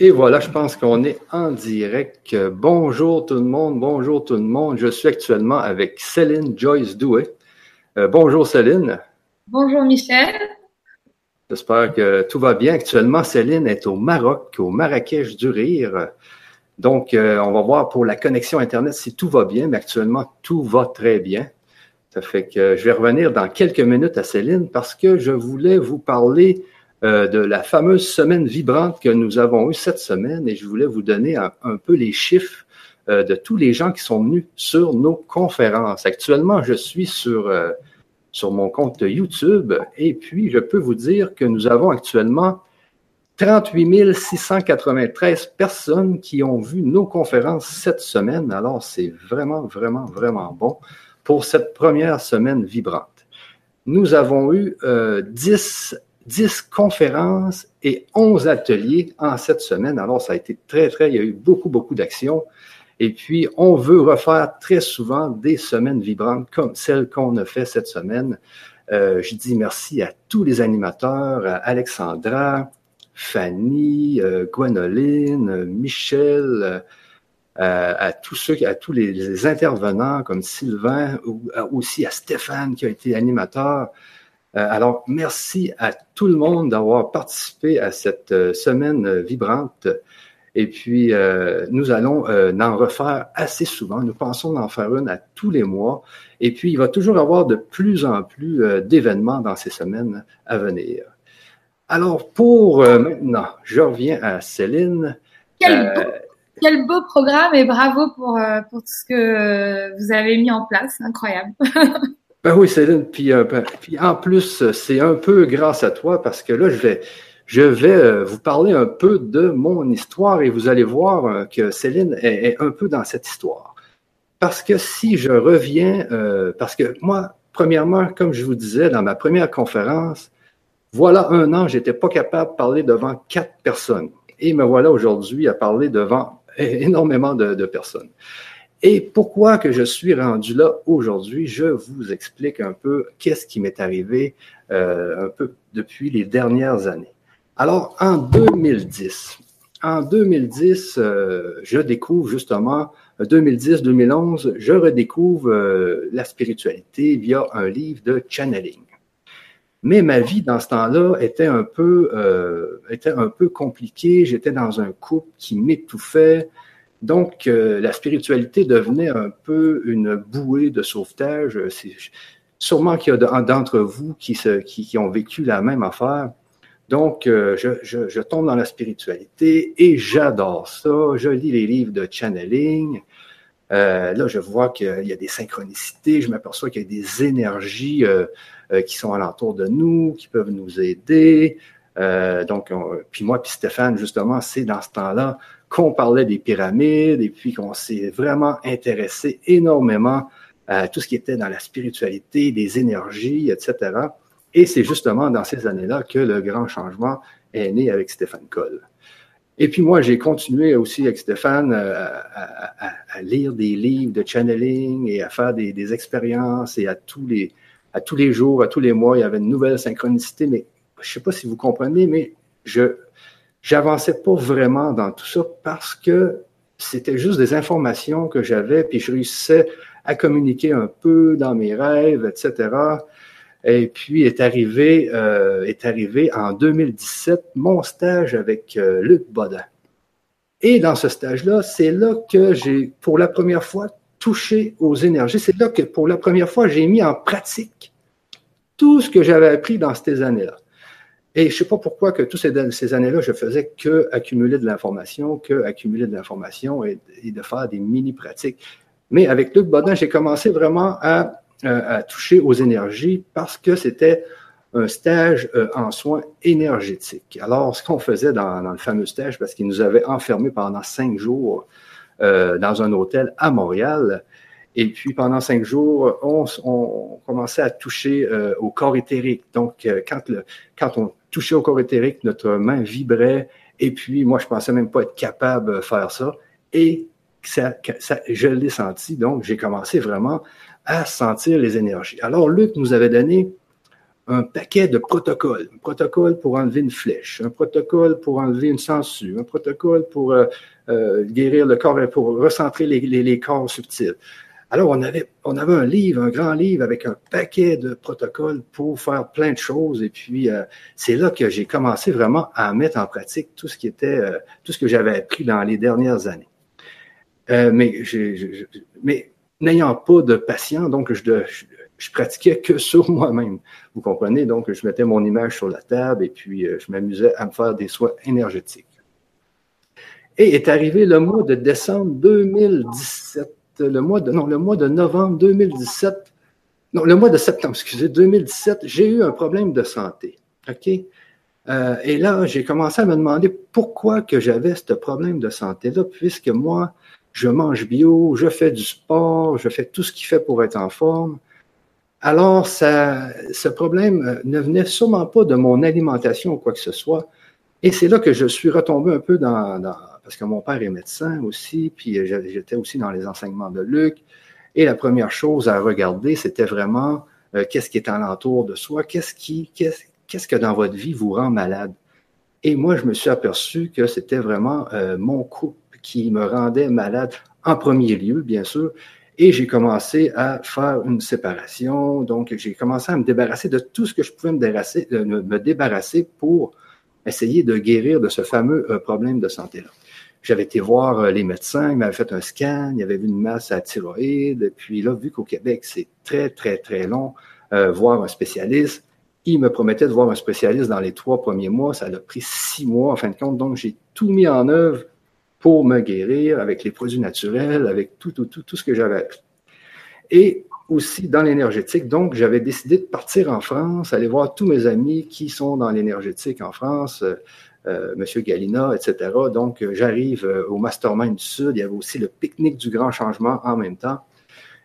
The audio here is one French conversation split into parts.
Et voilà, je pense qu'on est en direct. Bonjour tout le monde, bonjour tout le monde. Je suis actuellement avec Céline Joyce Douet. Euh, bonjour Céline. Bonjour Michel. J'espère que tout va bien. Actuellement, Céline est au Maroc, au Marrakech du Rire. Donc, euh, on va voir pour la connexion Internet si tout va bien, mais actuellement, tout va très bien. Ça fait que je vais revenir dans quelques minutes à Céline parce que je voulais vous parler euh, de la fameuse semaine vibrante que nous avons eue cette semaine et je voulais vous donner un, peu les chiffres euh, de tous les gens qui sont venus sur nos conférences. Actuellement, je suis sur, euh, sur mon compte YouTube et puis je peux vous dire que nous avons actuellement 38 693 personnes qui ont vu nos conférences cette semaine. Alors, c'est vraiment, vraiment, vraiment bon pour cette première semaine vibrante. Nous avons eu euh, 10 10 conférences et 11 ateliers en cette semaine. Alors, ça a été très, très, il y a eu beaucoup, beaucoup d'actions. Et puis, on veut refaire très souvent des semaines vibrantes comme celle qu'on a fait cette semaine. Euh, je dis merci à tous les animateurs, à Alexandra, Fanny, euh, Gwenoline, Michel, euh, à tous ceux, à tous les, intervenants comme Sylvain, ou aussi à Stéphane qui a été animateur. Euh, alors, merci à tout le monde d'avoir participé à cette euh, semaine vibrante. Et puis, euh, nous allons en refaire assez souvent. Nous pensons en faire une à tous les mois. Et puis, il va toujours y avoir de plus en plus d'événements dans ces semaines à venir. Alors, pour maintenant, je reviens à Céline. Quel, beau, quel beau programme et bravo pour, pour tout ce que vous avez mis en place. Incroyable. Ben oui, Céline. Puis, euh, ben, puis en plus, c'est un peu grâce à toi parce que là, je vais, je vais euh, vous parler un peu de mon histoire et vous allez voir euh, que Céline est, un peu dans cette histoire. Parce que si je reviens, parce que moi, premièrement, comme je vous disais dans ma première conférence, voilà un an, j'étais pas capable de parler devant quatre personnes. Et me voilà aujourd'hui à parler devant énormément de personnes. Et pourquoi que je suis rendu là aujourd'hui, je vous explique un peu qu'est-ce qui m'est arrivé euh, un peu depuis les dernières années. Alors, en 2010, en 2010, euh, je découvre justement, 2010-2011, je redécouvre euh, la spiritualité via un livre de channeling. Mais ma vie dans ce temps-là était un peu, était un peu compliquée. J'étais dans un couple qui m'étouffait. Donc, euh, la spiritualité devenait un peu une bouée de sauvetage. Sûrement qu'il y a d'entre vous qui, se, qui, ont vécu la même affaire. Donc, euh, je, je, je, tombe dans la spiritualité et j'adore ça. Je lis les livres de channeling. Euh, là, je vois qu'il y a des synchronicités. Je m'aperçois qu'il y a des énergies qui sont alentour de nous, qui peuvent nous aider. donc, puis moi, puis Stéphane, justement, c'est dans ce temps-là qu'on parlait des pyramides et puis qu'on s'est vraiment intéressé énormément à tout ce qui était dans la spiritualité, des énergies, etc. Et c'est justement dans ces années-là que le grand changement est né avec Stéphane Cole. Et puis moi, j'ai continué aussi avec Stéphane euh, à, lire des livres de channeling et à faire des, expériences et à tous les à tous les jours, à tous les mois, il y avait une nouvelle synchronicité. Mais je ne sais pas si vous comprenez, mais je j'avançais pas vraiment dans tout ça parce que c'était juste des informations que j'avais, puis je réussissais à communiquer un peu dans mes rêves, etc. Et puis est arrivé, euh, en 2017 mon stage avec euh, Luc Bodin. Et dans ce stage-là, c'est là que j'ai, pour la première fois, touché aux énergies. C'est là que, pour la première fois, j'ai mis en pratique tout ce que j'avais appris dans ces années-là. Et je sais pas pourquoi que toutes ces, années-là, je faisais que accumuler de l'information, que accumuler de l'information et, de faire des mini-pratiques. Mais avec Luc Bodin, j'ai commencé vraiment à, toucher aux énergies parce que c'était un stage euh, en soins énergétiques. Alors, ce qu'on faisait dans, le fameux stage, parce qu'il nous avait enfermés pendant cinq jours euh, dans un hôtel à Montréal, et puis pendant cinq jours, on, commençait à toucher euh, au corps éthérique. Donc, quand, le, quand on touché au corps éthérique, notre main vibrait, et puis moi, je pensais même pas être capable de faire ça, et ça, je l'ai senti, donc j'ai commencé vraiment à sentir les énergies. Alors, Luc nous avait donné un paquet de protocoles. Un protocole pour enlever une flèche, un protocole pour enlever une sangsue, un protocole pour euh, euh, guérir le corps, pour recentrer les, les, corps subtils. Alors, on avait, on avait un livre, un grand livre avec un paquet de protocoles pour faire plein de choses. Et puis, euh, c'est là que j'ai commencé vraiment à mettre en pratique tout ce qui était, tout ce que j'avais appris dans les dernières années. mais, mais n'ayant pas de patient, donc je, je, je pratiquais que sur moi-même. Vous comprenez? Donc, je mettais mon image sur la table et puis euh, je m'amusais à me faire des soins énergétiques. Et est arrivé le mois de décembre 2017, le mois de, non, le mois de novembre 2017, non, le mois de septembre, excusez, 2017, j'ai eu un problème de santé. OK? Euh, et là, j'ai commencé à me demander pourquoi que j'avais ce problème de santé-là, puisque moi, je mange bio, je fais du sport, je fais tout ce qu'il fait pour être en forme. Alors, ça, ce problème euh, ne venait sûrement pas de mon alimentation ou quoi que ce soit. Et c'est là que je suis retombé un peu dans, parce que mon père est médecin aussi, puis j'étais aussi dans les enseignements de Luc. Et la première chose à regarder, c'était vraiment euh, qu'est-ce qui est alentour de soi, qu'est-ce qui, qu'est-ce, que dans votre vie vous rend malade. Et moi, je me suis aperçu que c'était vraiment euh, mon couple qui me rendait malade en premier lieu, bien sûr, et j'ai commencé à faire une séparation. Donc, j'ai commencé à me débarrasser de tout ce que je pouvais me débarrasser, euh, me débarrasser pour essayer de guérir de ce fameux euh, problème de santé-là. J'avais été voir euh, les médecins, ils m'avaient fait un scan, il y avait vu une masse à thyroïde. Puis là, vu qu'au Québec, c'est très, très, très long, voir un spécialiste, il me promettait de voir un spécialiste dans les trois premiers mois. Ça a pris six mois, en fin de compte. Donc, j'ai tout mis en œuvre pour me guérir avec les produits naturels, avec tout, tout, tout, tout ce que j'avais. Et aussi dans l'énergétique. Donc, j'avais décidé de partir en France, aller voir tous mes amis qui sont dans l'énergétique en France, euh, Monsieur Galina, etc. Donc, euh, j'arrive euh, au Mastermind du Sud. Il y avait aussi le pique-nique du grand changement en même temps.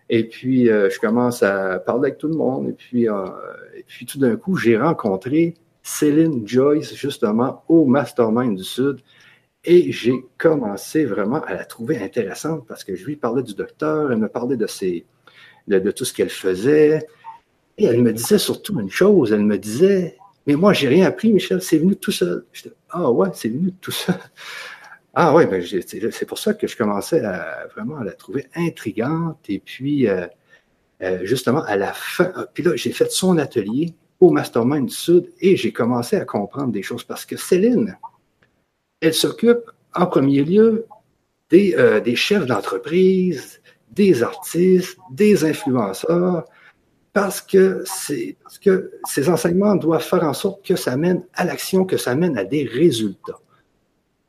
Et puis, je commence à parler avec tout le monde. Et puis, et puis tout d'un coup, j'ai rencontré Céline Joyce, justement, au Mastermind du Sud. Et j'ai commencé vraiment à la trouver intéressante parce que je lui parlais du docteur, elle me parlait de, ses, de, tout ce qu'elle faisait. Et elle me disait surtout une chose, elle me disait, mais moi, j'ai rien appris, Michel, c'est venu tout seul. ah ouais, c'est venu tout seul. Ah ouais, ben c'est pour ça que je commençais à vraiment à la trouver intrigante. Et puis, euh, euh, justement, à la fin, ah, puis là, j'ai fait son atelier au Mastermind Sud et j'ai commencé à comprendre des choses parce que Céline, elle s'occupe en premier lieu des, euh, des chefs d'entreprise, des artistes, des influenceurs, parce que, parce que ces enseignements doivent faire en sorte que ça mène à l'action, que ça mène à des résultats.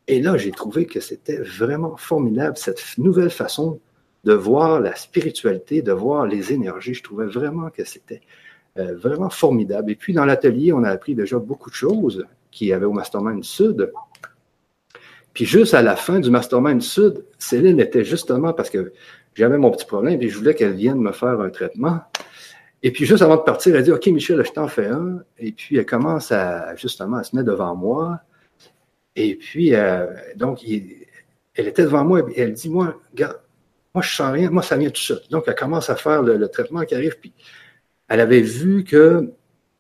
Et là, j'ai trouvé que c'était vraiment formidable, cette nouvelle façon de voir la spiritualité, de voir les énergies. Je trouvais vraiment que c'était euh, vraiment formidable. Et puis, dans l'atelier, on a appris déjà beaucoup de choses qui y avait au Mastermind Sud. Puis juste à la fin du Mastermind Sud, Céline était justement parce que j'avais mon petit problème et je voulais qu'elle vienne me faire un traitement. Et puis juste avant de partir, elle dit OK, Michel, je t'en fais un. Et puis elle commence à justement à se mettre devant moi. Et puis euh, donc elle était devant moi et elle dit Moi, regarde, moi je sens rien, moi ça vient tout seul. Donc elle commence à faire le, traitement qui arrive. Puis elle avait vu que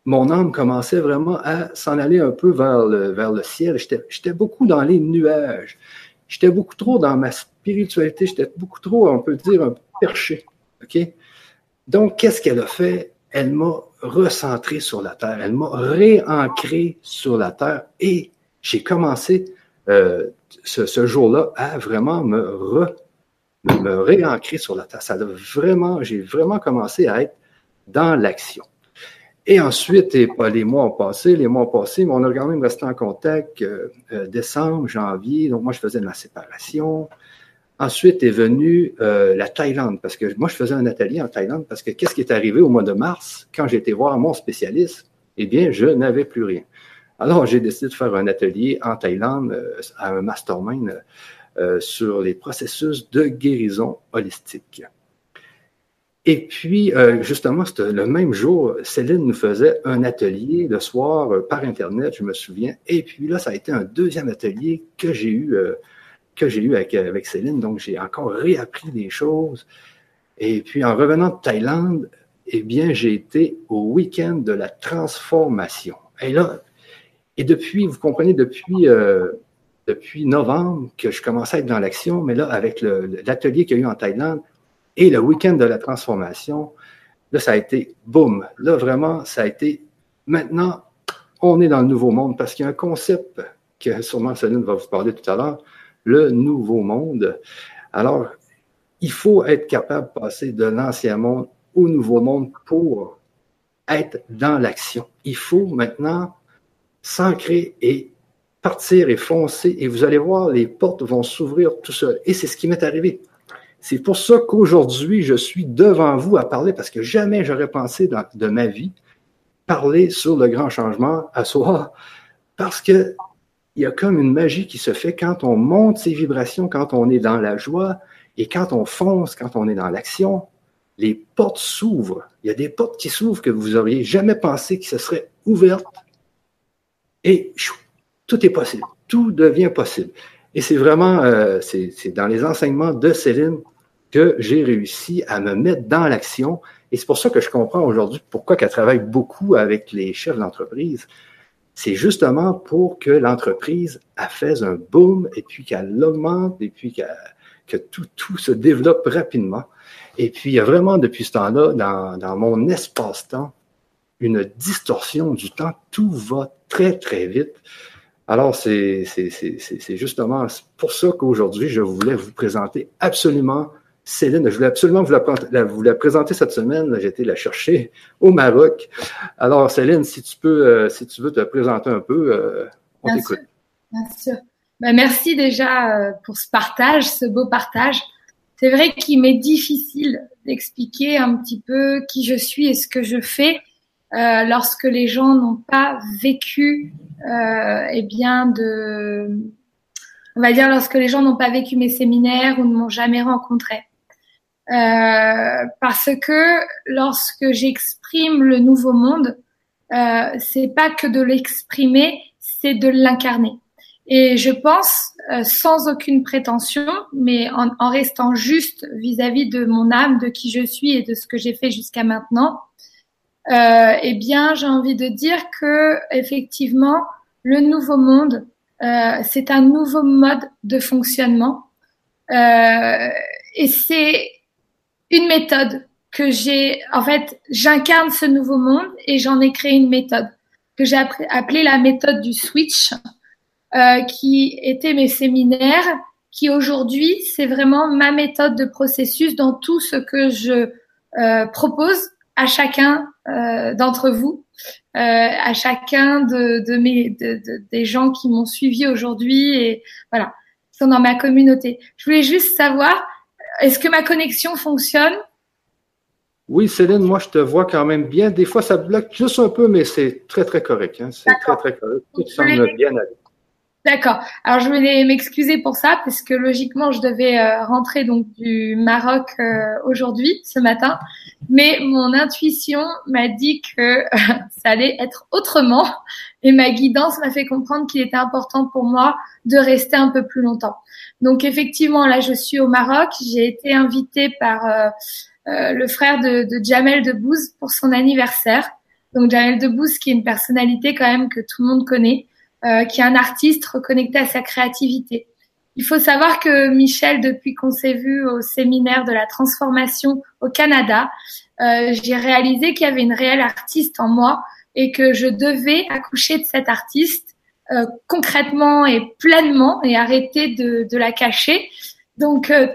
mon âme commençait vraiment à s'en aller un peu vers le, vers le ciel. J'étais beaucoup dans les nuages. J'étais beaucoup trop dans ma spiritualité. J'étais beaucoup trop, on peut dire, un perché. OK? Donc, qu'est-ce qu'elle a fait? Elle m'a recentré sur la terre. Elle m'a réancré sur la terre et j'ai commencé euh, ce, jour-là à vraiment me, re, réancrer sur la terre. Ça a vraiment, j'ai vraiment commencé à être dans l'action. Et ensuite, et pas les mois ont passé, les mois ont passé, mais on a quand même resté en contact euh, euh, décembre, janvier. Donc, moi, je faisais de ma séparation. Ensuite est venue euh, la Thaïlande, parce que moi, je faisais un atelier en Thaïlande, parce que qu'est-ce qui est arrivé au mois de mars, quand j'ai été voir mon spécialiste? Eh bien, je n'avais plus rien. Alors, j'ai décidé de faire un atelier en Thaïlande, à un mastermind, sur les processus de guérison holistique. Et puis, euh, justement, le même jour, Céline nous faisait un atelier le soir euh, par Internet, je me souviens. Et puis là, ça a été un deuxième atelier que j'ai eu, euh, que j'ai eu avec, avec Céline. Donc, j'ai encore réappris des choses. Et puis, en revenant de Thaïlande, eh bien, j'ai été au week-end de la transformation. Et là, et depuis, vous comprenez, depuis, euh, depuis novembre que je commençais à être dans l'action, mais là, avec l'atelier qu'il y a eu en Thaïlande et le week-end de la transformation, là, ça a été boum. Là, vraiment, ça a été maintenant, on est dans le nouveau monde parce qu'il y a un concept que sûrement Céline va vous parler tout à l'heure, le nouveau monde. Alors, il faut être capable de passer de l'ancien monde au nouveau monde pour être dans l'action. Il faut maintenant s'ancrer et partir et foncer et vous allez voir, les portes vont s'ouvrir tout seul. Et c'est ce qui m'est arrivé. C'est pour ça qu'aujourd'hui, je suis devant vous à parler parce que jamais j'aurais pensé dans, de ma vie parler sur le grand changement à soi parce que il y a comme une magie qui se fait quand on monte ses vibrations, quand on est dans la joie et quand on fonce, quand on est dans l'action les portes s'ouvrent. Il y a des portes qui s'ouvrent que vous auriez jamais pensé que ce serait ouvertes. Et tout est possible. Tout devient possible. Et c'est vraiment, euh, c'est dans les enseignements de Céline que j'ai réussi à me mettre dans l'action. Et c'est pour ça que je comprends aujourd'hui pourquoi qu'elle travaille beaucoup avec les chefs d'entreprise. C'est justement pour que l'entreprise fait un boom et puis qu'elle augmente et puis que tout, tout se développe rapidement. Et puis, il y a vraiment, depuis ce temps-là, dans, dans mon espace-temps, une distorsion du temps. Tout va très, très vite. Alors, c'est justement pour ça qu'aujourd'hui, je voulais vous présenter absolument Céline. Je voulais absolument vous la, vous la présenter cette semaine. J'ai été la chercher au Maroc. Alors, Céline, si tu peux, euh, si tu veux te présenter un peu, euh, on t'écoute. Bien sûr. Ben, merci déjà euh, pour ce partage, ce beau partage c'est vrai qu'il m'est difficile d'expliquer un petit peu qui je suis et ce que je fais euh, lorsque les gens n'ont pas vécu, eh bien de, on va dire lorsque les gens n'ont pas vécu mes séminaires ou ne m'ont jamais rencontré. Euh, parce que lorsque j'exprime le nouveau monde, euh, c'est pas que de l'exprimer, c'est de l'incarner. Et je pense, euh, sans aucune prétention, mais en, en restant juste vis-à-vis de mon âme, de qui je suis et de ce que j'ai fait jusqu'à maintenant, euh, eh bien, j'ai envie de dire que effectivement, le nouveau monde, euh, c'est un nouveau mode de fonctionnement, euh, et c'est une méthode que j'ai. En fait, j'incarne ce nouveau monde et j'en ai créé une méthode que j'ai appelée la méthode du switch. Euh, qui étaient mes séminaires, qui aujourd'hui, c'est vraiment ma méthode de processus dans tout ce que je euh, propose à chacun euh, d'entre vous, à chacun de, mes de, de, des gens qui m'ont suivi aujourd'hui et voilà, qui sont dans ma communauté. Je voulais juste savoir, est-ce que ma connexion fonctionne? Oui, Céline, moi, je te vois quand même bien. Des fois, ça bloque juste un peu, mais c'est très, très correct. Hein. C'est très, très correct. Tout semble bien aller. D'accord. Alors je voulais m'excuser pour ça parce que logiquement je devais euh, rentrer donc du Maroc euh, aujourd'hui, ce matin, mais mon intuition m'a dit que ça allait être autrement et ma guidance m'a fait comprendre qu'il était important pour moi de rester un peu plus longtemps. Donc effectivement là je suis au Maroc, j'ai été invitée par euh, le frère de, de Jamel Debbouze pour son anniversaire. Donc Jamel Debbouze qui est une personnalité quand même que tout le monde connaît euh, qui est un artiste reconnecté à sa créativité. Il faut savoir que Michel, depuis qu'on s'est vu au séminaire de la transformation au Canada, euh, j'ai réalisé qu'il y avait une réelle artiste en moi et que je devais accoucher de cette artiste euh, concrètement et pleinement et arrêter de, de la cacher. Donc, euh,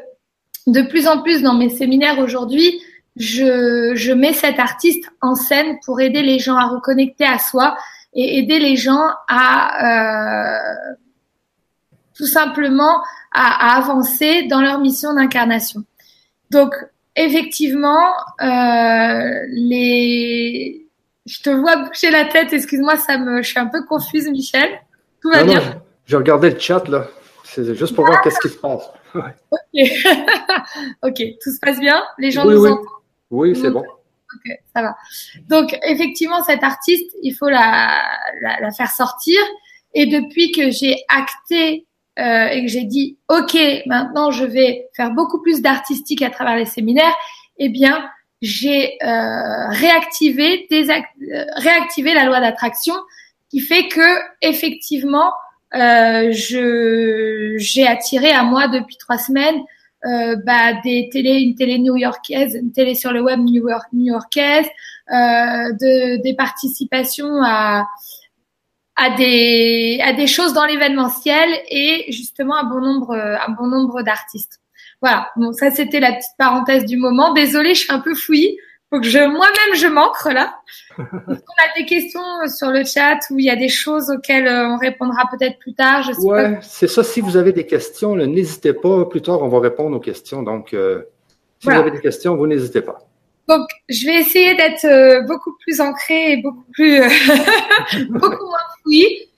de plus en plus dans mes séminaires aujourd'hui, je, je mets cette artiste en scène pour aider les gens à reconnecter à soi et aider les gens à euh, tout simplement à, à, avancer dans leur mission d'incarnation. Donc effectivement, euh, les je te vois bouger la tête, excuse-moi, ça me je suis un peu confuse Michel. Tout va bien. Non, je regardais le chat là. C'est juste pour voir qu'est-ce qui se passe. Ouais. Ok. ok, tout se passe bien? Les gens oui, nous oui. entendent? Oui, c'est bon. Ok, ça va. Donc effectivement, cette artiste, il faut la, la, la faire sortir. Et depuis que j'ai acté euh, et que j'ai dit, ok, maintenant je vais faire beaucoup plus d'artistique à travers les séminaires, eh bien, j'ai euh, réactivé, euh, réactivé la loi d'attraction qui fait que effectivement euh, je j'ai attiré à moi depuis trois semaines euh, bah, des télé, une télé new-yorkaise, une télé sur le web new-yorkaise, euh, de, des participations à à des à des choses dans l'événementiel et justement un bon nombre un bon nombre d'artistes. Voilà. Bon, ça c'était la petite parenthèse du moment. Désolée, je suis un peu fouillie. Faut que je moi-même je m'ancre là. on a des questions sur le chat où il y a des choses auxquelles euh, on répondra peut-être plus tard? Je sais ouais, c'est ça. Si vous avez des questions, n'hésitez pas. Plus tard, on va répondre aux questions. Donc, euh, si vous avez des questions, vous n'hésitez pas. Donc, je vais essayer d'être euh, beaucoup plus ancrée et beaucoup plus beaucoup moins fouillie.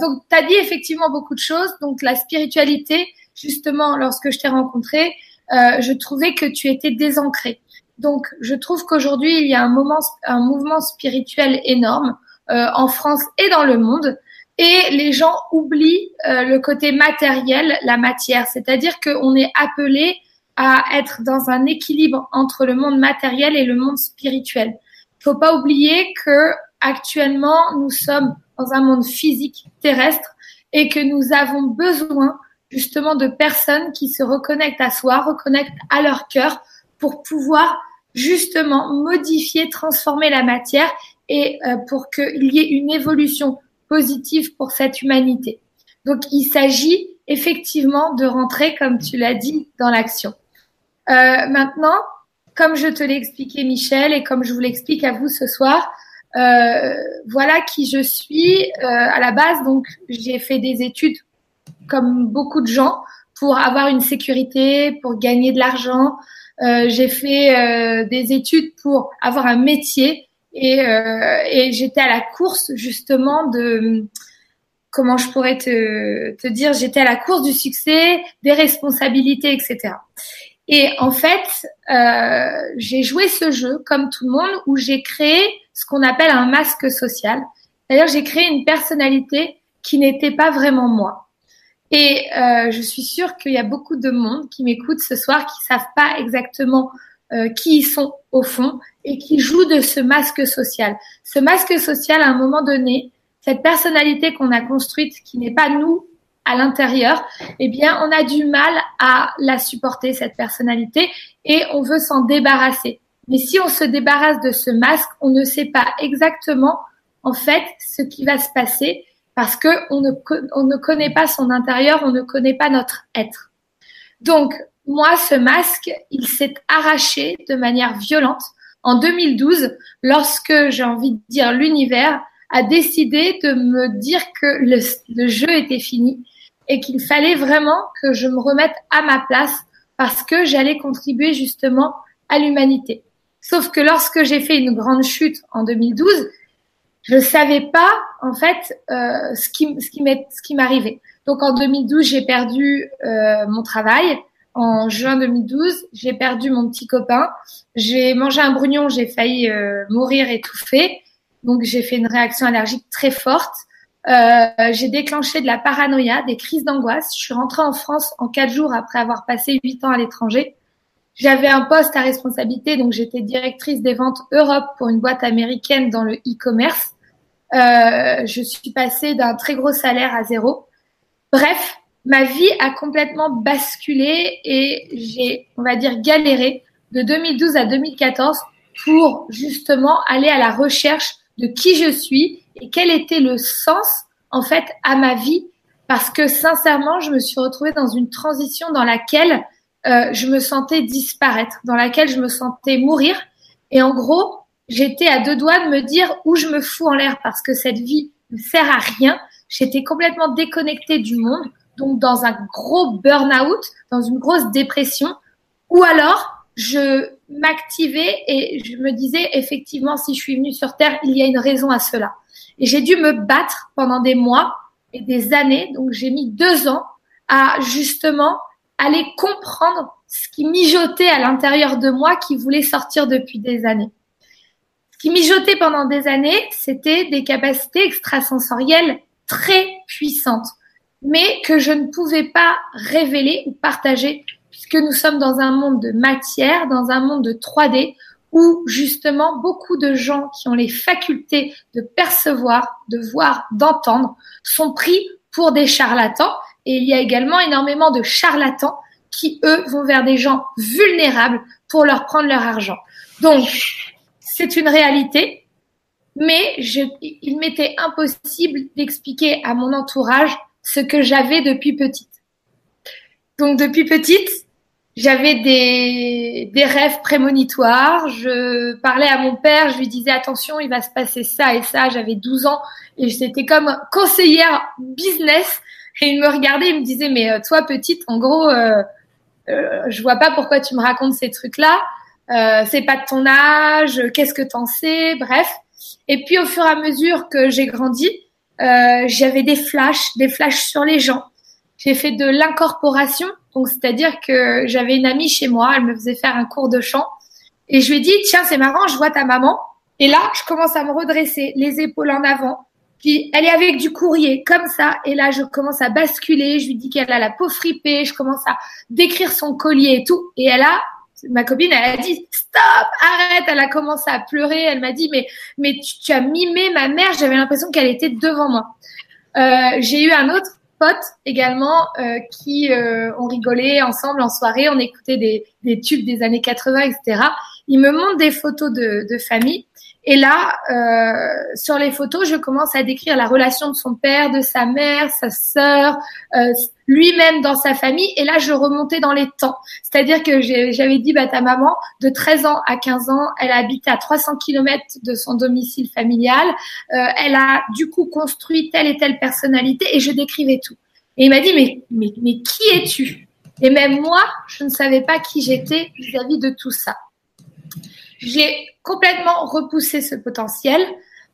donc, tu as dit effectivement beaucoup de choses. Donc, la spiritualité, justement, lorsque je t'ai rencontré, je trouvais que tu étais désancrée. Donc, je trouve qu'aujourd'hui, il y a un, moment, un mouvement spirituel énorme euh, en France et dans le monde. Et les gens oublient euh, le côté matériel, la matière. C'est-à-dire qu'on est appelé à être dans un équilibre entre le monde matériel et le monde spirituel. Il faut pas oublier que actuellement, nous sommes dans un monde physique terrestre et que nous avons besoin justement de personnes qui se reconnectent à soi, reconnectent à leur cœur pour pouvoir justement modifier, transformer la matière et euh, pour qu'il y ait une évolution positive pour cette humanité. Donc il s'agit effectivement de rentrer, comme tu l'as dit, dans l'action. Euh, maintenant, comme je te l'ai expliqué Michel et comme je vous l'explique à vous ce soir, euh, voilà qui je suis euh, à la base. Donc j'ai fait des études comme beaucoup de gens pour avoir une sécurité, pour gagner de l'argent, j'ai fait euh, des études pour avoir un métier et, euh, et j'étais à la course justement de comment je pourrais te, te dire, j'étais à la course du succès, des responsabilités, etc. Et en fait, euh, j'ai joué ce jeu comme tout le monde où j'ai créé ce qu'on appelle un masque social. C'est-à-dire j'ai créé une personnalité qui n'était pas vraiment moi. Et euh, je suis sûre qu'il y a beaucoup de monde qui m'écoute ce soir qui savent pas exactement euh, qui ils sont au fond et qui jouent de ce masque social. Ce masque social, à un moment donné, cette personnalité qu'on a construite, qui n'est pas nous à l'intérieur, eh bien, on a du mal à la supporter, cette personnalité, et on veut s'en débarrasser. Mais si on se débarrasse de ce masque, on ne sait pas exactement, en fait, ce qui va se passer parce que on ne, on ne connaît pas son intérieur, on ne connaît pas notre être. Donc, moi, ce masque, il s'est arraché de manière violente en 2012 lorsque, j'ai envie de dire, l'univers a décidé de me dire que le, le jeu était fini et qu'il fallait vraiment que je me remette à ma place parce que j'allais contribuer justement à l'humanité. Sauf que lorsque j'ai fait une grande chute en 2012, je savais pas en fait euh, ce qui ce qui ce qui m'arrivait. Donc en 2012, j'ai perdu euh, mon travail. En juin 2012, j'ai perdu mon petit copain. J'ai mangé un brugnon, j'ai failli euh, mourir étouffée. Donc j'ai fait une réaction allergique très forte. Euh, j'ai déclenché de la paranoïa, des crises d'angoisse. Je suis rentrée en France en quatre jours après avoir passé huit ans à l'étranger. J'avais un poste à responsabilité, donc j'étais directrice des ventes Europe pour une boîte américaine dans le e-commerce. Euh, je suis passée d'un très gros salaire à zéro. Bref, ma vie a complètement basculé et j'ai, on va dire, galéré de 2012 à 2014 pour justement aller à la recherche de qui je suis et quel était le sens en fait à ma vie parce que sincèrement, je me suis retrouvée dans une transition dans laquelle euh, je me sentais disparaître, dans laquelle je me sentais mourir. Et en gros, j'étais à deux doigts de me dire où je me fous en l'air parce que cette vie ne sert à rien. J'étais complètement déconnectée du monde, donc dans un gros burn-out, dans une grosse dépression. Ou alors, je m'activais et je me disais effectivement, si je suis venue sur Terre, il y a une raison à cela. Et j'ai dû me battre pendant des mois et des années. Donc j'ai mis deux ans à justement aller comprendre ce qui mijotait à l'intérieur de moi qui voulait sortir depuis des années. Ce qui mijotait pendant des années, c'était des capacités extrasensorielles très puissantes, mais que je ne pouvais pas révéler ou partager puisque nous sommes dans un monde de matière, dans un monde de 3D où justement beaucoup de gens qui ont les facultés de percevoir, de voir, d'entendre sont pris pour des charlatans. Et il y a également énormément de charlatans qui, eux, vont vers des gens vulnérables pour leur prendre leur argent. Donc, c'est une réalité, mais il m'était impossible d'expliquer à mon entourage ce que j'avais depuis petite. Donc, depuis petite, j'avais des, des rêves prémonitoires. Je parlais à mon père, je lui disais attention, il va se passer ça et ça. J'avais 12 ans et j'étais comme conseillère business. Et il me regardait, il me disait mais euh, toi petite, en gros, euh, euh, je vois pas pourquoi tu me racontes ces trucs-là. Euh, c'est pas de ton âge. Qu'est-ce que t'en sais Bref. Et puis au fur et à mesure que j'ai grandi, euh, j'avais des flashs, des flashs sur les gens. J'ai fait de l'incorporation donc, c'est-à-dire que j'avais une amie chez moi, elle me faisait faire un cours de chant. Et je lui ai dit, tiens, c'est marrant, je vois ta maman. Et là, je commence à me redresser, les épaules en avant. Puis, elle est avec du courrier, comme ça. Et là, je commence à basculer. Je lui dis qu'elle a la peau fripée. Je commence à décrire son collier et tout. Et elle a, ma copine, elle a dit, stop, arrête. Elle a commencé à pleurer. Elle m'a dit, mais, mais tu, as mimé ma mère. J'avais l'impression qu'elle était devant moi. Euh, j'ai eu un autre potes également euh, qui euh, ont rigolé ensemble en soirée, on écoutait des, des, tubes des années 80, etc. Ils me montrent des photos de, de famille. Et là, euh, sur les photos, je commence à décrire la relation de son père, de sa mère, sa sœur, euh, lui-même dans sa famille. Et là, je remontais dans les temps. C'est-à-dire que j'avais dit, bah, ta maman, de 13 ans à 15 ans, elle habitait à 300 km de son domicile familial. Euh, elle a du coup construit telle et telle personnalité et je décrivais tout. Et il m'a dit, mais, mais, mais qui es-tu? Et même moi, je ne savais pas qui j'étais vis-à-vis de tout ça. J'ai complètement repoussé ce potentiel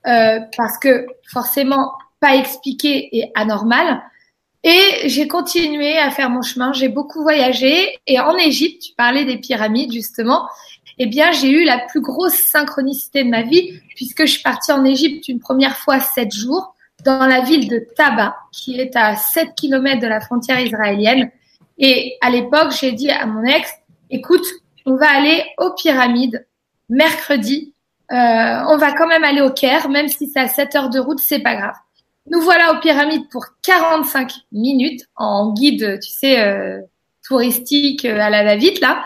euh, parce que forcément pas expliqué et anormal. Et j'ai continué à faire mon chemin. J'ai beaucoup voyagé et en Égypte, tu parlais des pyramides justement. Eh bien, j'ai eu la plus grosse synchronicité de ma vie puisque je suis partie en Égypte une première fois sept jours dans la ville de Taba, qui est à 7 km de la frontière israélienne. Et à l'époque, j'ai dit à mon ex, écoute, on va aller aux pyramides mercredi. Euh, on va quand même aller au Caire, même si c'est à 7 heures de route, c'est pas grave. Nous voilà aux pyramides pour 45 minutes en guide, tu sais, euh, touristique euh, à la va-vite là.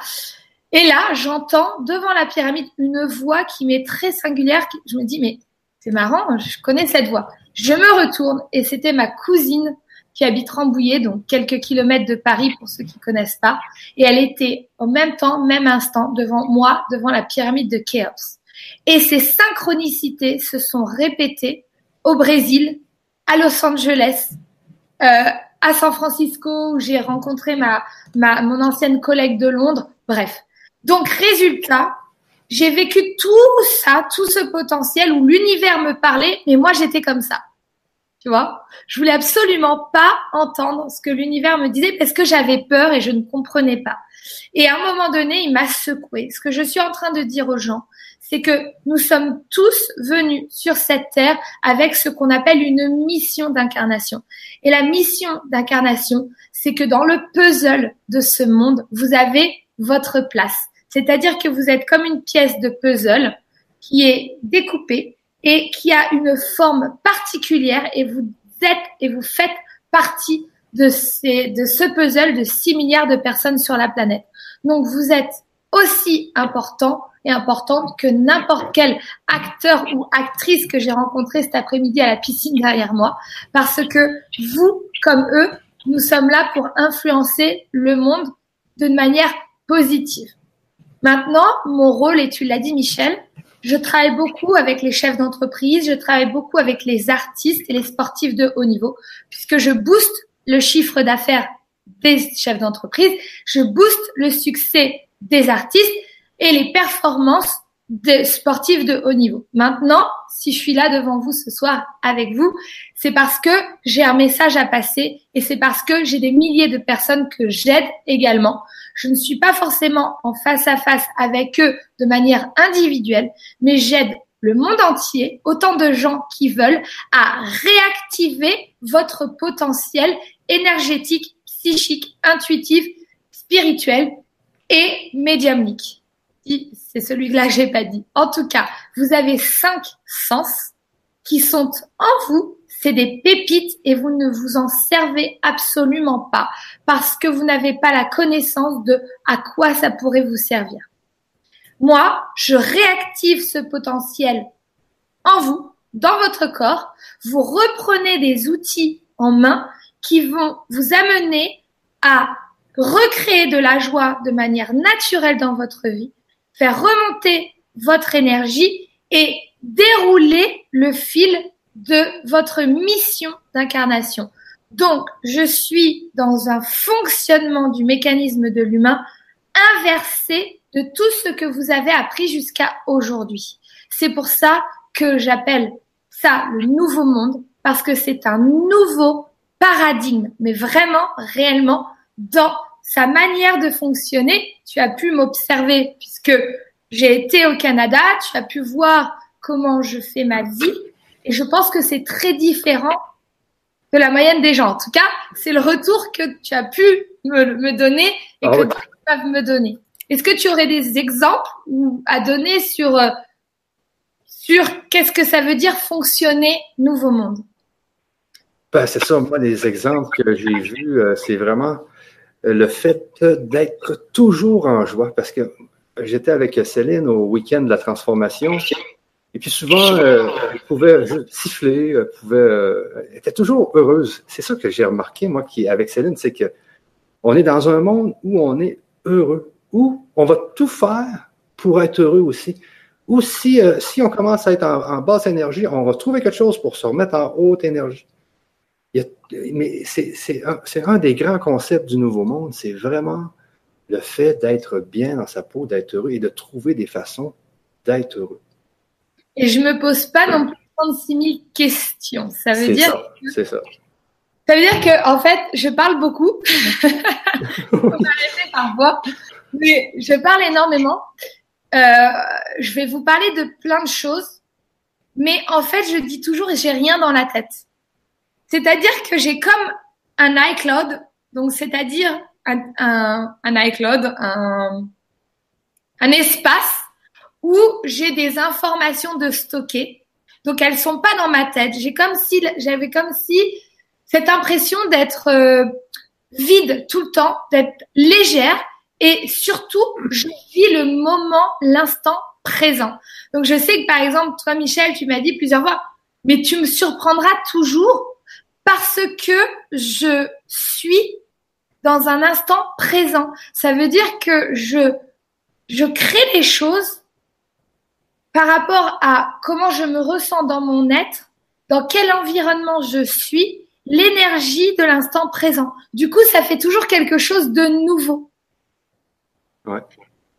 Et là, j'entends devant la pyramide une voix qui m'est très singulière. Je me dis, mais c'est marrant, je connais cette voix. Je me retourne et c'était ma cousine qui habite Rambouillet, donc quelques kilomètres de Paris pour ceux qui connaissent pas. Et elle était au même temps, même instant, devant moi, devant la pyramide de Khéops. Et ces synchronicités se sont répétées au Brésil, à Los Angeles, euh, à San Francisco où j'ai rencontré ma, ma, mon ancienne collègue de Londres. Bref. Donc, résultat, j'ai vécu tout ça, tout ce potentiel où l'univers me parlait, mais moi j'étais comme ça. Tu vois, je voulais absolument pas entendre ce que l'univers me disait parce que j'avais peur et je ne comprenais pas. Et à un moment donné, il m'a secoué. Ce que je suis en train de dire aux gens, c'est que nous sommes tous venus sur cette terre avec ce qu'on appelle une mission d'incarnation. Et la mission d'incarnation, c'est que dans le puzzle de ce monde, vous avez votre place. C'est-à-dire que vous êtes comme une pièce de puzzle qui est découpée et qui a une forme particulière et vous êtes et vous faites partie de, ces, de ce puzzle de 6 milliards de personnes sur la planète. Donc vous êtes aussi important et importante que n'importe quel acteur ou actrice que j'ai rencontré cet après-midi à la piscine derrière moi, parce que vous, comme eux, nous sommes là pour influencer le monde d'une manière positive. Maintenant, mon rôle, et tu l'as dit Michel, je travaille beaucoup avec les chefs d'entreprise, je travaille beaucoup avec les artistes et les sportifs de haut niveau, puisque je booste le chiffre d'affaires des chefs d'entreprise, je booste le succès des artistes et les performances des sportifs de haut niveau. Maintenant, si je suis là devant vous ce soir avec vous, c'est parce que j'ai un message à passer et c'est parce que j'ai des milliers de personnes que j'aide également. Je ne suis pas forcément en face à face avec eux de manière individuelle, mais j'aide le monde entier, autant de gens qui veulent, à réactiver votre potentiel énergétique, psychique, intuitif, spirituel et médiumnique c'est celui-là que j'ai pas dit. En tout cas, vous avez cinq sens qui sont en vous. C'est des pépites et vous ne vous en servez absolument pas parce que vous n'avez pas la connaissance de à quoi ça pourrait vous servir. Moi, je réactive ce potentiel en vous, dans votre corps. Vous reprenez des outils en main qui vont vous amener à recréer de la joie de manière naturelle dans votre vie, faire remonter votre énergie et dérouler le fil de votre mission d'incarnation. Donc, je suis dans un fonctionnement du mécanisme de l'humain inversé de tout ce que vous avez appris jusqu'à aujourd'hui. C'est pour ça que j'appelle ça le nouveau monde, parce que c'est un nouveau paradigme, mais vraiment, réellement, dans sa manière de fonctionner. Tu as pu m'observer puisque j'ai été au Canada, tu as pu voir comment je fais ma vie et je pense que c'est très différent de la moyenne des gens. En tout cas, c'est le retour que tu as pu me, donner et ah que tu peux me donner. Est-ce que tu aurais des exemples à donner sur euh, sur qu'est-ce que ça veut dire fonctionner Nouveau Monde? Ben, C'est ça, moi, les exemples que j'ai vus, euh, c'est vraiment euh, le fait d'être toujours en joie, parce que j'étais avec Céline au week-end de la transformation, et puis souvent, euh, elle pouvait siffler, elle pouvait, euh, était toujours heureuse. C'est ça que j'ai remarqué, moi, qui avec Céline, c'est que on est dans un monde où on est heureux, où on va tout faire pour être heureux aussi. Ou si, si on commence à être en, basse énergie, on va trouver quelque chose pour se remettre en haute énergie mais c'est un, des grands concepts du Nouveau Monde, c'est vraiment le fait d'être bien dans sa peau, d'être heureux et de trouver des façons d'être heureux. Et je me pose pas non plus 36 000 questions. Ça veut dire. C'est ça. Ça veut dire que, en fait, je parle beaucoup. parfois. Mais je parle énormément. Euh, je vais vous parler de plein de choses. Mais en fait, je dis toujours j'ai rien dans la tête. C'est-à-dire que j'ai comme un iCloud, donc c'est-à-dire un, un, un, iCloud, un, un espace où j'ai des informations de stocker. Donc elles sont pas dans ma tête. J'ai comme si j'avais comme si cette impression d'être euh, vide tout le temps, d'être légère et surtout je vis le moment, l'instant présent. Donc je sais que par exemple toi Michel, tu m'as dit plusieurs fois, mais tu me surprendras toujours parce que je suis dans un instant présent. Ça veut dire que je, je crée les choses par rapport à comment je me ressens dans mon être, dans quel environnement je suis, l'énergie de l'instant présent. Du coup, ça fait toujours quelque chose de nouveau. Ouais.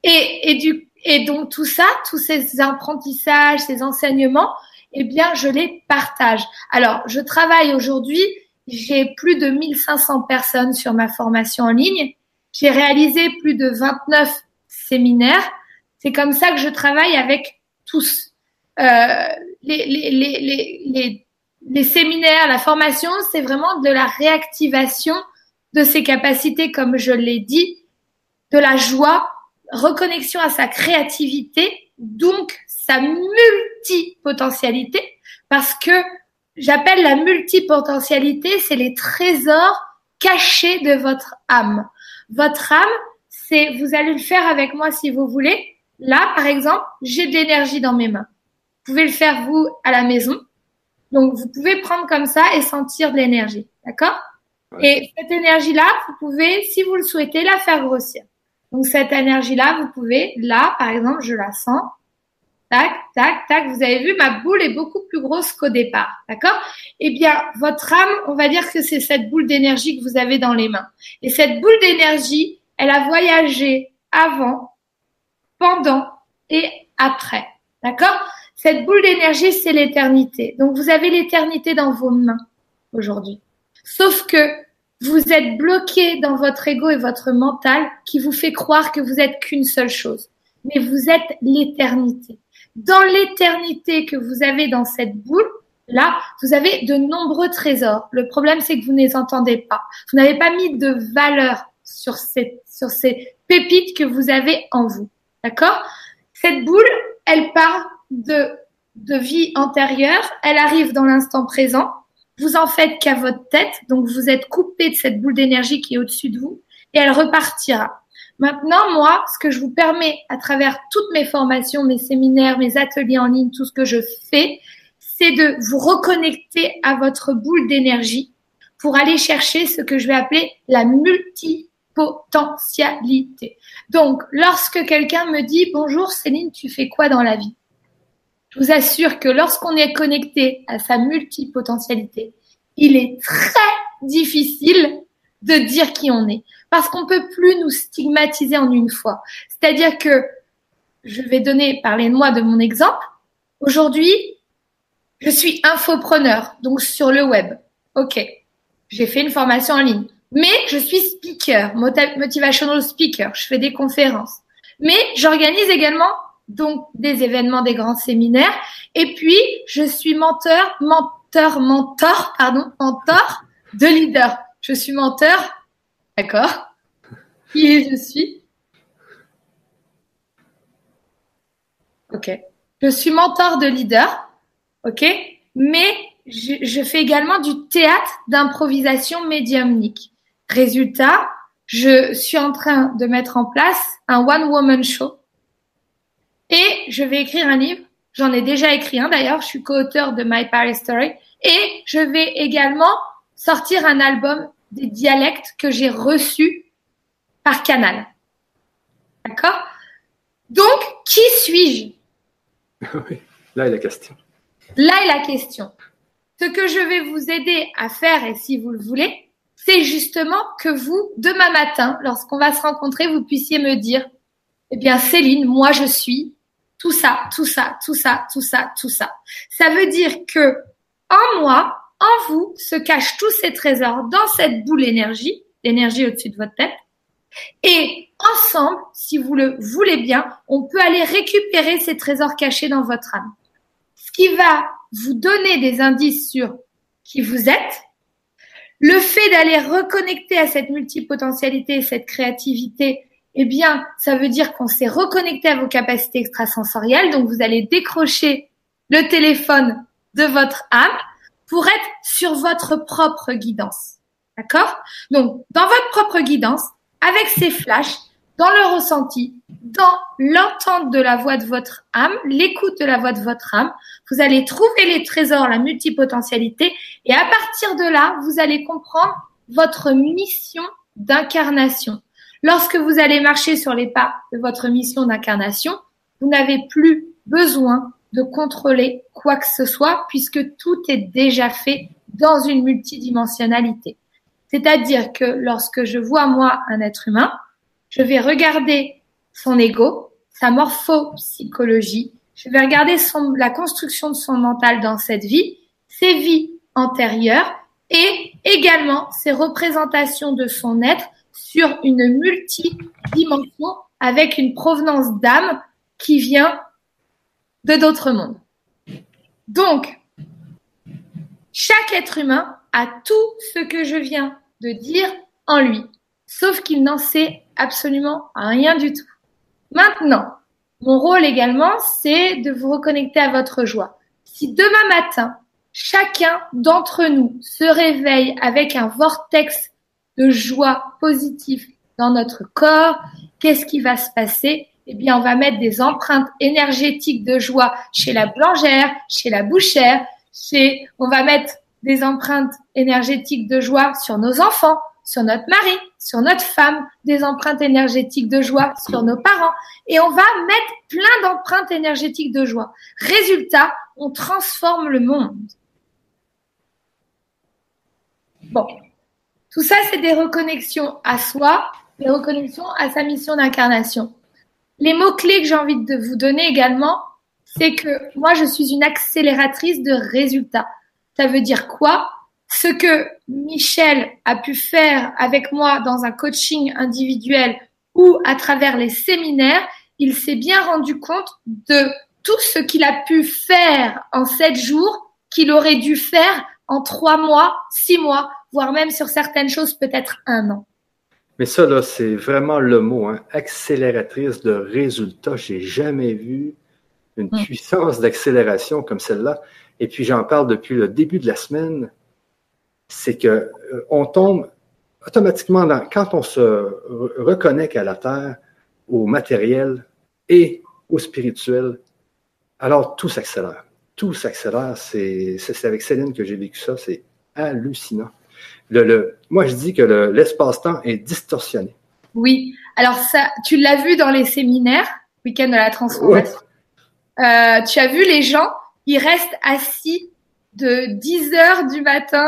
Et, et, du, et donc tout ça, tous ces apprentissages, ces enseignements, eh bien, je les partage. Alors, je travaille aujourd'hui, j'ai plus de 1500 personnes sur ma formation en ligne. J'ai réalisé plus de 29 séminaires. C'est comme ça que je travaille avec tous. Euh, les, les, les, les, les séminaires, la formation, c'est vraiment de la réactivation de ses capacités, comme je l'ai dit, de la joie, reconnexion à sa créativité, donc sa multipotentialité parce que j'appelle la multipotentialité, c'est les trésors cachés de votre âme. Votre âme, c'est, vous allez le faire avec moi si vous voulez. Là, par exemple, j'ai de l'énergie dans mes mains. Vous pouvez le faire vous à la maison. Donc, vous pouvez prendre comme ça et sentir de l'énergie. D'accord? Et cette énergie-là, vous pouvez, si vous le souhaitez, la faire grossir. Donc, cette énergie-là, vous pouvez, là, par exemple, je la sens. Tac, tac, tac. Vous avez vu, ma boule est beaucoup plus grosse qu'au départ. D'accord? Eh bien, votre âme, on va dire que c'est cette boule d'énergie que vous avez dans les mains. Et cette boule d'énergie, elle a voyagé avant, pendant et après. D'accord? Cette boule d'énergie, c'est l'éternité. Donc, vous avez l'éternité dans vos mains aujourd'hui. Sauf que vous êtes bloqué dans votre ego et votre mental qui vous fait croire que vous êtes qu'une seule chose. Mais vous êtes l'éternité dans l'éternité que vous avez dans cette boule, là, vous avez de nombreux trésors. Le problème, c'est que vous ne les entendez pas. Vous n'avez pas mis de valeur sur ces, sur ces pépites que vous avez en vous. D'accord? Cette boule, elle part de, de vie antérieure, elle arrive dans l'instant présent. Vous en faites qu'à votre tête, donc vous êtes coupé de cette boule d'énergie qui est au-dessus de vous et elle repartira. Maintenant, moi, ce que je vous permets à travers toutes mes formations, mes séminaires, mes ateliers en ligne, tout ce que je fais, c'est de vous reconnecter à votre boule d'énergie pour aller chercher ce que je vais appeler la multipotentialité. Donc, lorsque quelqu'un me dit bonjour Céline, tu fais quoi dans la vie? Je vous assure que lorsqu'on est connecté à sa multipotentialité, il est très difficile de dire qui on est parce qu'on peut plus nous stigmatiser en une fois. C'est-à-dire que je vais donner, parler de moi de mon exemple. Aujourd'hui, je suis infopreneur, donc sur le web. OK. J'ai fait une formation en ligne. Mais je suis speaker, motivational speaker. Je fais des conférences. Mais j'organise également donc des événements, des grands séminaires. Et puis, je suis menteur, menteur, mentor, pardon, mentor de leader. Je suis menteur, d'accord Qui je suis Ok. Je suis mentor de leader ok Mais je, je, fais également du théâtre d'improvisation médiumnique. Résultat, je suis en train de mettre en place un one-woman show et je vais écrire un livre. J'en ai déjà écrit un d'ailleurs, je suis co-auteur de My Paris Story et je vais également sortir un album des dialectes que j'ai reçus par canal. D'accord? Donc, qui suis-je? Là est la question. Là est la question. Ce que je vais vous aider à faire, et si vous le voulez, c'est justement que vous, demain matin, lorsqu'on va se rencontrer, vous puissiez me dire, eh bien, Céline, moi, je suis tout ça, tout ça, tout ça, tout ça, tout ça. Ça veut dire que en moi, en vous, se cachent tous ces trésors dans cette boule d'énergie, l'énergie au-dessus de votre tête. Et ensemble, si vous le voulez bien, on peut aller récupérer ces trésors cachés dans votre âme qui va vous donner des indices sur qui vous êtes. Le fait d'aller reconnecter à cette multipotentialité, cette créativité, eh bien, ça veut dire qu'on s'est reconnecté à vos capacités extrasensorielles. Donc, vous allez décrocher le téléphone de votre âme pour être sur votre propre guidance. D'accord? Donc, dans votre propre guidance, avec ces flashs, dans le ressenti, dans l'entente de la voix de votre âme, l'écoute de la voix de votre âme, vous allez trouver les trésors, la multipotentialité, et à partir de là, vous allez comprendre votre mission d'incarnation. Lorsque vous allez marcher sur les pas de votre mission d'incarnation, vous n'avez plus besoin de contrôler quoi que ce soit puisque tout est déjà fait dans une multidimensionnalité. C'est-à-dire que lorsque je vois moi un être humain, je vais regarder son ego, sa morphopsychologie, je vais regarder la construction de son mental dans cette vie, ses vies antérieures et également ses représentations de son être sur une multidimension avec une provenance d'âme qui vient de d'autres mondes. Donc, chaque être humain a tout ce que je viens de dire en lui, sauf qu'il n'en sait absolument rien du tout. Maintenant, mon rôle également, c'est de vous reconnecter à votre joie. Si demain matin, chacun d'entre nous se réveille avec un vortex de joie positif dans notre corps, qu'est-ce qui va se passer? Eh bien, on va mettre des empreintes énergétiques de joie chez la boulangère, chez la bouchère, chez, on va mettre des empreintes énergétiques de joie sur nos enfants, sur notre mari, sur notre femme, des empreintes énergétiques de joie sur nos parents. Et on va mettre plein d'empreintes énergétiques de joie. Résultat, on transforme le monde. Bon, tout ça, c'est des reconnexions à soi, des reconnexions à sa mission d'incarnation. Les mots-clés que j'ai envie de vous donner également, c'est que moi, je suis une accélératrice de résultats. Ça veut dire quoi? Ce que Michel a pu faire avec moi dans un coaching individuel ou à travers les séminaires, il s'est bien rendu compte de tout ce qu'il a pu faire en sept jours qu'il aurait dû faire en trois mois, six mois, voire même sur certaines choses peut-être un an. Mais ça, là, c'est vraiment le mot, hein, accélératrice de résultats. J'ai jamais vu une mm. puissance d'accélération comme celle-là. Et puis, j'en parle depuis le début de la semaine. C'est que euh, on tombe automatiquement dans, quand on se reconnecte à la Terre, au matériel et au spirituel, alors tout s'accélère. Tout s'accélère. C'est avec Céline que j'ai vécu ça. C'est hallucinant. Le, moi, je dis que l'espace-temps est distorsionné. Oui. Alors, ça, tu l'as vu dans les séminaires, week-end de la transformation. Euh, tu as vu les gens, ils restent assis de 10 heures du matin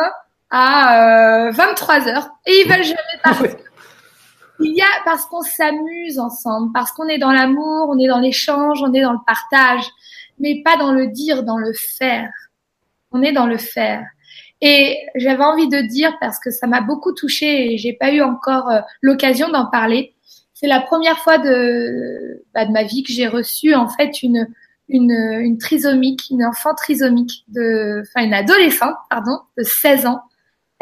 à 23 euh, heures et ils veulent jamais partir. Il y a parce qu'on s'amuse ensemble, parce qu'on est dans l'amour, on est dans l'échange, on est dans le partage, mais pas dans le dire, dans le faire. On est dans le faire. Et j'avais envie de dire parce que ça m'a beaucoup touchée et j'ai pas eu encore euh, l'occasion d'en parler. C'est la première fois de, bah, de ma vie que j'ai reçu en fait une, une, une trisomique, une enfant trisomique de, enfin une adolescente, pardon, de 16 ans.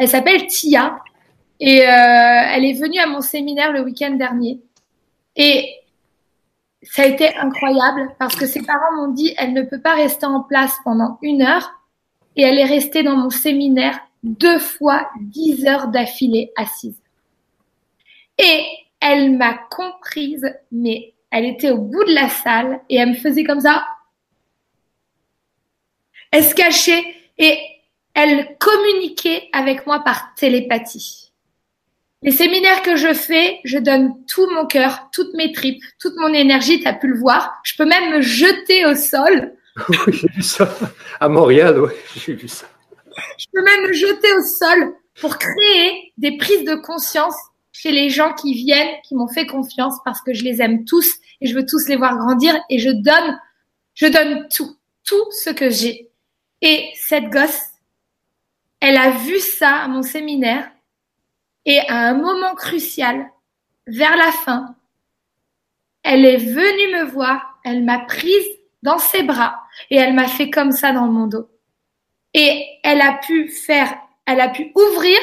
Elle s'appelle Tia et euh, elle est venue à mon séminaire le week-end dernier. Et ça a été incroyable parce que ses parents m'ont dit elle ne peut pas rester en place pendant une heure et elle est restée dans mon séminaire deux fois dix heures d'affilée assise. Et elle m'a comprise, mais elle était au bout de la salle et elle me faisait comme ça. Elle se cachait et elle communiquait avec moi par télépathie. Les séminaires que je fais, je donne tout mon cœur, toutes mes tripes, toute mon énergie, tu as pu le voir. Je peux même me jeter au sol Oui, j'ai vu ça. À Montréal, oui, j'ai vu ça. Je peux même me jeter au sol pour créer des prises de conscience chez les gens qui viennent, qui m'ont fait confiance parce que je les aime tous et je veux tous les voir grandir et je donne, je donne tout, tout ce que j'ai. Et cette gosse, elle a vu ça à mon séminaire et à un moment crucial, vers la fin, elle est venue me voir, elle m'a prise dans ses bras et elle m'a fait comme ça dans mon dos. Et elle a pu faire, elle a pu ouvrir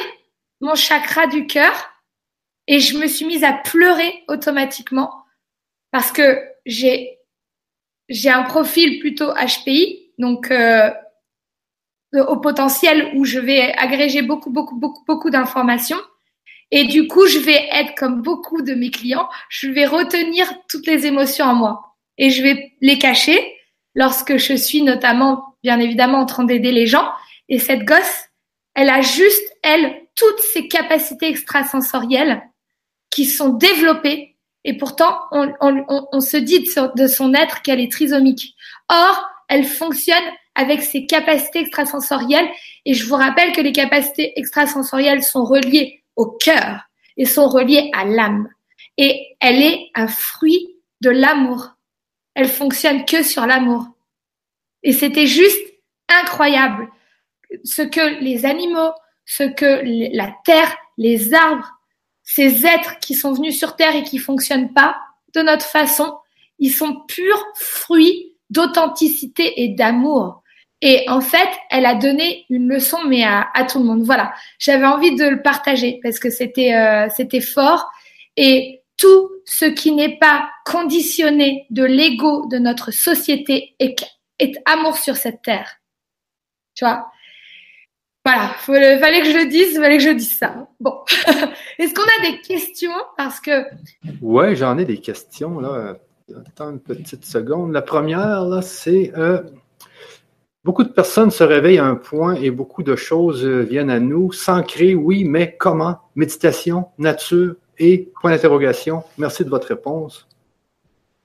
mon chakra du cœur et je me suis mise à pleurer automatiquement parce que j'ai j'ai un profil plutôt HPI, donc euh, au potentiel où je vais agréger beaucoup beaucoup beaucoup beaucoup d'informations et du coup je vais être comme beaucoup de mes clients, je vais retenir toutes les émotions en moi et je vais les cacher lorsque je suis notamment, bien évidemment, en train d'aider les gens. Et cette gosse, elle a juste, elle, toutes ses capacités extrasensorielles qui sont développées. Et pourtant, on, on, on se dit de son être qu'elle est trisomique. Or, elle fonctionne avec ses capacités extrasensorielles. Et je vous rappelle que les capacités extrasensorielles sont reliées au cœur et sont reliées à l'âme. Et elle est un fruit de l'amour elle fonctionne que sur l'amour. Et c'était juste incroyable ce que les animaux, ce que la terre, les arbres, ces êtres qui sont venus sur terre et qui fonctionnent pas de notre façon, ils sont purs fruits d'authenticité et d'amour. Et en fait, elle a donné une leçon, mais à, tout le monde. Voilà, j'avais envie de le partager parce que c'était euh, c'était fort. Et tout ce qui n'est pas conditionné de l'ego de notre société est, est, amour sur cette terre. Tu vois? Voilà, il fallait que je le dise, fallait que je dise ça. Bon, est-ce qu'on a des questions? Parce que... Ouais, j'en ai des questions. Là. Attends une petite seconde. La première, là, c'est... Euh, beaucoup de personnes se réveillent à un point et beaucoup de choses viennent à nous. S'ancrer, oui, mais comment? Méditation, nature, et point d'interrogation. Merci de votre réponse.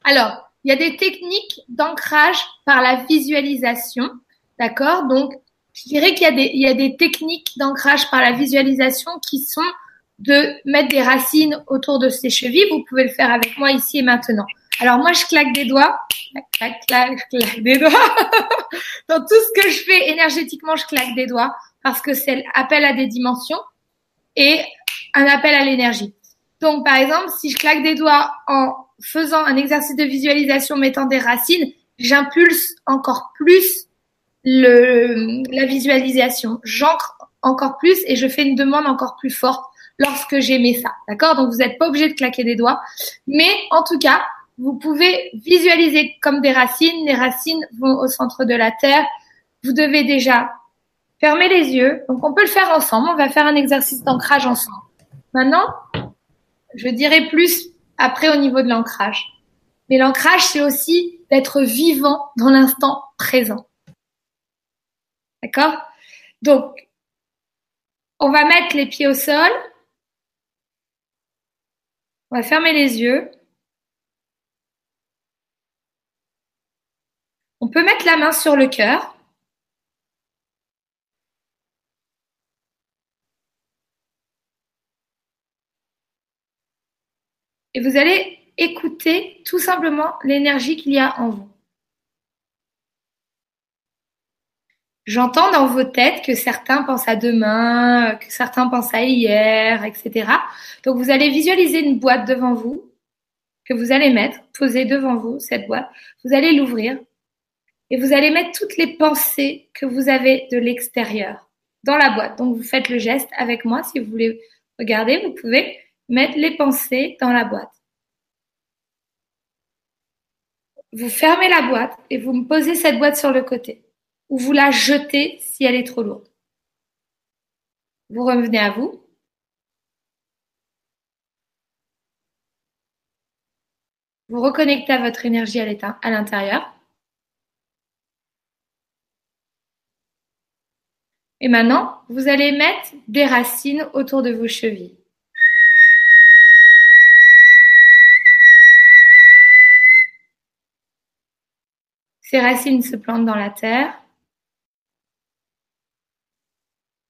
Alors, il y a des techniques d'ancrage par la visualisation. D'accord? Donc, je dirais qu'il y a des techniques d'ancrage par la visualisation qui sont de mettre des racines autour de ses chevilles. Vous pouvez le faire avec moi ici et maintenant. Alors moi, je claque des doigts. Je claque des doigts. Dans tout ce que je fais énergétiquement, je claque des doigts parce que c'est l'appel à des dimensions et un appel à l'énergie. Donc, par exemple, si je claque des doigts en faisant un exercice de visualisation mettant des racines, j'impulse encore plus le, la visualisation. J'ancre encore plus et je fais une demande encore plus forte lorsque j'aimais ça. D'accord? Donc vous n'êtes pas obligé de claquer des doigts. Mais en tout cas, vous pouvez visualiser comme des racines. Les racines vont au centre de la terre. Vous devez déjà fermer les yeux. Donc on peut le faire ensemble. On va faire un exercice d'ancrage ensemble. Maintenant, je dirais plus après au niveau de l'ancrage. Mais l'ancrage, c'est aussi d'être vivant dans l'instant présent. D'accord? Donc, on va mettre les pieds au sol. On va fermer les yeux. On peut mettre la main sur le cœur. Et vous allez écouter tout simplement l'énergie qu'il y a en vous. J'entends dans vos têtes que certains pensent à demain, que certains pensent à hier, etc. Donc vous allez visualiser une boîte devant vous que vous allez mettre, poser devant vous cette boîte. Vous allez l'ouvrir et vous allez mettre toutes les pensées que vous avez de l'extérieur dans la boîte. Donc vous faites le geste avec moi si vous voulez regarder, vous pouvez mettre les pensées dans la boîte. Vous fermez la boîte et vous me posez cette boîte sur le côté ou vous la jetez si elle est trop lourde. Vous revenez à vous. Vous reconnectez à votre énergie à l'intérieur. Et maintenant, vous allez mettre des racines autour de vos chevilles. Ces racines se plantent dans la terre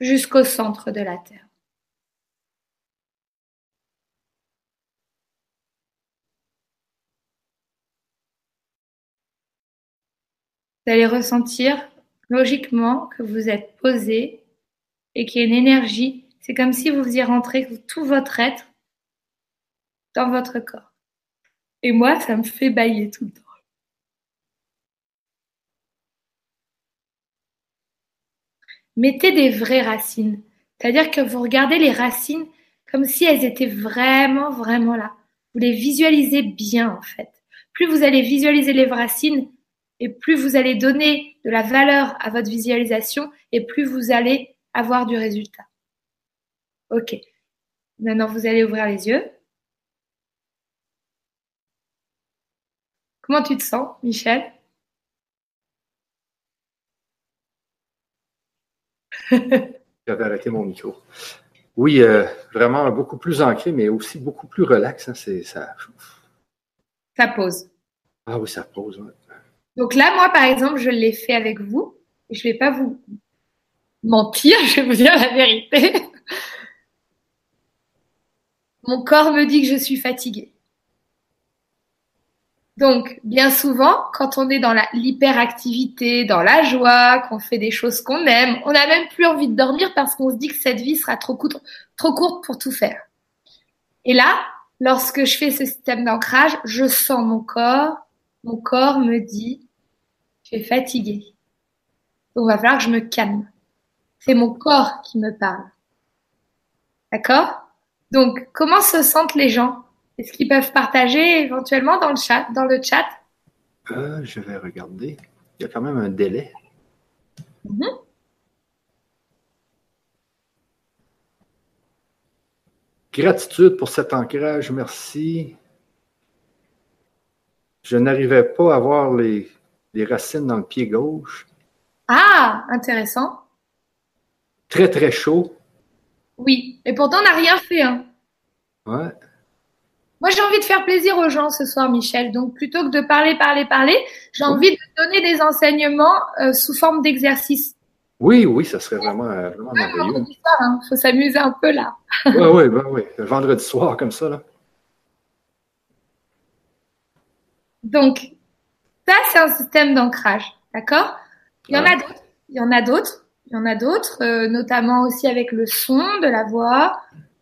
jusqu'au centre de la Terre. Vous allez ressentir logiquement que vous êtes posé et qu'il y a une énergie. C'est comme si vous y rentrez tout votre être dans votre corps. Et moi, ça me fait bailler tout le temps. mettez des vraies racines. C'est-à-dire que vous regardez les racines comme si elles étaient vraiment, vraiment là. Vous les visualisez bien, en fait. Plus vous allez visualiser les racines et plus vous allez donner de la valeur à votre visualisation et plus vous allez avoir du résultat. Ok. Maintenant, vous allez ouvrir les yeux. Comment tu te sens, Michel? J'avais arrêté mon micro. Oui, euh, vraiment beaucoup plus ancré, mais aussi beaucoup plus relax. Hein, c'est ça. Ça pose. Ah oui, ça pose. Donc là, moi, par exemple, je l'ai fait avec vous. Je ne vais pas vous mentir, je vais vous dire la vérité. Mon corps me dit que je suis fatiguée. Donc, bien souvent, quand on est dans l'hyperactivité, dans la joie, qu'on fait des choses qu'on aime, on n'a même plus envie de dormir parce qu'on se dit que cette vie sera trop courte pour tout faire. Et là, lorsque je fais ce système d'ancrage, je sens mon corps, mon corps me dit, tu es fatigué. Donc, il va falloir que je me calme. C'est mon corps qui me parle. D'accord? Donc, comment se sentent les gens? Est-ce qu'ils peuvent partager éventuellement dans le chat, dans le chat? Euh, Je vais regarder. Il y a quand même un délai. Mhm. Gratitude pour cet ancrage, merci. Je n'arrivais pas à voir les, les racines dans le pied gauche. Ah, intéressant. Très, très chaud. Oui, et pourtant, on n'a rien fait. Hein. Ouais. Moi, j'ai envie de faire plaisir aux gens ce soir, Michel. Donc, plutôt que de parler, parler, parler, j'ai envie de donner des enseignements euh, sous forme d'exercice. Oui, oui, ça serait vraiment, euh, vraiment merveilleux. Il hein. faut s'amuser un peu là. oui, oui, ben, oui. Le vendredi soir, comme ça, là. Donc, ça, c'est un système d'ancrage, d'accord? Il y en a d'autres. Il y en a d'autres. Il y en a d'autres, euh, notamment aussi avec le son de la voix,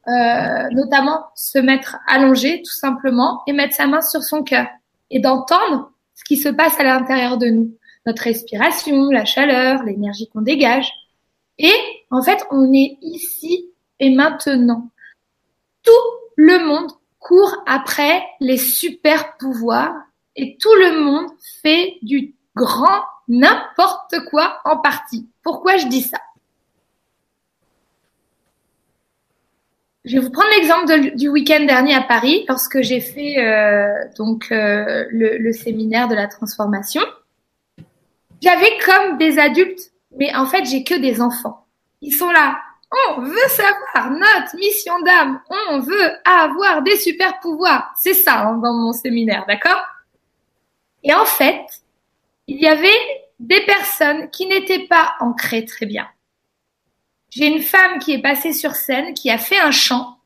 euh, notamment se mettre allongé tout simplement et mettre sa main sur son cœur et d'entendre ce qui se passe à l'intérieur de nous, notre respiration, la chaleur, l'énergie qu'on dégage. Et en fait, on est ici et maintenant. tout le monde court après les super pouvoirs et tout le monde fait du grand n'importe quoi en partie. Pourquoi je dis ça? Je vais vous prendre l'exemple du week-end dernier à Paris, lorsque j'ai fait euh, donc euh, le, séminaire de la transformation. J'avais comme des adultes, mais en fait j'ai que des enfants. Ils sont là. On veut savoir notre mission d'âme. On veut avoir des super pouvoirs. C'est ça hein, dans mon séminaire, d'accord? Et en fait, il y avait des personnes qui n'étaient pas ancrées très bien. J'ai une femme qui est passée sur scène, qui a fait un chant.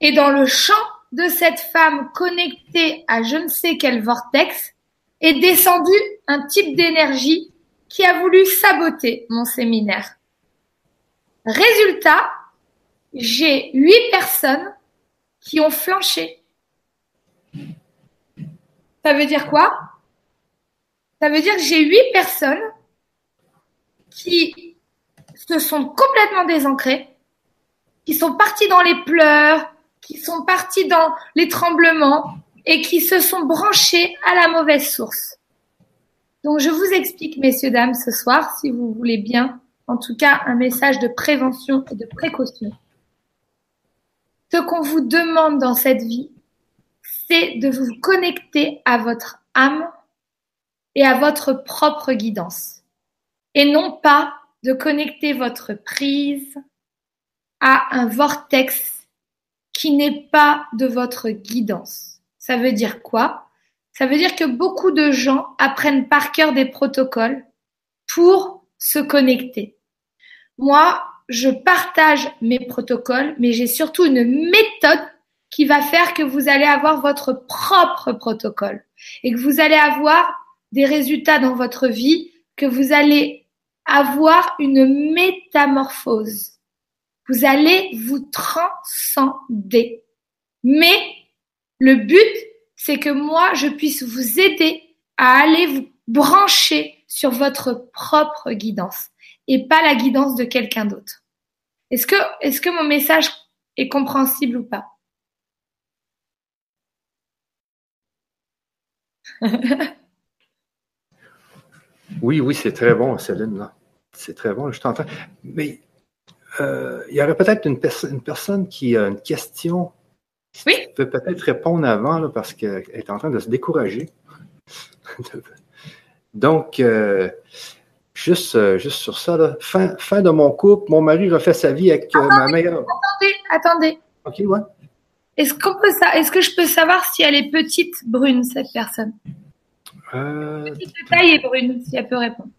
Et dans le chant de cette femme connectée à je ne sais quel vortex, est descendu un type d'énergie qui a voulu saboter mon séminaire. Résultat, j'ai huit personnes qui ont flanché. Ça veut dire quoi? Ça veut dire que j'ai huit personnes qui se sont complètement désancrés, qui sont partis dans les pleurs, qui sont partis dans les tremblements et qui se sont branchés à la mauvaise source. Donc je vous explique, messieurs, dames, ce soir, si vous voulez bien, en tout cas un message de prévention et de précaution. Ce qu'on vous demande dans cette vie, c'est de vous connecter à votre âme et à votre propre guidance. Et non pas de connecter votre prise à un vortex qui n'est pas de votre guidance. Ça veut dire quoi? Ça veut dire que beaucoup de gens apprennent par cœur des protocoles pour se connecter. Moi, je partage mes protocoles, mais j'ai surtout une méthode qui va faire que vous allez avoir votre propre protocole et que vous allez avoir des résultats dans votre vie, que vous allez avoir une métamorphose. Vous allez vous transcender. Mais le but, c'est que moi, je puisse vous aider à aller vous brancher sur votre propre guidance et pas la guidance de quelqu'un d'autre. Est-ce que, est-ce que mon message est compréhensible ou pas? oui, oui, c'est très bon, Céline. Là. C'est très bon, je t'entends. Mais euh, il y aurait peut-être une, une, personne qui a une question. Oui. peut peut-être répondre avant parce qu'elle est en train de se décourager. Donc, euh, juste, euh, juste sur ça, fin, fin de mon couple, mon mari refait sa vie avec ma meilleure. Attendez, attendez. OK, ouais. Est-ce qu'on peut ça Est-ce que je peux savoir si elle est petite, brune, cette personne? Petite taille et brune, si elle peut répondre.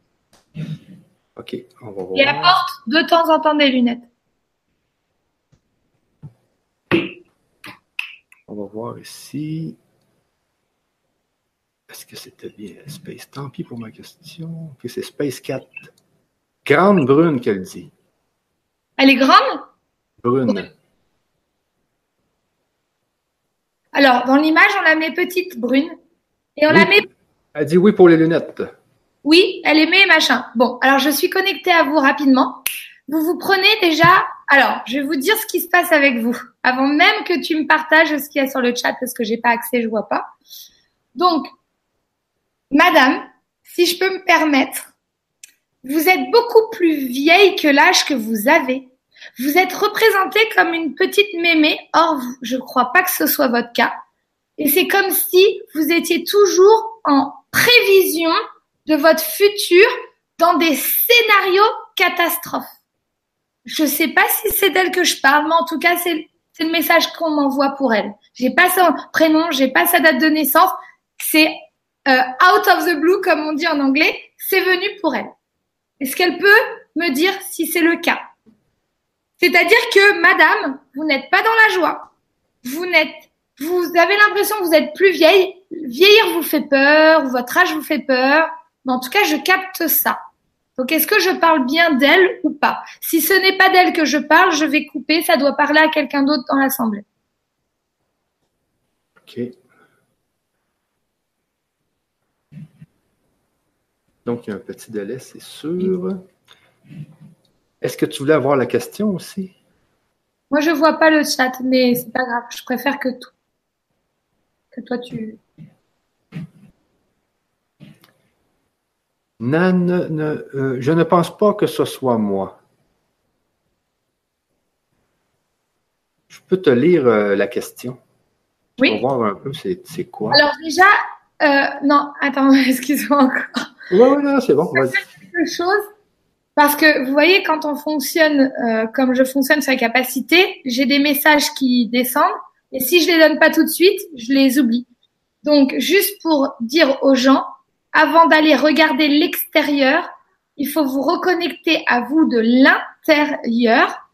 Ok, on va voir. Et apporte de temps en temps des lunettes. On va voir ici. Est-ce que c'était bien Space? Tant pis pour ma question? Ok, c'est Space 4. Grande brune qu'elle dit. Elle est grande? Brune. Alors, dans l'image, on la met petite brune. Et on la met. Elle dit oui pour les lunettes. Oui, elle aimait machin. Bon, alors je suis connectée à vous rapidement. Vous vous prenez déjà. Alors, je vais vous dire ce qui se passe avec vous avant même que tu me partages ce qu'il y a sur le chat parce que j'ai pas accès, je vois pas. Donc, Madame, si je peux me permettre, vous êtes beaucoup plus vieille que l'âge que vous avez. Vous êtes représentée comme une petite mémé. Or, je ne crois pas que ce soit votre cas. Et c'est comme si vous étiez toujours en prévision de votre futur dans des scénarios catastrophes. Je sais pas si c'est d'elle que je parle, mais en tout cas, c'est le message qu'on m'envoie pour elle. J'ai pas son prénom, j'ai pas sa date de naissance. C'est euh, out of the blue, comme on dit en anglais. C'est venu pour elle. Est-ce qu'elle peut me dire si c'est le cas? C'est-à-dire que, madame, vous n'êtes pas dans la joie. Vous n'êtes, vous avez l'impression que vous êtes plus vieille. Vieillir vous fait peur, votre âge vous fait peur. Mais en tout cas, je capte ça. Donc, est-ce que je parle bien d'elle ou pas? Si ce n'est pas d'elle que je parle, je vais couper. Ça doit parler à quelqu'un d'autre dans l'assemblée. OK. Donc, il y a un petit délai, c'est sûr. Est-ce que tu voulais avoir la question aussi? Moi, je vois pas le chat, mais c'est pas grave. Je préfère que tout, que toi tu. Nan, euh, je ne pense pas que ce soit moi. Je peux te lire euh, la question. Oui. Pour voir un peu c'est quoi. Alors déjà, euh, non, attends, excuse-moi encore. Oui, oui, non, c'est bon. Quelque chose, parce que vous voyez, quand on fonctionne euh, comme je fonctionne sur la capacité, j'ai des messages qui descendent, et si je les donne pas tout de suite, je les oublie. Donc, juste pour dire aux gens, avant d'aller regarder l'extérieur, il faut vous reconnecter à vous de l'intérieur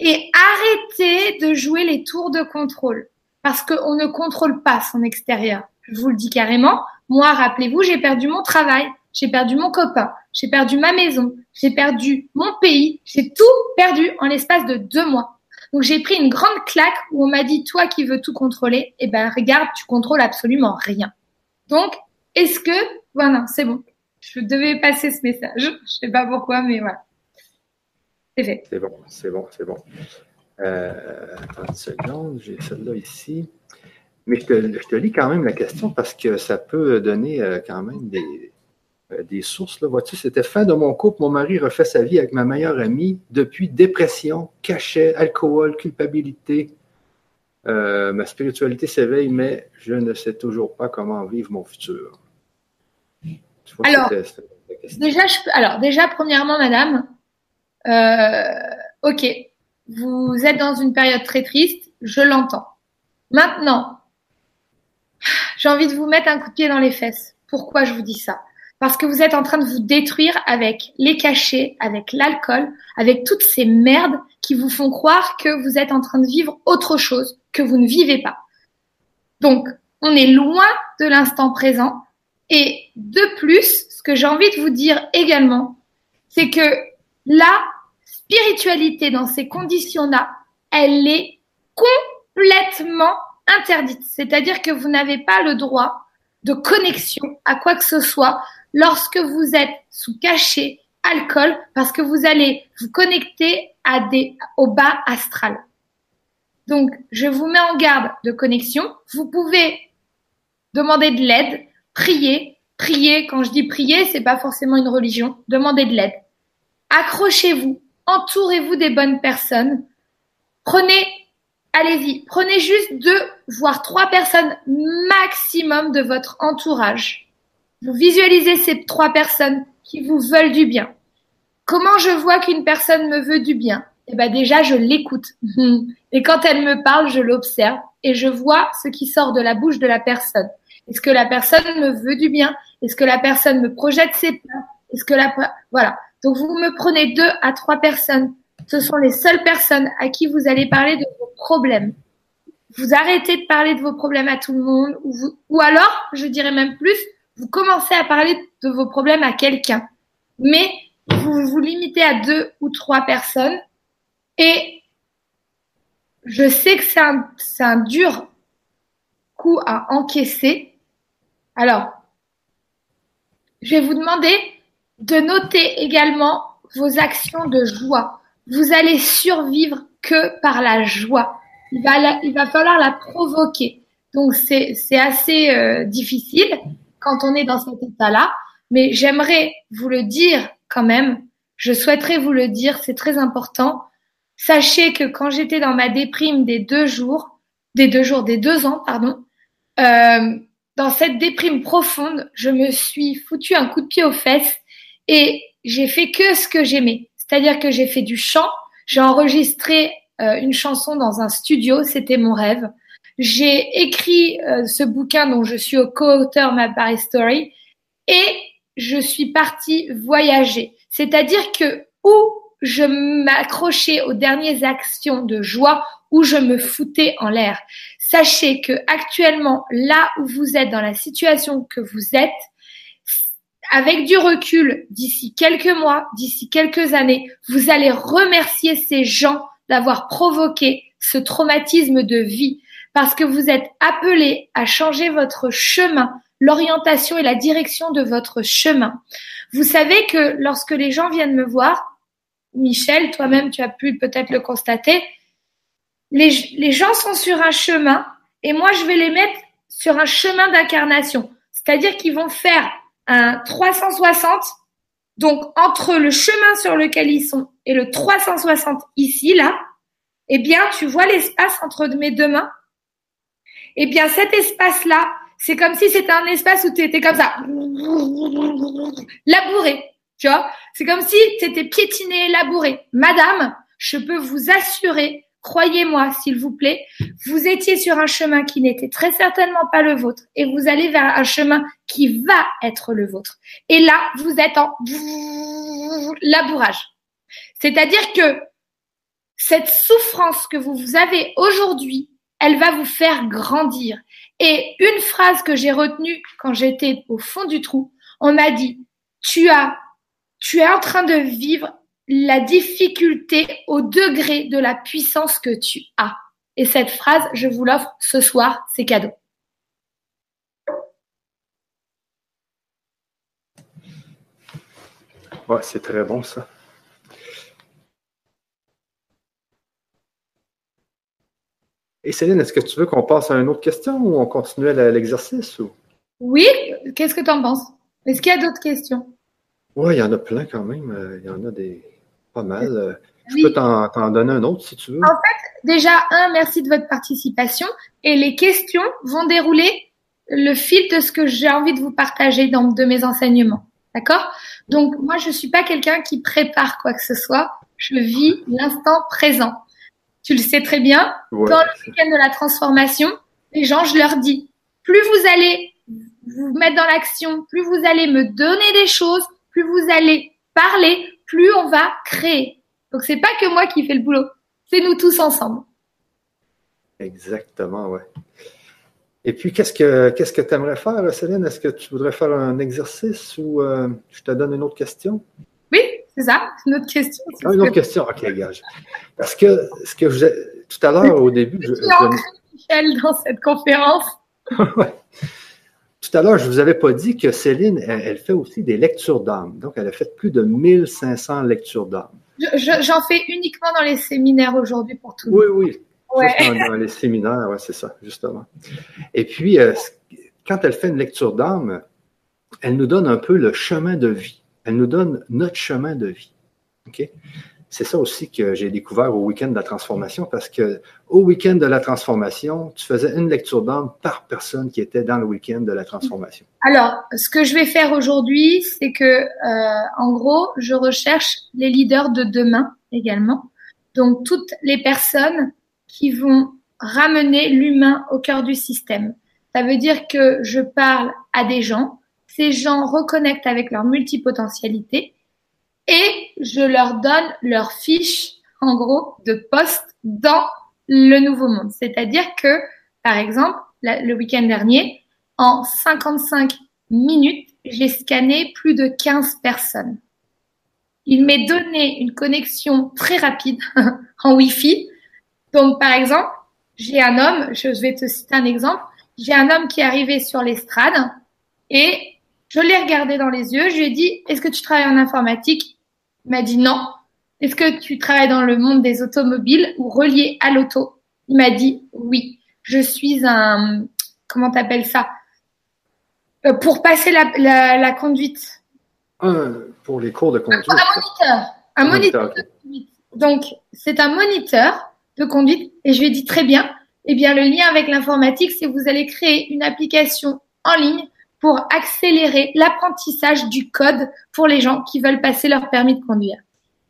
et arrêter de jouer les tours de contrôle parce qu'on ne contrôle pas son extérieur. Je vous le dis carrément. Moi, rappelez-vous, j'ai perdu mon travail, j'ai perdu mon copain, j'ai perdu ma maison, j'ai perdu mon pays, j'ai tout perdu en l'espace de deux mois. Donc j'ai pris une grande claque où on m'a dit toi qui veux tout contrôler, eh ben regarde, tu contrôles absolument rien. Donc est-ce que voilà, c'est bon. Je devais passer ce message. Je sais pas pourquoi, mais voilà. C'est fait. C'est bon, c'est bon, c'est bon. Euh, attends une seconde, j'ai celle-là ici. Mais je te, lis quand même la question parce que ça peut donner euh, quand même des, des sources. Là. Vois-tu, c'était fin de mon couple. Mon mari refait sa vie avec ma meilleure amie depuis dépression, cachet, alcool, culpabilité. ma spiritualité s'éveille, mais je ne sais toujours pas comment vivre mon futur. Alors, déjà, je, alors, déjà, premièrement, madame, ok, vous êtes dans une période très triste, je l'entends. Maintenant, j'ai envie de vous mettre un coup de pied dans les fesses. Pourquoi je vous dis ça? Parce que vous êtes en train de vous détruire avec les cachets, avec l'alcool, avec toutes ces merdes qui vous font croire que vous êtes en train de vivre autre chose que vous ne vivez pas. Donc, on est loin de l'instant présent. Et de plus, ce que j'ai envie de vous dire également, c'est que là, spiritualité dans ces conditions-là, elle est complètement interdite. C'est-à-dire que vous n'avez pas le droit de connexion à quoi que ce soit lorsque vous êtes sous cachet, alcool, parce que vous allez vous connecter à des, au bas astral. Donc, je vous mets en garde de connexion. Vous pouvez demander de l'aide, prier. Prier, quand je dis prier, c'est pas forcément une religion. Demandez de l'aide. Accrochez-vous entourez-vous des bonnes personnes. Prenez, allez-y, prenez juste deux, voire trois personnes maximum de votre entourage. Vous visualisez ces trois personnes qui vous veulent du bien. Comment je vois qu'une personne me veut du bien? Eh ben déjà, je l'écoute. Et quand elle me parle, je l'observe et je vois ce qui sort de la bouche de la personne. Est-ce que la personne me veut du bien? Est-ce que la personne me projette ses plans? Est-ce que la voilà donc vous me prenez deux à trois personnes. Ce sont les seules personnes à qui vous allez parler de vos problèmes. Vous arrêtez de parler de vos problèmes à tout le monde, ou, ou alors, je dirais même plus, vous commencez à parler de vos problèmes à quelqu'un. Mais vous vous limitez à deux ou trois personnes. Et je sais que c'est un, un dur coup à encaisser. Alors, je vais vous demander de noter également vos actions de joie. Vous allez survivre que par la joie. Il va, falloir la provoquer. Donc c'est, c'est assez euh, difficile quand on est dans cet état-là, mais j'aimerais vous le dire quand même. Je souhaiterais vous le dire, c'est très important. Sachez que quand j'étais dans ma déprime des deux jours, des deux jours, des deux ans, pardon, euh, dans cette déprime profonde, je me suis foutu un coup de pied aux fesses et j'ai fait que ce que j'aimais. C'est-à-dire que j'ai fait du chant, j'ai enregistré euh, une chanson dans un studio, c'était mon rêve. J'ai écrit euh, ce bouquin dont je suis au co-auteur Ma Paris Story et je suis partie voyager. C'est-à-dire que où je m'accrochais aux dernières actions de joie, où je me foutais en l'air. Sachez que actuellement, là où vous êtes, dans la situation que vous êtes, avec du recul, d'ici quelques mois, d'ici quelques années, vous allez remercier ces gens d'avoir provoqué ce traumatisme de vie parce que vous êtes appelés à changer votre chemin, l'orientation et la direction de votre chemin. Vous savez que lorsque les gens viennent me voir, Michel, toi-même, tu as pu peut-être le constater, les, les gens sont sur un chemin et moi, je vais les mettre sur un chemin d'incarnation. C'est-à-dire qu'ils vont faire un 360, donc entre le chemin sur lequel ils sont et le 360 ici, là, eh bien, tu vois l'espace entre mes deux mains Eh bien, cet espace-là, c'est comme si c'était un espace où tu étais comme ça, labouré, tu vois C'est comme si tu étais piétiné, labouré. Madame, je peux vous assurer croyez-moi, s'il vous plaît, vous étiez sur un chemin qui n'était très certainement pas le vôtre et vous allez vers un chemin qui va être le vôtre. Et là, vous êtes en labourage. C'est-à-dire que cette souffrance que vous avez aujourd'hui, elle va vous faire grandir. Et une phrase que j'ai retenue quand j'étais au fond du trou, on m'a dit, tu as, tu es en train de vivre la difficulté au degré de la puissance que tu as. Et cette phrase, je vous l'offre ce soir, c'est cadeau. Ouais, c'est très bon ça. Et Céline, est-ce que tu veux qu'on passe à une autre question ou on continue à l'exercice? Ou... Oui, qu'est-ce que tu en penses? Est-ce qu'il y a d'autres questions? Oui, il y en a plein quand même. Euh, il y en a des. Pas mal. Euh, je peux t'en donner un autre si tu veux. En fait, déjà, un, merci de votre participation. Et les questions vont dérouler le fil de ce que j'ai envie de vous partager dans de mes enseignements. D'accord? Donc, moi, je suis pas quelqu'un qui prépare quoi que ce soit. Je vis l'instant présent. Tu le sais très bien. Dans le week-end de la transformation, les gens, je leur dis, plus vous allez vous mettre dans l'action, plus vous allez me donner des choses, plus vous allez parler, plus on va créer. Donc c'est pas que moi qui fais le boulot, c'est nous tous ensemble. Exactement, ouais. Et puis, qu'est-ce que qu'est-ce que tu aimerais faire, Céline? Est-ce que tu voudrais faire un exercice ou euh, je te donne une autre question? Oui, c'est ça, une autre question. Une autre question, ok, gage. Parce que ce que tout à l'heure au début, je, je... Michel dans cette conférence. ouais. Tout à l'heure, je ne vous avais pas dit que Céline, elle, fait aussi des lectures d'âme. Donc, elle a fait plus de 1500 lectures d'âme. J'en fais uniquement dans les séminaires aujourd'hui pour tout le monde. Oui, oui. dans, les séminaires, ouais, c'est ça, justement. Et puis, euh, quand elle fait une lecture d'âme, elle nous donne un peu le chemin de vie. Elle nous donne notre chemin de vie. OK? c'est ça aussi que j'ai découvert au week-end de la transformation parce que au week-end de la transformation, tu faisais une lecture d'âme par personne qui était dans le week-end de la transformation. Alors, ce que je vais faire aujourd'hui, c'est que, euh, en gros, je recherche les leaders de demain également. Donc, toutes les personnes qui vont ramener l'humain au cœur du système. Ça veut dire que je parle à des gens, ces gens reconnectent avec leur multipotentialité et je leur donne leur fiche, en gros, de poste dans le nouveau monde. C'est-à-dire que, par exemple, le week-end dernier, en 55 minutes, j'ai scanné plus de 15 personnes. Il m'est donné une connexion très rapide en Wi-Fi. Donc, par exemple, j'ai un homme, je vais te citer un exemple, j'ai un homme qui est arrivé sur l'estrade et je l'ai regardé dans les yeux, je lui ai dit, est-ce que tu travailles en informatique? Il m'a dit non. Est-ce que tu travailles dans le monde des automobiles ou relié à l'auto? Il m'a dit oui. Je suis un, comment t'appelles ça? Euh, Pour passer la, la, conduite. pour les cours de conduite. Un moniteur. Un moniteur, de conduite. Donc, c'est un moniteur de conduite. Et je lui ai dit très bien. Eh bien, le lien avec l'informatique, c'est que vous allez créer une application en ligne pour accélérer l'apprentissage du code pour les gens qui veulent passer leur permis de conduire.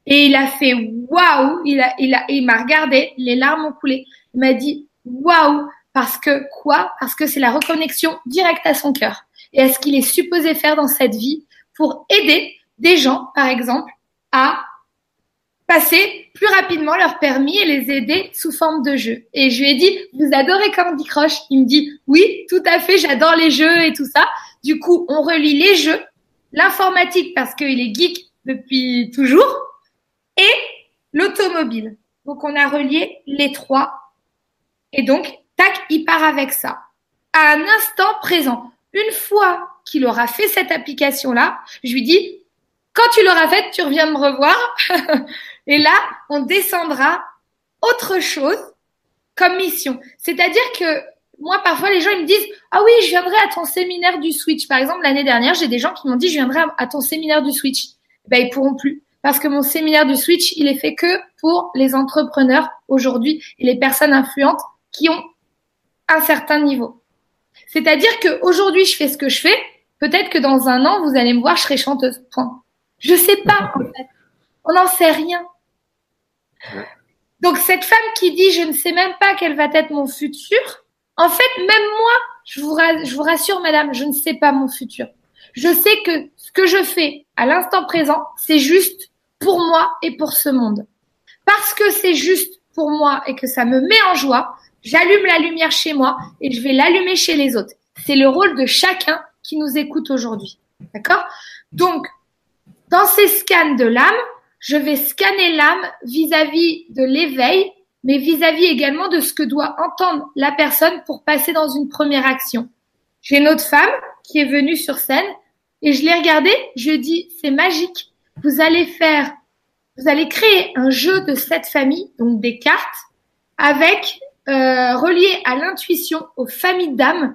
Et il a fait waouh, il a, il a, il m'a regardé, les larmes ont coulé. Il m'a dit waouh, parce que quoi? Parce que c'est la reconnexion directe à son cœur et à ce qu'il est supposé faire dans cette vie pour aider des gens, par exemple, à passer plus rapidement leur permis et les aider sous forme de jeu. Et je lui ai dit, vous adorez Candy Crush? Il me dit, oui, tout à fait, j'adore les jeux et tout ça. Du coup, on relie les jeux, l'informatique parce qu'il est geek depuis toujours, et l'automobile. Donc, on a relié les trois. Et donc, tac, il part avec ça. À un instant présent, une fois qu'il aura fait cette application-là, je lui dis, quand tu l'auras faite, tu reviens me revoir. Et là, on descendra autre chose comme mission. C'est-à-dire que moi, parfois, les gens ils me disent ah oui, je viendrai à ton séminaire du Switch. Par exemple, l'année dernière, j'ai des gens qui m'ont dit je viendrai à ton séminaire du Switch. Ben ils pourront plus parce que mon séminaire du Switch, il est fait que pour les entrepreneurs aujourd'hui et les personnes influentes qui ont un certain niveau. C'est-à-dire que aujourd'hui, je fais ce que je fais. Peut-être que dans un an, vous allez me voir, je serai chanteuse. Point. Je sais pas, en fait. On n'en sait rien. Donc, cette femme qui dit, je ne sais même pas quel va être mon futur, en fait, même moi, je vous, je vous rassure, madame, je ne sais pas mon futur. Je sais que ce que je fais à l'instant présent, c'est juste pour moi et pour ce monde. Parce que c'est juste pour moi et que ça me met en joie, j'allume la lumière chez moi et je vais l'allumer chez les autres. C'est le rôle de chacun qui nous écoute aujourd'hui. D'accord? Donc, dans ces scans de l'âme, je vais scanner l'âme vis-à-vis de l'éveil, mais vis-à-vis également de ce que doit entendre la personne pour passer dans une première action. J'ai une autre femme qui est venue sur scène et je l'ai regardée, je dis c'est magique. Vous allez faire, vous allez créer un jeu de cette famille, donc des cartes, avec euh, relié à l'intuition, aux familles d'âmes,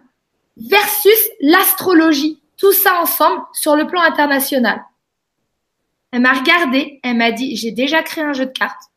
versus l'astrologie. Tout ça ensemble sur le plan international. Elle m'a regardé, elle m'a dit, j'ai déjà créé un jeu de cartes.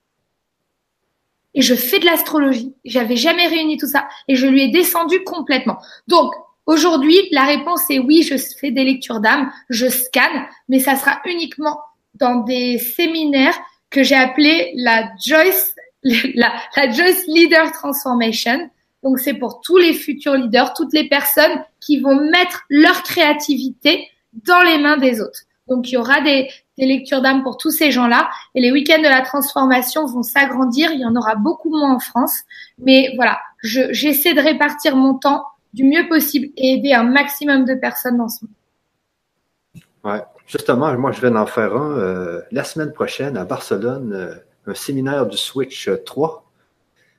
Et je fais de l'astrologie. J'avais jamais réuni tout ça. Et je lui ai descendu complètement. Donc, aujourd'hui, la réponse est oui, je fais des lectures d'âme, je scanne, mais ça sera uniquement dans des séminaires que j'ai appelé la Joyce, la, la Joyce Leader Transformation. Donc, c'est pour tous les futurs leaders, toutes les personnes qui vont mettre leur créativité dans les mains des autres. Donc, il y aura des, des lectures d'âme pour tous ces gens-là. Et les week-ends de la transformation vont s'agrandir. Il y en aura beaucoup moins en France. Mais voilà, j'essaie de répartir mon temps du mieux possible et aider un maximum de personnes dans ce monde. Ouais, justement, moi, je vais en faire un euh, la semaine prochaine à Barcelone, euh, un séminaire du Switch 3.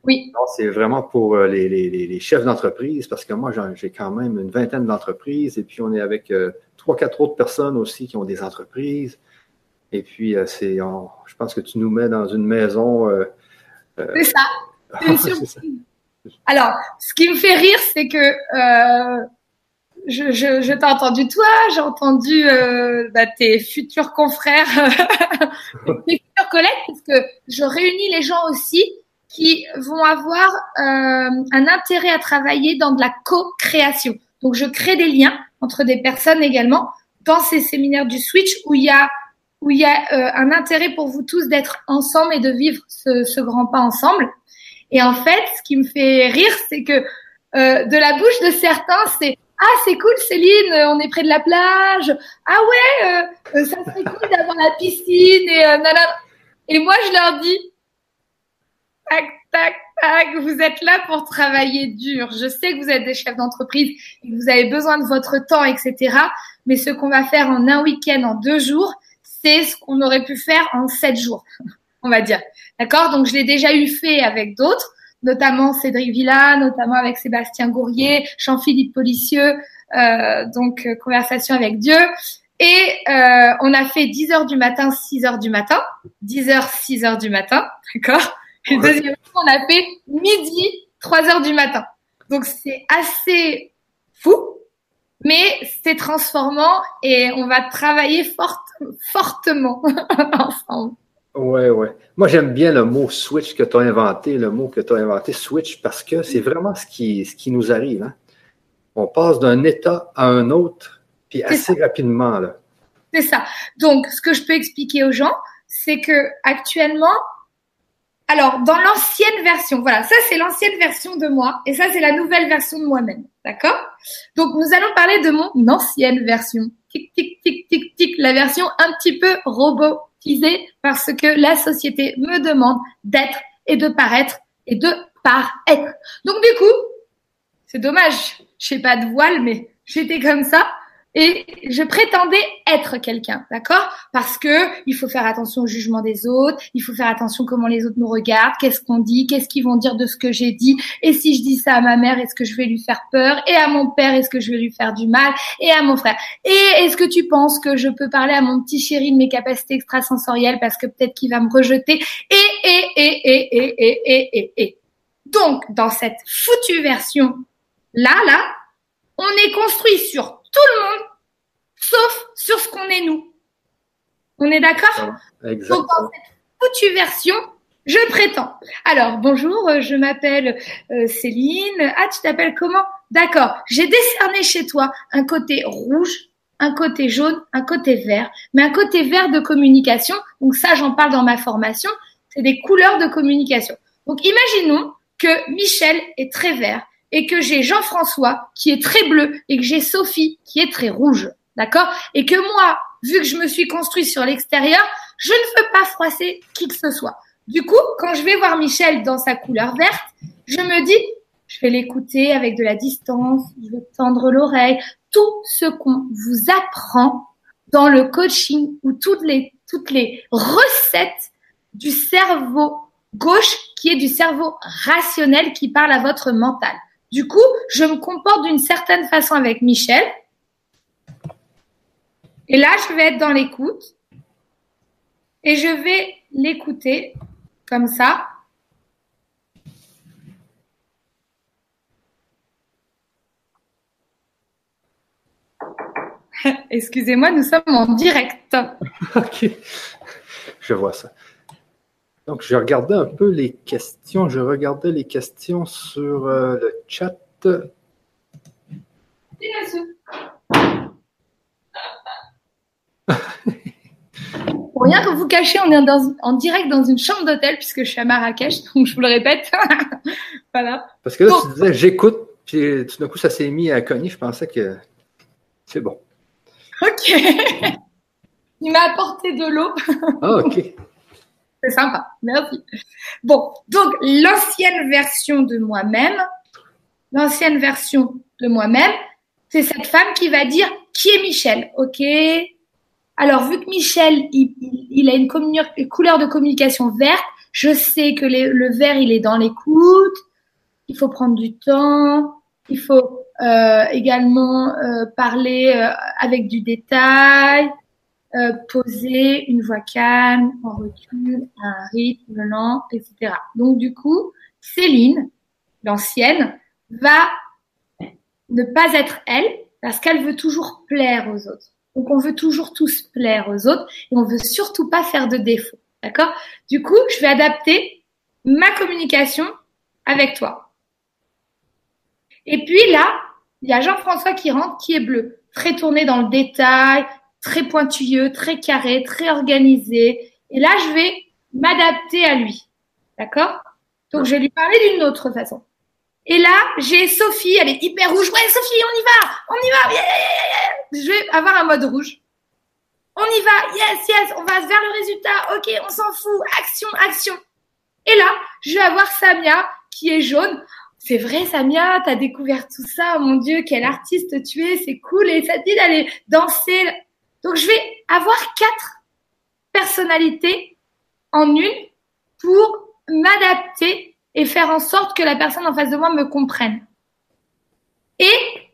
Oui. C'est vraiment pour euh, les, les, les chefs d'entreprise parce que moi, j'ai quand même une vingtaine d'entreprises et puis on est avec trois, quatre autres personnes aussi qui ont des entreprises. Et puis, euh, c'est, je pense que tu nous mets dans une maison. Euh, euh, c'est ça. C'est Alors, ce qui me fait rire, c'est que je, je, je t'ai entendu toi, j'ai entendu bah, tes futurs confrères, tes futurs collègues, parce que je réunis les gens aussi qui vont avoir un intérêt à travailler dans de la co-création. Donc, je crée des liens entre des personnes également dans ces séminaires du Switch où il y a où il y a euh, un intérêt pour vous tous d'être ensemble et de vivre ce, ce, grand pas ensemble. Et en fait, ce qui me fait rire, c'est que euh, de la bouche de certains, c'est ah c'est cool Céline, on est près de la plage. Ah ouais, euh, euh ça serait cool d'avoir la piscine et euh, Et moi je leur dis tac tac tac, vous êtes là pour travailler dur. Je sais que vous êtes des chefs d'entreprise et que vous avez besoin de votre temps, etc. Mais ce qu'on va faire en un week-end, en deux jours, c'est ce qu'on aurait pu faire en sept jours, on va dire. D'accord? Donc, je l'ai déjà eu fait avec d'autres, notamment Cédric Villa, notamment avec Sébastien Gourrier, Jean-Philippe Policieux, euh, donc euh, conversation avec Dieu. Et euh, on a fait 10 heures du matin, 6 heures du matin, 10 heures, 6 heures du matin, d'accord? Et deuxième fois, on a fait midi, 3 heures du matin. Donc c'est assez fou, mais c'est transformant et on va travailler fort, fortement ensemble. Ouais, ouais. Moi, j'aime bien le mot switch que tu as inventé, le mot que tu as inventé, switch, parce que c'est vraiment ce qui, ce qui nous arrive. Hein. On passe d'un état à un autre, puis assez rapidement. Là. C'est ça. Donc, ce que je peux expliquer aux gens, c'est que actuellement, alors, dans l'ancienne version, voilà, ça c'est l'ancienne version de moi et ça c'est la nouvelle version de moi-même. D'accord? Donc, nous allons parler de mon ancienne version. Tic, tic, tic, tic, tic, la version un petit peu robotisée parce que la société me demande d'être et de paraître et de paraître. Donc, du coup, c'est dommage, je n'ai pas de voile, mais j'étais comme ça et je prétendais être quelqu'un, d'accord? Parce que il faut faire attention au jugement des autres, il faut faire attention comment les autres nous regardent, qu'est-ce qu'on dit, qu'est-ce qu'ils vont dire de ce que j'ai dit, et si je dis ça à ma mère, est-ce que je vais lui faire peur? Et à mon père, est-ce que je vais lui faire du mal? Et à mon frère. Et est-ce que tu penses que je peux parler à mon petit chéri de mes capacités extrasensorielles parce que peut-être qu'il va me rejeter? Et et et et et et et et et. Donc, dans cette foutue version là, là, on est construit sur tout le monde, sauf sur ce qu'on est nous. On est d'accord? Exactement. Donc, dans cette foutue version, je prétends. Alors, bonjour, euh, je m'appelle euh, Céline. Ah, tu t'appelles comment? D'accord. J'ai décerné chez toi un côté rouge, un côté jaune, un côté vert, mais un côté vert de communication. Donc ça, j'en parle dans ma formation. C'est des couleurs de communication. Donc, imaginons que Michel est très vert et que j'ai Jean-François qui est très bleu et que j'ai Sophie qui est très rouge. D'accord? Et que moi, vu que je me suis construit sur l'extérieur, je ne veux pas froisser qui que ce soit. Du coup, quand je vais voir Michel dans sa couleur verte, je me dis, je vais l'écouter avec de la distance, je vais tendre l'oreille, tout ce qu'on vous apprend dans le coaching ou toutes les, toutes les recettes du cerveau gauche qui est du cerveau rationnel qui parle à votre mental. Du coup, je me comporte d'une certaine façon avec Michel. Et là, je vais être dans l'écoute. Et je vais l'écouter comme ça. Excusez-moi, nous sommes en direct. OK. Je vois ça. Donc, je regardais un peu les questions. Je regardais les questions sur euh, le chat. Pour rien que vous cachiez, on est dans- en direct dans une chambre d'hôtel puisque je suis à Marrakech, donc je vous le répète. voilà. Parce que là, tu disais j'écoute, puis tout d'un coup, ça s'est mis à cogner. Je pensais que c'est bon. Ok. Il m'a apporté de l'eau. Ah, OK. C'est sympa. Merci. Bon, donc l'ancienne version de moi-même, l'ancienne version de moi-même, c'est cette femme qui va dire qui est Michel, ok Alors vu que Michel, il, il- a une, couleur de communication verte, je sais que le vert, il est dans l'écoute. Il faut prendre du temps. Il faut euh, également euh, parler euh, avec du détail euh, poser une voix calme, en recul, un rythme lent, etc. Donc du coup, Céline, l'ancienne, va ne pas être elle parce qu'elle veut toujours plaire aux autres. Donc on veut toujours tous plaire aux autres et on veut surtout pas faire de défaut. D'accord? Du coup, je vais adapter ma communication avec toi. Et puis là, il y a Jean-François qui rentre, qui est bleu, très tourné dans le détail, très pointilleux, très carré, très organisé. Et là, je vais m'adapter à lui. D'accord? Donc, je vais lui parler d'une autre façon. Et là, j'ai Sophie, elle est hyper rouge. Ouais, Sophie, on y va, on y va. Yeah. Je vais avoir un mode rouge. On y va, yes, yes, on va vers le résultat. Ok, on s'en fout. Action, action. Et là, je vais avoir Samia qui est jaune. C'est vrai, Samia, t'as découvert tout ça. Mon Dieu, quel artiste tu es, c'est cool. Et ça te dit d'aller danser. Donc, je vais avoir quatre personnalités en une pour m'adapter et faire en sorte que la personne en face de moi me comprenne. Et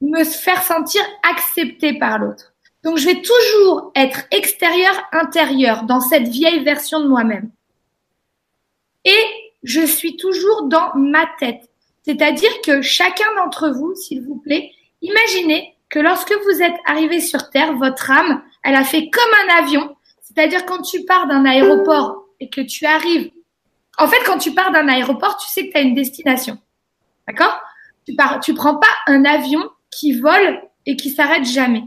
me faire sentir acceptée par l'autre. Donc, je vais toujours être extérieur, intérieur dans cette vieille version de moi-même. Et je suis toujours dans ma tête. C'est-à-dire que chacun d'entre vous, s'il vous plaît, imaginez que lorsque vous êtes arrivé sur Terre, votre âme, elle a fait comme un avion. C'est-à-dire quand tu pars d'un aéroport et que tu arrives. En fait, quand tu pars d'un aéroport, tu sais que tu as une destination. D'accord? Tu pars, tu prends pas un avion qui vole et qui s'arrête jamais.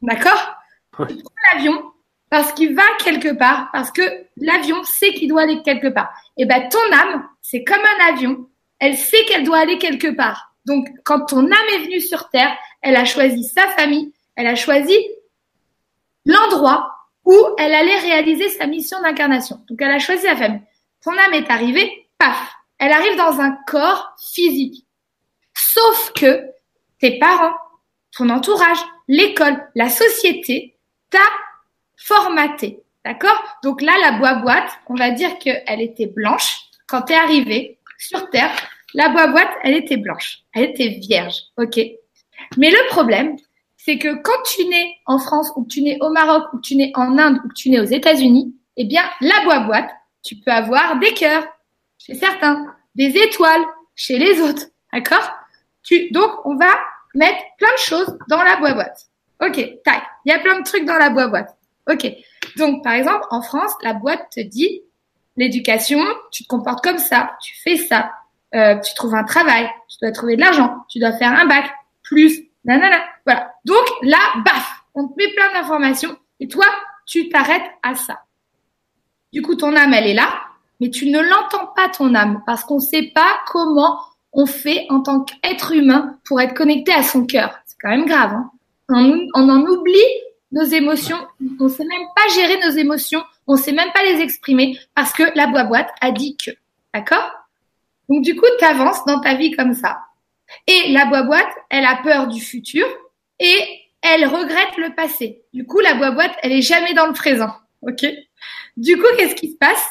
D'accord? Ouais. Tu prends l'avion parce qu'il va quelque part, parce que l'avion sait qu'il doit aller quelque part. Et ben ton âme, c'est comme un avion. Elle sait qu'elle doit aller quelque part. Donc quand ton âme est venue sur Terre, elle a choisi sa famille, elle a choisi l'endroit où elle allait réaliser sa mission d'incarnation. Donc elle a choisi sa famille. Ton âme est arrivée, paf, elle arrive dans un corps physique. Sauf que tes parents, ton entourage, l'école, la société t'a formaté. D'accord? Donc là, la boîte, on va dire qu'elle était blanche. Quand tu es arrivé sur Terre, la boîte, elle était blanche. Elle était vierge. OK? Mais le problème, c'est que quand tu nais en France, ou que tu nais au Maroc, ou que tu nais en Inde, ou que tu nais aux États-Unis, eh bien, la boîte, tu peux avoir des cœurs. C'est certain. des étoiles chez les autres. D'accord? Tu, Donc, on va mettre plein de choses dans la boîte. Ok, tac. Il y a plein de trucs dans la boîte. Ok. Donc, par exemple, en France, la boîte te dit l'éducation, tu te comportes comme ça, tu fais ça, euh, tu trouves un travail, tu dois trouver de l'argent, tu dois faire un bac, plus, nanana. Voilà. Donc là, baf, on te met plein d'informations et toi, tu t'arrêtes à ça. Du coup, ton âme, elle est là, mais tu ne l'entends pas, ton âme, parce qu'on ne sait pas comment on fait en tant qu'être humain pour être connecté à son cœur. C'est quand même grave. Hein on, en oublie nos émotions. On ne sait même pas gérer nos émotions. On ne sait même pas les exprimer parce que la boîte a dit que. D'accord? Donc du coup, tu avances dans ta vie comme ça. Et la boîte, elle a peur du futur et elle regrette le passé. Du coup, la boîte, elle est jamais dans le présent. OK? Du coup, qu'est-ce qui se passe?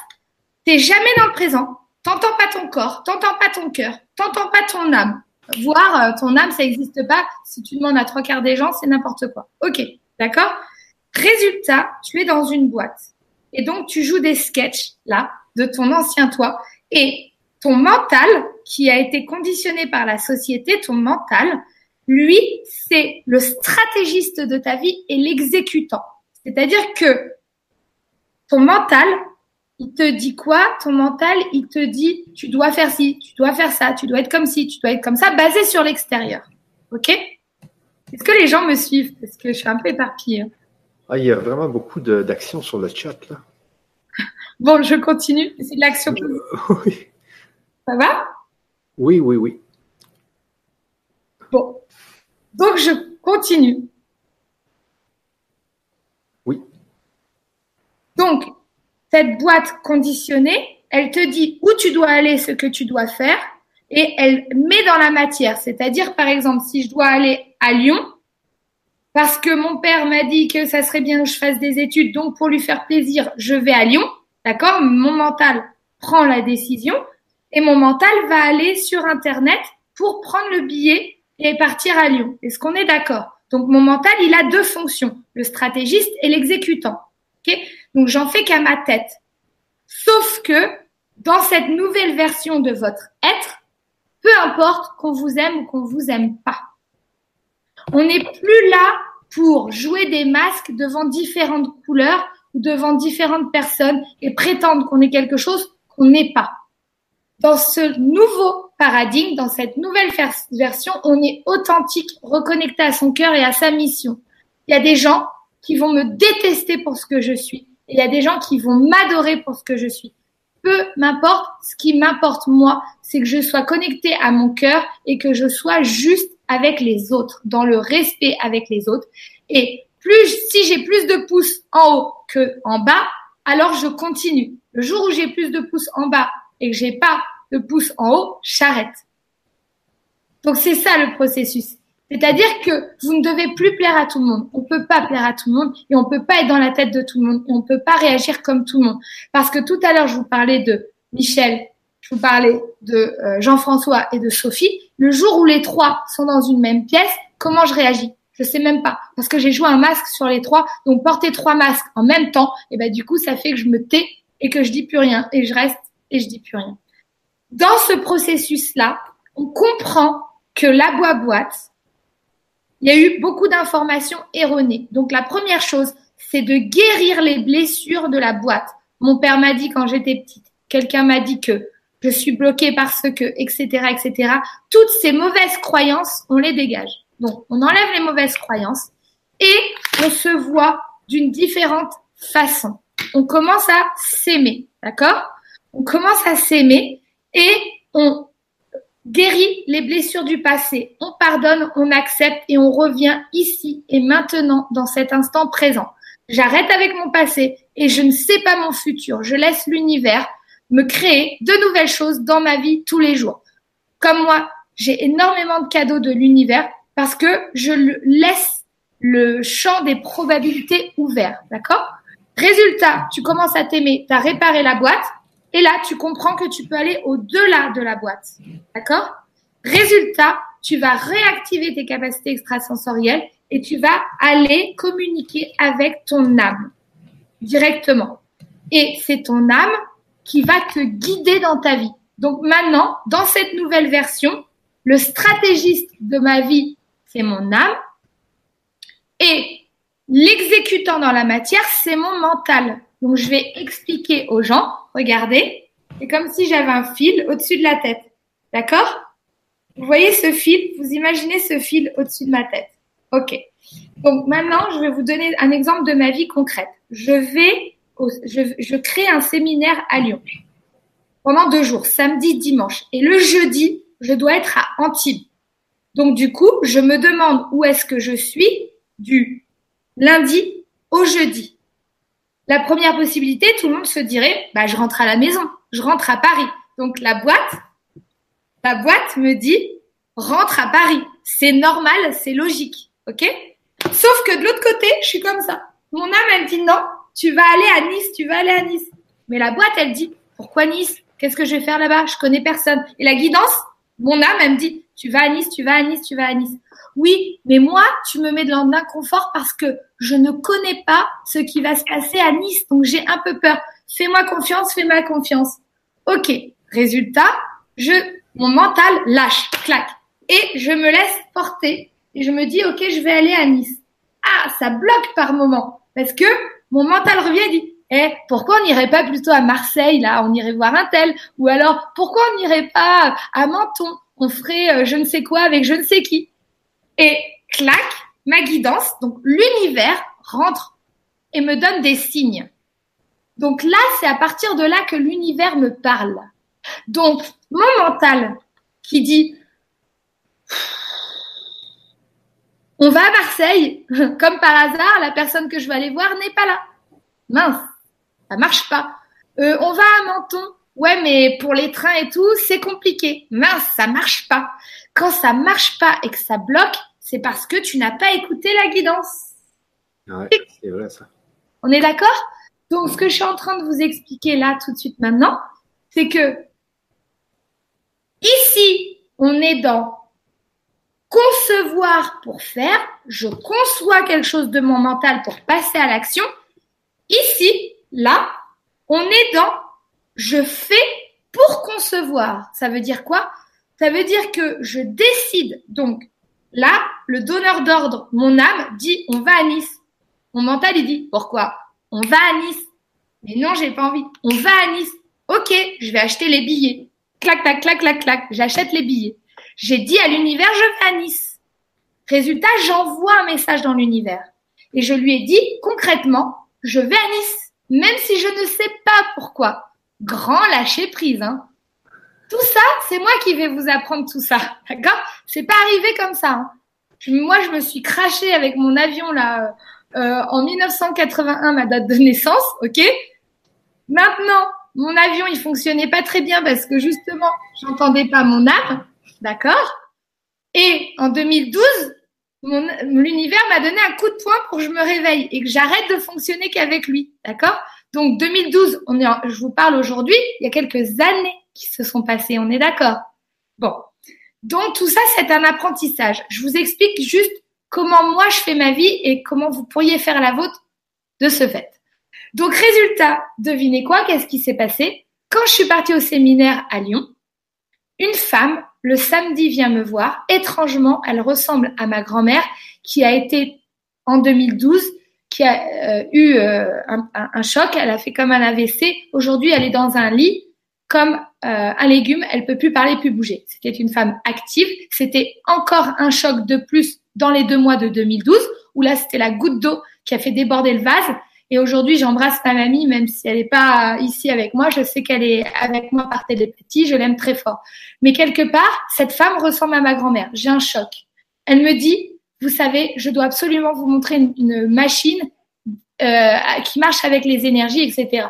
T'es jamais dans le présent. T'entends pas ton corps, t'entends pas ton cœur, t'entends pas ton âme. Voir euh, ton âme, ça n'existe pas. Si tu demandes à trois quarts des gens, c'est n'importe quoi. Ok, d'accord? Résultat, tu es dans une boîte. Et donc, tu joues des sketchs, là, de ton ancien toi. Et ton mental, qui a été conditionné par la société, ton mental, lui, c'est le stratégiste de ta vie et l'exécutant. C'est-à-dire que ton mental, il te dit quoi? Ton mental, il te dit tu dois faire ci, tu dois faire ça, tu dois être comme ci, tu dois être comme ça, basé sur l'extérieur. Ok? Est-ce que les gens me suivent? Parce que je suis un peu éparpillée. Ah, il y a vraiment beaucoup d'actions sur le chat là. bon, je continue. C'est de l'action. oui. Ça va? Oui, oui, oui. Bon. Donc, je continue. Oui. Donc, cette boîte conditionnée, elle te dit où tu dois aller, ce que tu dois faire, et elle met dans la matière. C'est-à-dire, par exemple, si je dois aller à Lyon, parce que mon père m'a dit que ça serait bien que je fasse des études, donc pour lui faire plaisir, je vais à Lyon, d'accord? Mon mental prend la décision et mon mental va aller sur Internet pour prendre le billet et partir à Lyon. Est-ce qu'on est d'accord? Donc mon mental, il a deux fonctions, le stratégiste et l'exécutant. ok? Donc j'en fais qu'à ma tête. Sauf que dans cette nouvelle version de votre être, peu importe qu'on vous aime ou qu'on vous aime pas, on n'est plus là pour jouer des masques devant différentes couleurs ou devant différentes personnes et prétendre qu'on est quelque chose qu'on n'est pas. Dans ce nouveau paradigme, dans cette nouvelle version, on est authentique, reconnecté à son cœur et à sa mission. Il y a des gens qui vont me détester pour ce que je suis il y a des gens qui vont m'adorer pour ce que je suis. Peu m'importe, ce qui m'importe moi, c'est que je sois connecté à mon cœur et que je sois juste avec les autres, dans le respect avec les autres. Et plus, si j'ai plus de pouces en haut que en bas, alors je continue. Le jour où j'ai plus de pouces en bas et que j'ai pas de pouces en haut, j'arrête. Donc c'est ça le processus. C'est-à-dire que vous ne devez plus plaire à tout le monde. On ne peut pas plaire à tout le monde et on ne peut pas être dans la tête de tout le monde et on ne peut pas réagir comme tout le monde. Parce que tout à l'heure, je vous parlais de Michel, je vous parlais de euh, Jean-François et de Sophie. Le jour où les trois sont dans une même pièce, comment je réagis? Je sais même pas parce que j'ai joué un masque sur les trois. Donc porter trois masques en même temps, et ben du coup, ça fait que je me tais et que je dis plus rien et je reste et je dis plus rien. Dans ce processus-là, on comprend que la boîte il y a eu beaucoup d'informations erronées. Donc la première chose, c'est de guérir les blessures de la boîte. Mon père m'a dit quand j'étais petite, quelqu'un m'a dit que je suis bloquée parce que, etc., etc. Toutes ces mauvaises croyances, on les dégage. Donc on enlève les mauvaises croyances et on se voit d'une différente façon. On commence à s'aimer, d'accord? On commence à s'aimer et on guérit les blessures du passé. On pardonne, on accepte et on revient ici et maintenant dans cet instant présent. J'arrête avec mon passé et je ne sais pas mon futur. Je laisse l'univers me créer de nouvelles choses dans ma vie tous les jours. Comme moi, j'ai énormément de cadeaux de l'univers parce que je laisse le champ des probabilités ouvert. D'accord? Résultat, tu commences à t'aimer, tu as réparé la boîte, et là, tu comprends que tu peux aller au-delà de la boîte. D'accord? Résultat, tu vas réactiver tes capacités extrasensorielles et tu vas aller communiquer avec ton âme directement. Et c'est ton âme qui va te guider dans ta vie. Donc maintenant, dans cette nouvelle version, le stratégiste de ma vie, c'est mon âme. Et l'exécutant dans la matière, c'est mon mental. Donc je vais expliquer aux gens, regardez, c'est comme si j'avais un fil au-dessus de la tête. D'accord? Vous voyez ce fil? Vous imaginez ce fil au-dessus de ma tête. Ok. Donc maintenant, je vais vous donner un exemple de ma vie concrète. Je vais, je, je crée un séminaire à Lyon pendant deux jours, samedi, dimanche. Et le jeudi, je dois être à Antibes. Donc du coup, je me demande où est-ce que je suis du lundi au jeudi. La première possibilité, tout le monde se dirait, bah, je rentre à la maison, je rentre à Paris. Donc la boîte, la boîte me dit, rentre à Paris. C'est normal, c'est logique. OK? Sauf que de l'autre côté, je suis comme ça. Mon âme, elle dit non, tu vas aller à Nice, tu vas aller à Nice. Mais la boîte, elle dit, pourquoi Nice? Qu'est-ce que je vais faire là-bas? Je connais personne. Et la guidance, mon âme, elle me dit, tu vas à Nice, tu vas à Nice, tu vas à Nice. Oui, mais moi, tu me mets dans l'inconfort parce que je ne connais pas ce qui va se passer à Nice, donc j'ai un peu peur. Fais-moi confiance, fais-moi confiance. Ok. Résultat, je, mon mental lâche, claque. Et je me laisse porter. Et je me dis, ok, je vais aller à Nice. Ah, ça bloque par moment. Parce que mon mental revient et dit, eh, pourquoi on n'irait pas plutôt à Marseille, là, on irait voir un tel? Ou alors, pourquoi on n'irait pas à Menton? On ferait euh, je ne sais quoi avec je ne sais qui. Et clac, ma guidance, donc l'univers rentre et me donne des signes. Donc là, c'est à partir de là que l'univers me parle. Donc, mon mental qui dit, on va à Marseille, comme par hasard, la personne que je vais aller voir n'est pas là. Mince, ça marche pas. Euh, on va à Menton, ouais, mais pour les trains et tout, c'est compliqué. Mince, ça marche pas. Quand ça marche pas et que ça bloque, c'est parce que tu n'as pas écouté la guidance. Ouais, c'est vrai ça. On est d'accord? Donc, ce que je suis en train de vous expliquer là tout de suite maintenant, c'est que ici, on est dans concevoir pour faire. Je conçois quelque chose de mon mental pour passer à l'action. Ici, là, on est dans je fais pour concevoir. Ça veut dire quoi? Ça veut dire que je décide. Donc là, le donneur d'ordre, mon âme, dit on va à Nice. Mon mental, il dit pourquoi? On va à Nice. Mais non, j'ai pas envie. On va à Nice. Ok, je vais acheter les billets. Clac, clac, clac, clac, clac. J'achète les billets. J'ai dit à l'univers, je vais à Nice. Résultat, j'envoie un message dans l'univers. Et je lui ai dit concrètement, je vais à Nice. Même si je ne sais pas pourquoi grand lâcher prise. Hein. Tout ça, c'est moi qui vais vous apprendre tout ça. D'accord? C'est pas arrivé comme ça. Hein. moi, je me suis craché avec mon avion là euh, en 1981, ma date de naissance. Ok? Maintenant, mon avion, il fonctionnait pas très bien parce que justement, j'entendais pas mon âme. D'accord? Et en 2012, l'univers m'a donné un coup de poing pour que je me réveille et que j'arrête de fonctionner qu'avec lui. D'accord? Donc 2012, on est je vous parle aujourd'hui, il y a quelques années qui se sont passées, on est d'accord? Bon. Donc tout ça, c'est un apprentissage. Je vous explique juste comment moi je fais ma vie et comment vous pourriez faire la vôtre de ce fait. Donc résultat, devinez quoi? Qu'est-ce qui s'est passé? Quand je suis partie au séminaire à Lyon, une femme, le samedi, vient me voir. Étrangement, elle ressemble à ma grand-mère qui a été en 2012 qui a euh, eu euh, un, choc, elle a fait comme un AVC. Aujourd'hui, elle est dans un lit comme euh, un légume, elle peut plus parler, plus bouger. C'était une femme active. C'était encore un choc de plus dans les deux mois de 2012, où là, c'était la goutte d'eau qui a fait déborder le vase. Et aujourd'hui, j'embrasse ma mamie, même si elle n'est pas ici avec moi. Je sais qu'elle est avec moi par télépathie. Je l'aime très fort. Mais quelque part, cette femme ressemble à ma grand-mère. J'ai un choc. Elle me dit, vous savez, je dois absolument vous montrer une, machine euh, qui marche avec les énergies, etc.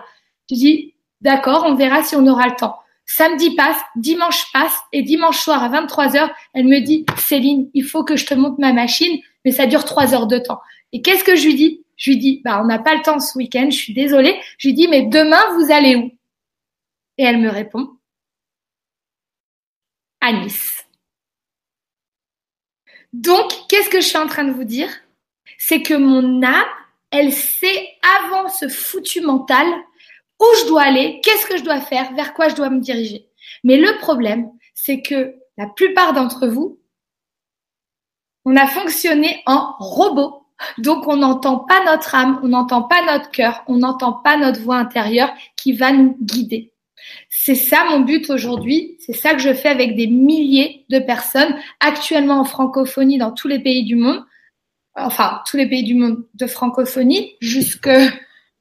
Je dis, d'accord, on verra si on aura le temps. Samedi passe, dimanche passe, et dimanche soir à 23 heures, elle me dit, Céline, il faut que je te montre ma machine, mais ça dure trois heures de temps. Et qu'est-ce que je lui dis? Je lui dis, bah, on n'a pas le temps ce week-end, je suis désolée. Je lui dis, mais demain, vous allez où? Et elle me répond, à Nice. Donc, qu'est-ce que je suis en train de vous dire? C'est que mon âme, elle sait avant ce foutu mental où je dois aller, qu'est-ce que je dois faire, vers quoi je dois me diriger. Mais le problème, c'est que la plupart d'entre vous, on a fonctionné en robot. Donc, on n'entend pas notre âme, on n'entend pas notre cœur, on n'entend pas notre voix intérieure qui va nous guider. C'est ça mon but aujourd'hui, c'est ça que je fais avec des milliers de personnes actuellement en francophonie dans tous les pays du monde, enfin tous les pays du monde de francophonie, jusque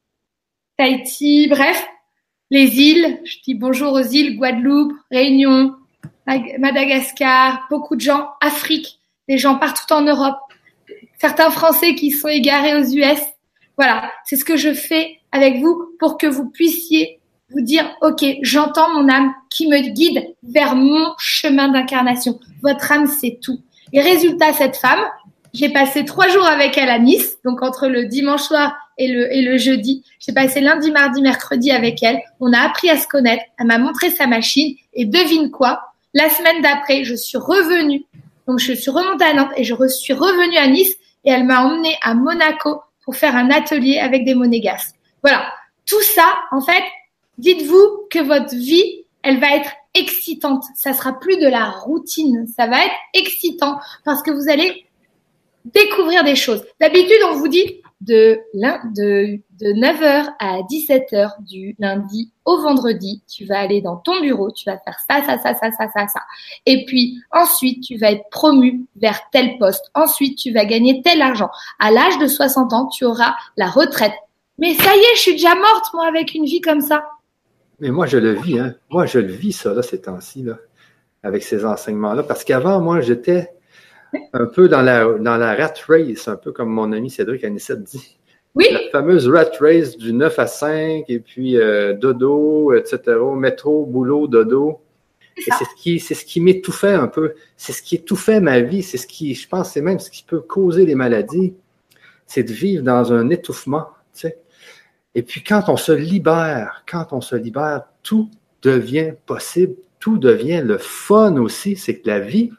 Tahiti, bref, les îles, je dis bonjour aux îles, Guadeloupe, Réunion, Madagascar, beaucoup de gens, Afrique, des gens partout en Europe, certains Français qui sont égarés aux US. Voilà, c'est ce que je fais avec vous pour que vous puissiez vous dire, OK, j'entends mon âme qui me guide vers mon chemin d'incarnation. Votre âme, c'est tout. Et résultat, cette femme, j'ai passé trois jours avec elle à Nice, donc entre le dimanche soir et le, et le jeudi. J'ai passé lundi, mardi, mercredi avec elle. On a appris à se connaître. Elle m'a montré sa machine. Et devine quoi La semaine d'après, je suis revenue. Donc, je suis remontée à Nantes et je suis revenue à Nice. Et elle m'a emmenée à Monaco pour faire un atelier avec des monégasques. Voilà. Tout ça, en fait, dites-vous que votre vie, elle va être excitante. Ça sera plus de la routine. Ça va être excitant parce que vous allez découvrir des choses. D'habitude, on vous dit de, de, de 9h à 17h du lundi au vendredi, tu vas aller dans ton bureau, tu vas faire ça, ça, ça, ça, ça, ça, ça. Et puis ensuite, tu vas être promu vers tel poste. Ensuite, tu vas gagner tel argent. À l'âge de 60 ans, tu auras la retraite. Mais ça y est, je suis déjà morte, moi, avec une vie comme ça. Mais moi, je le vis, hein. Moi, je le vis, ça, là, ces temps-ci, là, avec ces enseignements-là. Parce qu'avant, moi, j'étais un peu dans la, dans la rat race, un peu comme mon ami Cédric Anissette dit. Oui. La fameuse rat race du 9 à 5, et puis euh, dodo, etc., métro, boulot, dodo. Et c'est ce qui, c'est ce qui m'étouffait un peu. C'est ce qui étouffait ma vie. C'est ce qui, je pense, c'est même ce qui peut causer les maladies. C'est de vivre dans un étouffement, tu sais. Et puis quand on se libère, quand on se libère, tout devient possible, tout devient le fun aussi. C'est que la vie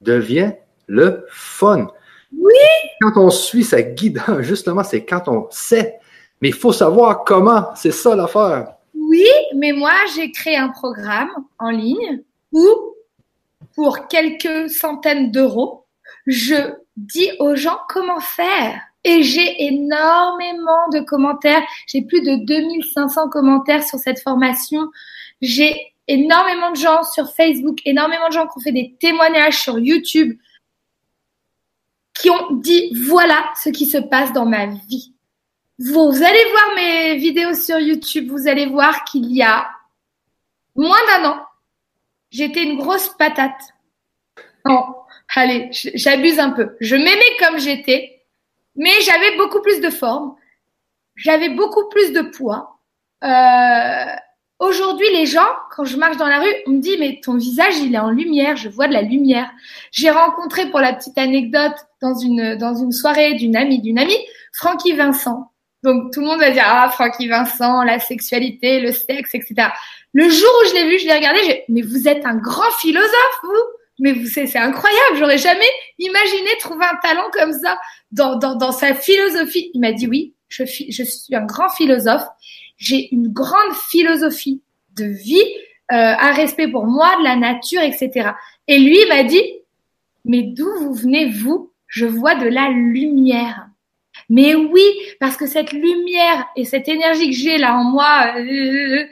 devient le fun. Oui. Quand on suit sa guidance, justement, c'est quand on sait. Mais il faut savoir comment. C'est ça l'affaire. Oui, mais moi, j'ai créé un programme en ligne où, pour quelques centaines d'euros, je dis aux gens comment faire. Et j'ai énormément de commentaires. J'ai plus de 2500 commentaires sur cette formation. J'ai énormément de gens sur Facebook, énormément de gens qui ont fait des témoignages sur YouTube, qui ont dit voilà ce qui se passe dans ma vie. Vous allez voir mes vidéos sur YouTube, vous allez voir qu'il y a moins d'un an, j'étais une grosse patate. Non, allez, j'abuse un peu. Je m'aimais comme j'étais mais j'avais beaucoup plus de forme, j'avais beaucoup plus de poids. Euh, Aujourd'hui, les gens, quand je marche dans la rue, on me dit mais ton visage il est en lumière, je vois de la lumière. J'ai rencontré pour la petite anecdote dans une dans une soirée d'une amie d'une amie, Francky Vincent. Donc tout le monde va dire ah Francky Vincent, la sexualité, le sexe, etc. Le jour où je l'ai vu, je l'ai regardé, mais vous êtes un grand philosophe vous mais vous c'est incroyable, j'aurais jamais imaginé trouver un talent comme ça dans, dans, dans sa philosophie. Il m'a dit oui, je, je suis un grand philosophe, j'ai une grande philosophie de vie, euh, un respect pour moi, de la nature, etc. Et lui m'a dit, mais d'où vous venez vous? Je vois de la lumière. Mais oui, parce que cette lumière et cette énergie que j'ai là en moi, euh,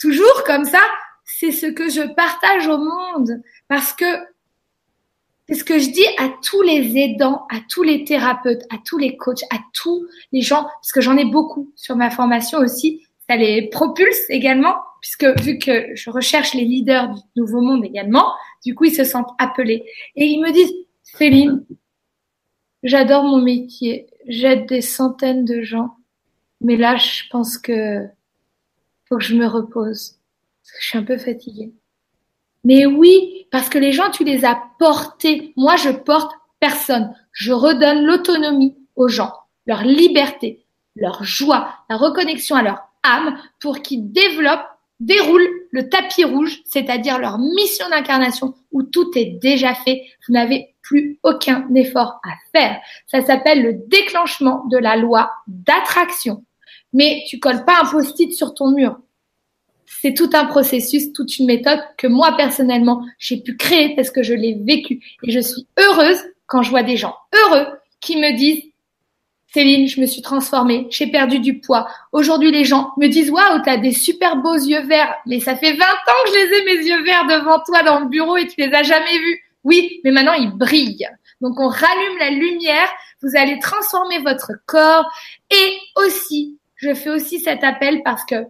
toujours comme ça, c'est ce que je partage au monde. Parce que c'est ce que je dis à tous les aidants, à tous les thérapeutes, à tous les coachs, à tous les gens, parce que j'en ai beaucoup sur ma formation aussi. Ça les propulse également, puisque vu que je recherche les leaders du nouveau monde également, du coup ils se sentent appelés. Et ils me disent, Céline, j'adore mon métier, j'aide des centaines de gens, mais là je pense que faut que je me repose, parce que je suis un peu fatiguée. Mais oui, parce que les gens, tu les as portés. Moi, je porte personne. Je redonne l'autonomie aux gens, leur liberté, leur joie, la reconnexion à leur âme pour qu'ils développent, déroulent le tapis rouge, c'est-à-dire leur mission d'incarnation où tout est déjà fait. Vous n'avez plus aucun effort à faire. Ça s'appelle le déclenchement de la loi d'attraction. Mais tu colles pas un post-it sur ton mur. C'est tout un processus, toute une méthode que moi personnellement j'ai pu créer parce que je l'ai vécu et je suis heureuse quand je vois des gens heureux qui me disent Céline, je me suis transformée, j'ai perdu du poids. Aujourd'hui, les gens me disent waouh, t'as des super beaux yeux verts. Mais ça fait 20 ans que je les ai mes yeux verts devant toi dans le bureau et tu les as jamais vus. Oui, mais maintenant ils brillent. Donc on rallume la lumière. Vous allez transformer votre corps et aussi, je fais aussi cet appel parce que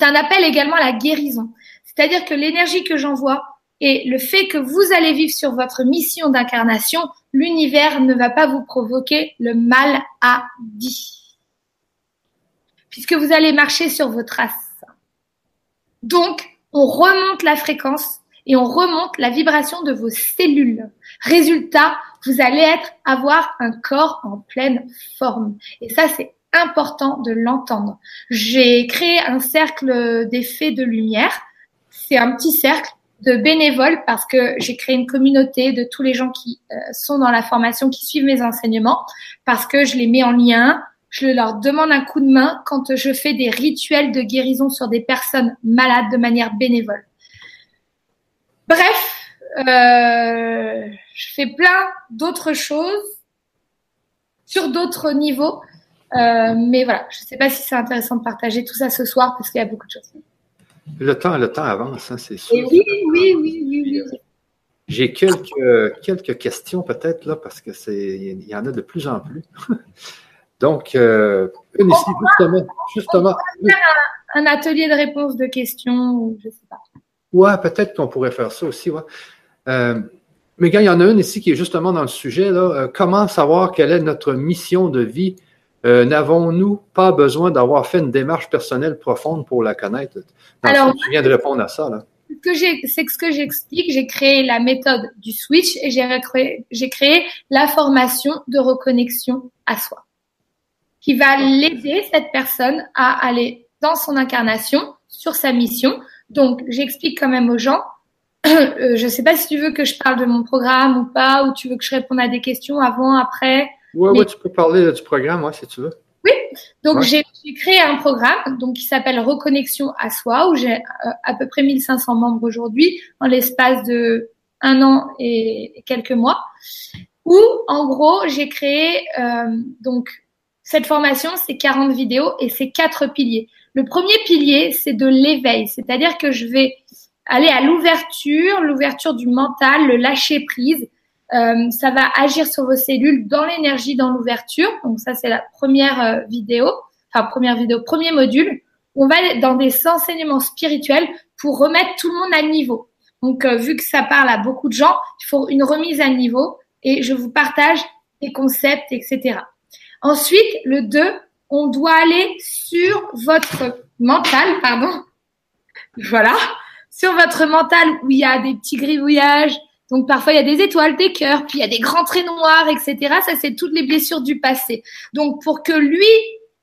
c'est un appel également à la guérison. C'est-à-dire que l'énergie que j'envoie et le fait que vous allez vivre sur votre mission d'incarnation, l'univers ne va pas vous provoquer le mal à dit. Puisque vous allez marcher sur vos traces. Donc, on remonte la fréquence et on remonte la vibration de vos cellules. Résultat, vous allez être, avoir un corps en pleine forme. Et ça, c'est important de l'entendre. J'ai créé un cercle d'effets de lumière. C'est un petit cercle de bénévoles parce que j'ai créé une communauté de tous les gens qui euh, sont dans la formation, qui suivent mes enseignements, parce que je les mets en lien, je leur demande un coup de main quand je fais des rituels de guérison sur des personnes malades de manière bénévole. Bref, euh, je fais plein d'autres choses sur d'autres niveaux mais voilà, je ne sais pas si c'est intéressant de partager tout ça ce soir parce qu'il y a beaucoup de choses. Le temps, le temps avance, hein, c'est sûr. oui, oui, oui, oui, J'ai quelques, quelques questions peut-être là parce que c'est il y en a de plus en plus. Donc, euh, une ici, justement. justement un, atelier de réponse de questions, je ne sais pas. Ouais, peut-être qu'on pourrait faire ça aussi, ouais. Euh, mais quand il y en a une ici qui est justement dans le sujet, là, comment savoir quelle est notre mission de vie? Euh, n'avons-nous pas besoin d'avoir fait une démarche personnelle profonde pour la connaître? Alors, tu viens de répondre à ça, là. C'est ce que j'explique. J'ai créé la méthode du switch et j'ai créé, créé la formation de reconnexion à soi, qui va l'aider cette personne à aller dans son incarnation, sur sa mission. Donc, j'explique quand même aux gens. Euh, je ne sais pas si tu veux que je parle de mon programme ou pas, ou tu veux que je réponde à des questions avant, après. Oui, ouais, tu peux parler du programme, ouais, si tu veux. Oui, donc j'ai créé un programme donc qui s'appelle Reconnexion à soi, où j'ai euh, à peu près 1500 membres aujourd'hui, en l'espace de un an et quelques mois, où en gros j'ai créé euh, donc cette formation, c'est 40 vidéos et c'est quatre piliers. Le premier pilier, c'est de l'éveil, c'est-à-dire que je vais aller à l'ouverture, l'ouverture du mental, le lâcher prise, euh, ça va agir sur vos cellules dans l'énergie, dans l'ouverture. Donc ça, c'est la première euh, vidéo, enfin première vidéo, premier module. On va dans des enseignements spirituels pour remettre tout le monde à niveau. Donc euh, vu que ça parle à beaucoup de gens, il faut une remise à niveau et je vous partage des concepts, etc. Ensuite, le 2, on doit aller sur votre mental, pardon. Voilà, sur votre mental où il y a des petits gribouillages, donc parfois il y a des étoiles, des cœurs, puis il y a des grands traits noirs, etc. Ça c'est toutes les blessures du passé. Donc pour que lui,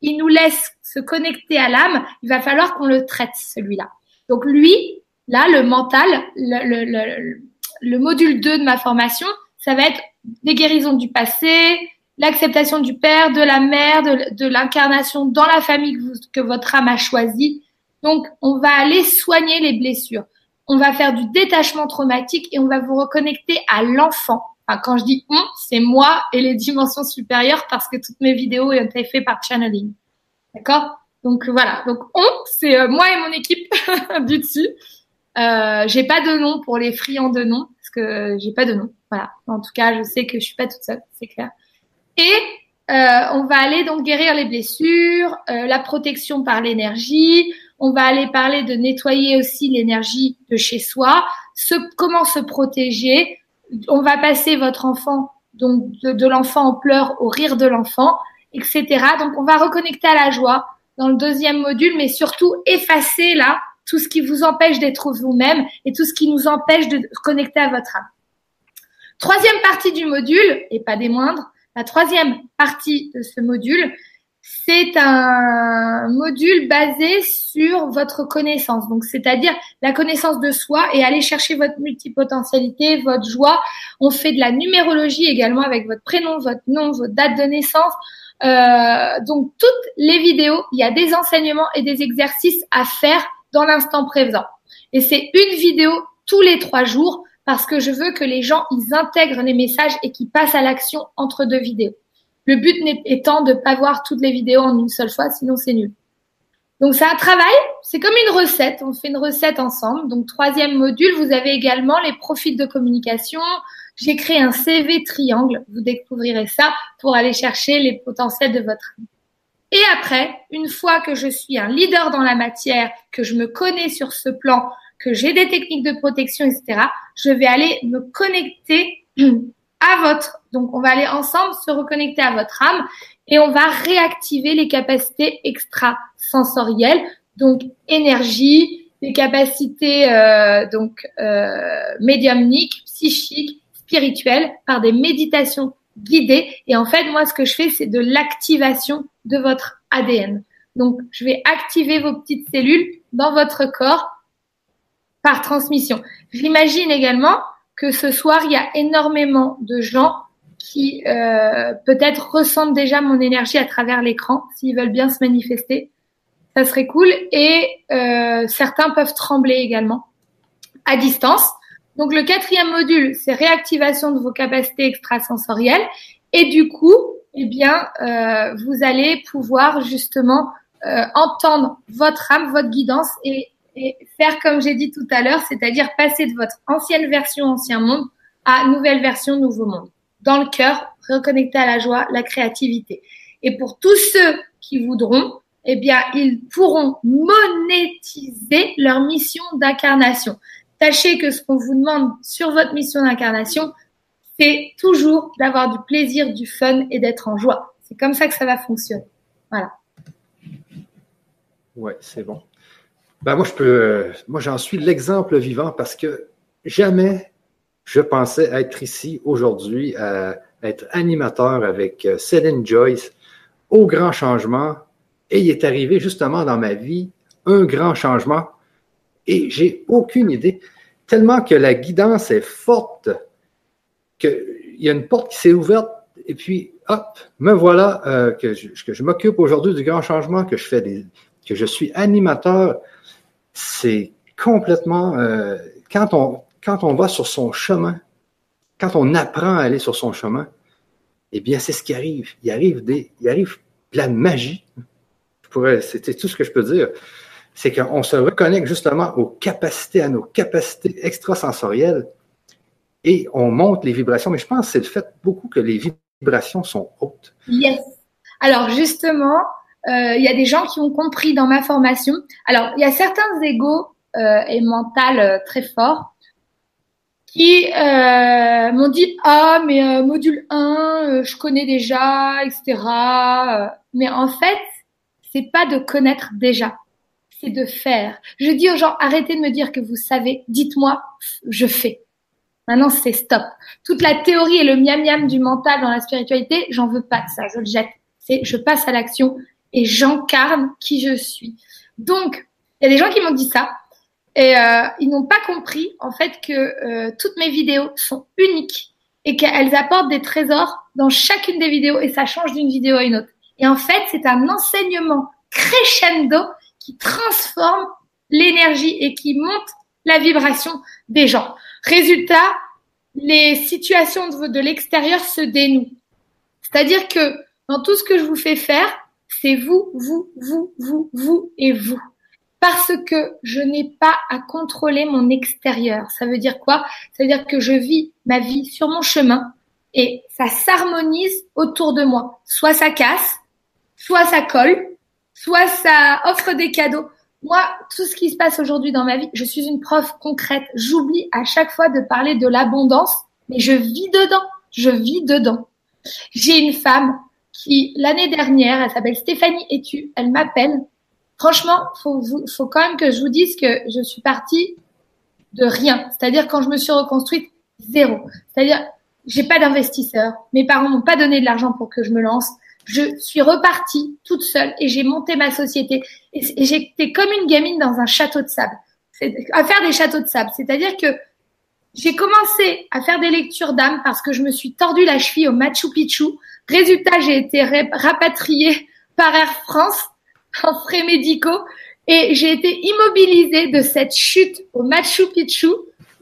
il nous laisse se connecter à l'âme, il va falloir qu'on le traite celui-là. Donc lui, là, le mental, le, le, le, module 2 de ma formation, ça va être des guérisons du passé, l'acceptation du père, de la mère, de, de l'incarnation dans la famille que, que votre âme a choisie. Donc on va aller soigner les blessures on va faire du détachement traumatique et on va vous reconnecter à l'enfant. Quand je dis on, c'est moi et les dimensions supérieures parce que toutes mes vidéos ont été faites par channeling. D'accord? Donc voilà. Donc on, c'est euh, moi et mon équipe du dessus. Euh, j'ai pas de nom pour les friands de nom parce que j'ai pas de nom. Voilà. En tout cas, je sais que je suis pas toute seule, c'est clair. Et euh, on va aller donc guérir les blessures, euh, la protection par l'énergie, on va aller parler de nettoyer aussi l'énergie de chez soi, comment se protéger. On va passer votre enfant, donc de, l'enfant en pleurs au rire de l'enfant, etc. Donc on va reconnecter à la joie dans le deuxième module, mais surtout effacer là tout ce qui vous empêche d'être vous-même et tout ce qui nous empêche de connecter à votre âme. Troisième partie du module, et pas des moindres, la troisième partie de ce module, c'est un module basé sur votre connaissance. Donc, c'est-à-dire la connaissance de soi et aller chercher votre multipotentialité, votre joie. On fait de la numérologie également avec votre prénom, votre nom, votre date de naissance. Euh, donc, toutes les vidéos, il y a des enseignements et des exercices à faire dans l'instant présent. Et c'est une vidéo tous les trois jours parce que je veux que les gens, ils intègrent les messages et qu'ils passent à l'action entre deux vidéos. Le but étant de pas voir toutes les vidéos en une seule fois, sinon c'est nul. Donc c'est un travail, c'est comme une recette, on fait une recette ensemble. Donc troisième module, vous avez également les profils de communication. J'ai créé un CV triangle, vous découvrirez ça pour aller chercher les potentiels de votre Et après, une fois que je suis un leader dans la matière, que je me connais sur ce plan, que j'ai des techniques de protection, etc., je vais aller me connecter à votre, donc on va aller ensemble se reconnecter à votre âme et on va réactiver les capacités extrasensorielles, donc énergie, les capacités euh, donc euh, médiumniques, psychiques, spirituelles par des méditations guidées. Et en fait, moi, ce que je fais, c'est de l'activation de votre ADN. Donc, je vais activer vos petites cellules dans votre corps par transmission. J'imagine également que ce soir, il y a énormément de gens qui euh, peut-être ressentent déjà mon énergie à travers l'écran, s'ils veulent bien se manifester. Ça serait cool. Et euh, certains peuvent trembler également à distance. Donc le quatrième module, c'est réactivation de vos capacités extrasensorielles. Et du coup, eh bien, euh, vous allez pouvoir justement euh, entendre votre âme, votre guidance et, et faire comme j'ai dit tout à l'heure, c'est-à-dire passer de votre ancienne version, ancien monde, à nouvelle version, nouveau monde dans le cœur, reconnecter à la joie, la créativité. Et pour tous ceux qui voudront, eh bien, ils pourront monétiser leur mission d'incarnation. Sachez que ce qu'on vous demande sur votre mission d'incarnation, c'est toujours d'avoir du plaisir, du fun et d'être en joie. C'est comme ça que ça va fonctionner. Voilà. Ouais, c'est bon. Ben moi, je peux, euh, moi, j'en suis l'exemple vivant parce que jamais je pensais être ici aujourd'hui, à être animateur avec euh, Céline Joyce au grand changement. Et il est arrivé justement dans ma vie un grand changement. Et j'ai aucune idée, tellement que la guidance est forte, qu'il y a une porte qui s'est ouverte et puis, hop, me voilà euh, que je, je m'occupe aujourd'hui du grand changement, que je fais des, que je suis animateur. C'est complètement, euh, quand on, va sur son chemin, quand on apprend à aller sur son chemin, eh bien, c'est ce qui arrive. Il arrive des, il arrive la magie. c'était tout ce que je peux dire. C'est qu'on se reconnecte justement aux capacités, à nos capacités extrasensorielles et on monte les vibrations. Mais je pense que c'est le fait beaucoup que les vibrations sont hautes. Yes. Alors, justement, il y a des gens qui ont compris dans ma formation. Alors, il y a certains égaux euh, et mentales euh, très forts qui euh, m'ont dit ah mais euh, module 1 euh, je connais déjà etc mais en fait c'est pas de connaître déjà c'est de faire je dis aux gens arrêtez de me dire que vous savez dites-moi je fais maintenant c'est stop. Toute la théorie et le miam miam du mental dans la spiritualité j'en veux pas de ça je le jette. C'est je passe à l'action et j'incarne qui je suis donc il y a des gens qui m'ont dit ça et euh, ils n'ont pas compris en fait que euh, toutes mes vidéos sont uniques et qu'elles apportent des trésors dans chacune des vidéos et ça change d'une vidéo à une autre. Et en fait, c'est un enseignement crescendo qui transforme l'énergie et qui monte la vibration des gens. Résultat, les situations de, de l'extérieur se dénouent. C'est-à-dire que dans tout ce que je vous fais faire, c'est vous, vous, vous, vous, vous et vous parce que je n'ai pas à contrôler mon extérieur. Ça veut dire quoi? Ça veut dire que je vis ma vie sur mon chemin et ça s'harmonise autour de moi. Soit ça casse, soit ça colle, soit ça offre des cadeaux. Moi, tout ce qui se passe aujourd'hui dans ma vie, je suis une prof concrète. J'oublie à chaque fois de parler de l'abondance, mais je vis dedans. Je vis dedans. J'ai une femme qui, l'année dernière, elle s'appelle Stéphanie Etu, elle m'appelle franchement, faut, faut quand même que je vous dise que je suis partie de rien. C'est-à-dire quand je me suis reconstruite, zéro. C'est-à-dire, j'ai pas d'investisseur. Mes parents m'ont pas donné de l'argent pour que je me lance. Je suis repartie toute seule et j'ai monté ma société. Et, j'étais comme une gamine dans un château de sable. À faire des châteaux de sable. C'est-à-dire que j'ai commencé à faire des lectures d'âme parce que je me suis tordu la cheville au Machu Picchu. Résultat, j'ai été rapatriée par Air France en frais médicaux Et j'ai été immobilisée de cette chute au Machu Picchu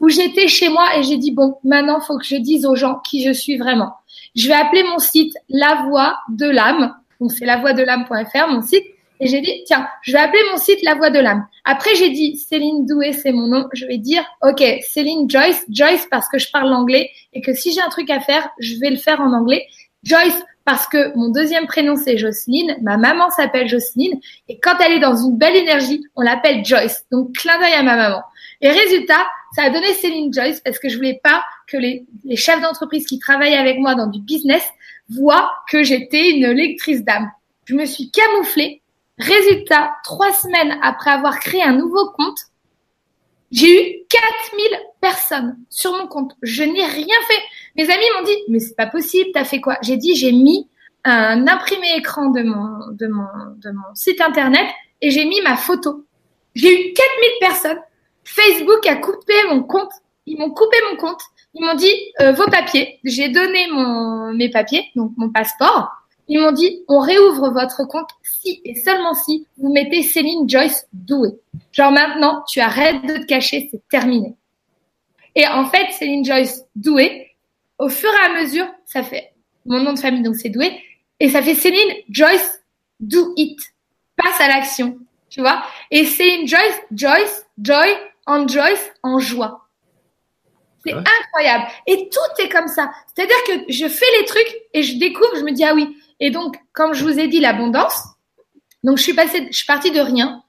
où j'étais chez moi et j'ai dit bon, maintenant faut que je dise aux gens qui je suis vraiment. Je vais appeler mon site La Voix de l'âme. Donc c'est lavoixdelame.fr mon site et j'ai dit, tiens, je vais appeler mon site La Voix de l'âme. Après, j'ai dit, Céline Doué, c'est mon nom. Je vais dire, OK, Céline Joyce, Joyce parce que je parle l'anglais et que si j'ai un truc à faire, je vais le faire en anglais. Joyce parce que mon deuxième prénom, c'est Jocelyne. Ma maman s'appelle Jocelyne. Et quand elle est dans une belle énergie, on l'appelle Joyce. Donc, clin d'œil à ma maman. Et résultat, ça a donné Céline Joyce parce que je voulais pas que les, les chefs d'entreprise qui travaillent avec moi dans du business voient que j'étais une lectrice d'âme. Je me suis camouflée Résultat, trois semaines après avoir créé un nouveau compte, j'ai eu 4000 personnes sur mon compte. Je n'ai rien fait. Mes amis m'ont dit, mais c'est pas possible, t'as fait quoi? J'ai dit, j'ai mis un imprimé écran de mon, de mon, de mon site internet et j'ai mis ma photo. J'ai eu 4000 personnes. Facebook a coupé mon compte. Ils m'ont coupé mon compte. Ils m'ont dit, euh, vos papiers. J'ai donné mon, mes papiers, donc mon passeport. Ils m'ont dit, on réouvre votre compte si et seulement si vous mettez Céline Joyce Doué. Genre maintenant, tu arrêtes de te cacher, c'est terminé. Et en fait, Céline Joyce Doué, au fur et à mesure, ça fait mon nom de famille, donc c'est Doué, et ça fait Céline Joyce Do It. Passe à l'action, tu vois. Et Céline Joyce, Joyce, Joy, en Joyce, en joie. C'est incroyable. Et tout est comme ça. C'est-à-dire que je fais les trucs et je découvre, je me dis, ah oui, et donc, comme je vous ai dit, l'abondance. Donc, je suis passée, je suis partie de rien.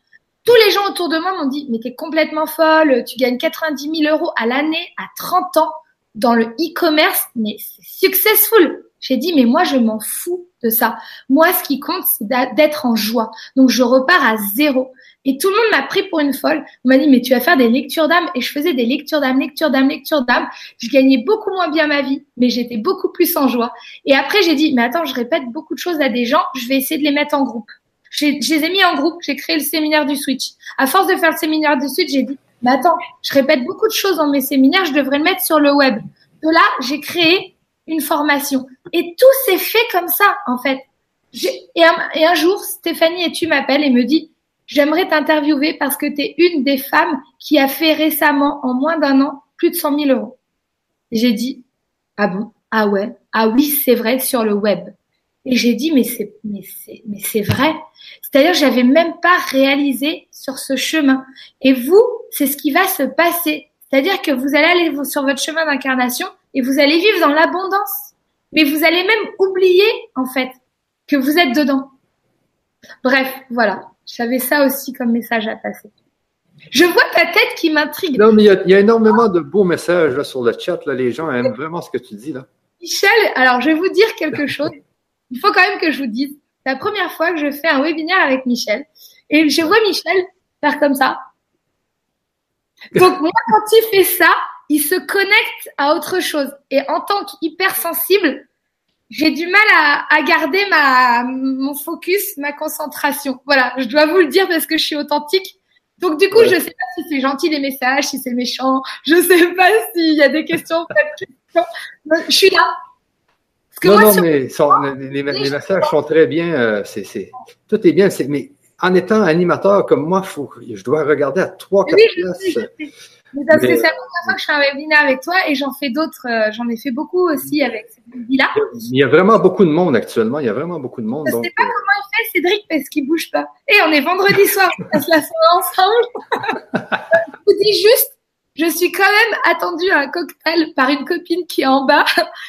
Tous les gens autour de moi m'ont dit, mais t'es complètement folle, tu gagnes 90 000 euros à l'année à 30 ans dans le e-commerce, mais c'est successful. J'ai dit, mais moi, je m'en fous de ça. Moi, ce qui compte, c'est d'être en joie. Donc, je repars à zéro. Et tout le monde m'a pris pour une folle. On m'a dit, mais tu vas faire des lectures d'âme. Et je faisais des lectures d'âme, lectures d'âme, lectures d'âme. Je gagnais beaucoup moins bien ma vie, mais j'étais beaucoup plus en joie. Et après, j'ai dit, mais attends, je répète beaucoup de choses à des gens. Je vais essayer de les mettre en groupe. Je les ai mis en groupe. J'ai créé le séminaire du switch. À force de faire le séminaire du switch, j'ai dit, mais attends, je répète beaucoup de choses dans mes séminaires. Je devrais le mettre sur le web. De là, j'ai créé une formation. Et tout s'est fait comme ça, en fait. Et un, et un jour, Stéphanie et tu m'appelles et me dit, J'aimerais t'interviewer parce que tu es une des femmes qui a fait récemment, en moins d'un an, plus de 100 000 euros. J'ai dit, ah bon, ah ouais, ah oui, c'est vrai, sur le web. Et j'ai dit, mais c'est, mais c'est, mais c'est vrai. C'est-à-dire, j'avais même pas réalisé sur ce chemin. Et vous, c'est ce qui va se passer. C'est-à-dire que vous allez aller sur votre chemin d'incarnation et vous allez vivre dans l'abondance. Mais vous allez même oublier, en fait, que vous êtes dedans. Bref, voilà. J'avais ça aussi comme message à passer. Je vois ta tête qui m'intrigue. Non, mais il y, a, énormément de beaux messages là, sur le chat. Là. Les gens aiment vraiment ce que tu dis. là. Michel, alors je vais vous dire quelque chose. Il faut quand même que je vous dise. C'est la première fois que je fais un webinaire avec Michel. Et je vois Michel faire comme ça. Donc moi, quand il fait ça, il se connecte à autre chose. Et en tant qu'hypersensible, j'ai du mal à, à, garder ma mon focus, ma concentration. Voilà, je dois vous le dire parce que je suis authentique. Donc du coup, je sais pas si c'est gentil les messages, si c'est méchant. Je sais pas s'il y a des questions. je suis là. non, non, mais les, les, messages sont très bien. Euh, c'est, tout est bien. Mais en étant animateur comme moi, faut, je dois regarder à trois, quatre places. C'est la première fois que je fais un webinaire avec toi et j'en fais d'autres. Euh, j'en ai fait beaucoup aussi avec cette là Il y a vraiment beaucoup de monde actuellement. Il y a vraiment beaucoup de monde. Je ne sais pas comment il fait, Cédric, parce qu'il bouge pas. Et on est vendredi soir. On passe la soirée ensemble. je vous dis juste, je suis quand même attendue à un cocktail par une copine qui est en bas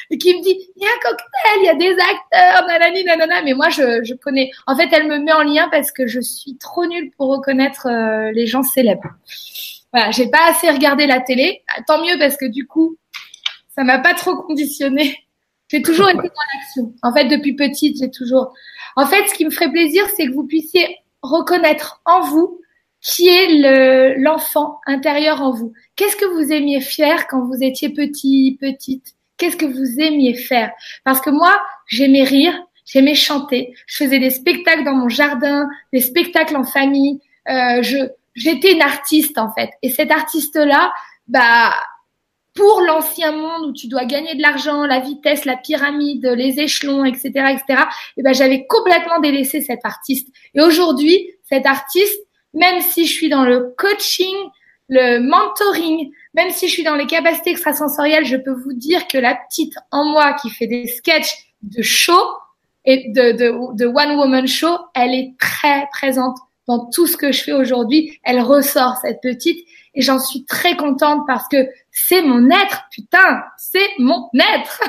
et qui me dit il y a un cocktail, il y a des acteurs, nanani, nanana. Mais moi, je, je connais. En fait, elle me met en lien parce que je suis trop nulle pour reconnaître euh, les gens célèbres. Voilà, j'ai pas assez regardé la télé. Tant mieux parce que du coup, ça m'a pas trop conditionné. J'ai toujours été dans l'action. En fait, depuis petite, j'ai toujours. En fait, ce qui me ferait plaisir, c'est que vous puissiez reconnaître en vous qui est l'enfant intérieur en vous. Qu'est-ce que vous aimiez faire quand vous étiez petit, petite? Qu'est-ce que vous aimiez faire? Parce que moi, j'aimais rire, j'aimais chanter. Je faisais des spectacles dans mon jardin, des spectacles en famille. Euh, je j'étais une artiste en fait. Et cet artiste-là, bah, pour l'ancien monde où tu dois gagner de l'argent, la vitesse, la pyramide, les échelons, etc., etc., et ben j'avais complètement délaissé cet artiste. Et aujourd'hui, cet artiste, même si je suis dans le coaching, le mentoring, même si je suis dans les capacités extrasensorielles, je peux vous dire que la petite en moi qui fait des sketchs de show et de one woman show, elle est très présente dans tout ce que je fais aujourd'hui. Elle ressort cette petite et j'en suis très contente parce que c'est mon être, putain, c'est mon être.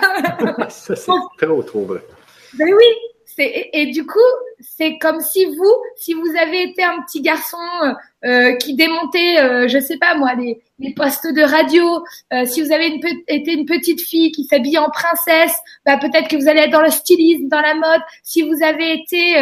Ça, c'est très vrai. Ben oui, et, du coup, c'est comme si vous, si vous avez été un petit garçon euh, qui démontait, euh, je sais pas moi, les, les postes de radio, euh, si vous avez une été une petite fille qui s'habille en princesse, bah peut-être que vous allez être dans le stylisme, dans la mode. Si vous avez été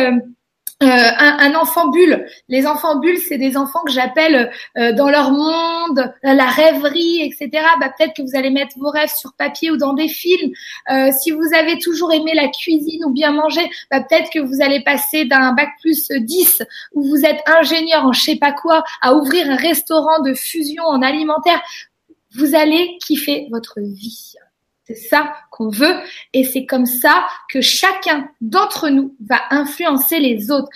euh, euh, un, enfant bulle. Les enfants bulles, c'est des enfants que j'appelle euh, dans leur monde, la rêverie, etc. Bah, peut-être que vous allez mettre vos rêves sur papier ou dans des films. Euh, si vous avez toujours aimé la cuisine ou bien manger, bah, peut-être que vous allez passer d'un bac plus 10 où vous êtes ingénieur en je sais pas quoi à ouvrir un restaurant de fusion en alimentaire. Vous allez kiffer votre vie. C'est ça qu'on veut et c'est comme ça que chacun d'entre nous va influencer les autres.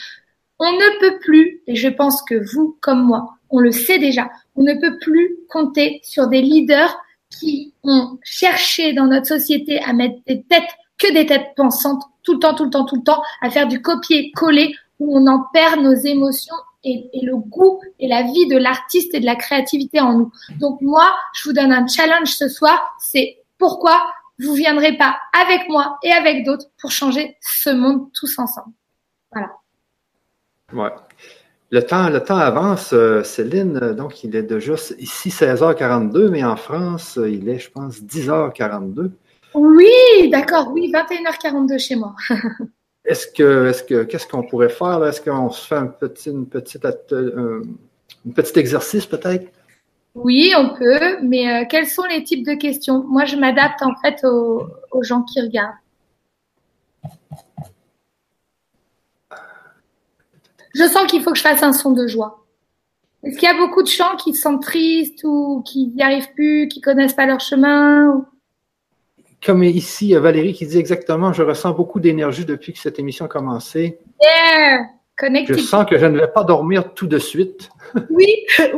On ne peut plus, et je pense que vous comme moi, on le sait déjà, on ne peut plus compter sur des leaders qui ont cherché dans notre société à mettre des têtes, que des têtes pensantes, tout le temps, tout le temps, tout le temps, à faire du copier-coller où on en perd nos émotions et, le goût et la vie de l'artiste et de la créativité en nous. Donc moi, je vous donne un challenge ce soir, c'est pourquoi vous viendrez pas avec moi et avec d'autres pour changer ce monde tous ensemble. Voilà. Ouais. Le temps, le temps avance, euh, Céline. Donc, il est déjà ici 16h42, mais en France, il est, je pense, 10h42. Oui, d'accord. Oui, 21h42 chez moi. est-ce que, est-ce que, qu'est-ce qu'on pourrait faire Est-ce qu'on se fait un petit, une petite, euh, un petit exercice peut-être? Oui, on peut, mais euh, quels sont les types de questions? Moi, je m'adapte en fait aux, gens qui regardent. Je sens qu'il faut que je fasse un son de joie. Est-ce qu'il y a beaucoup de gens qui sentent tristes ou qui n'y arrivent plus, qui connaissent pas leur chemin Comme ici, Valérie qui dit exactement, je ressens beaucoup d'énergie depuis que cette émission a commencé. Yeah je sens que je ne vais pas dormir tout de suite. oui,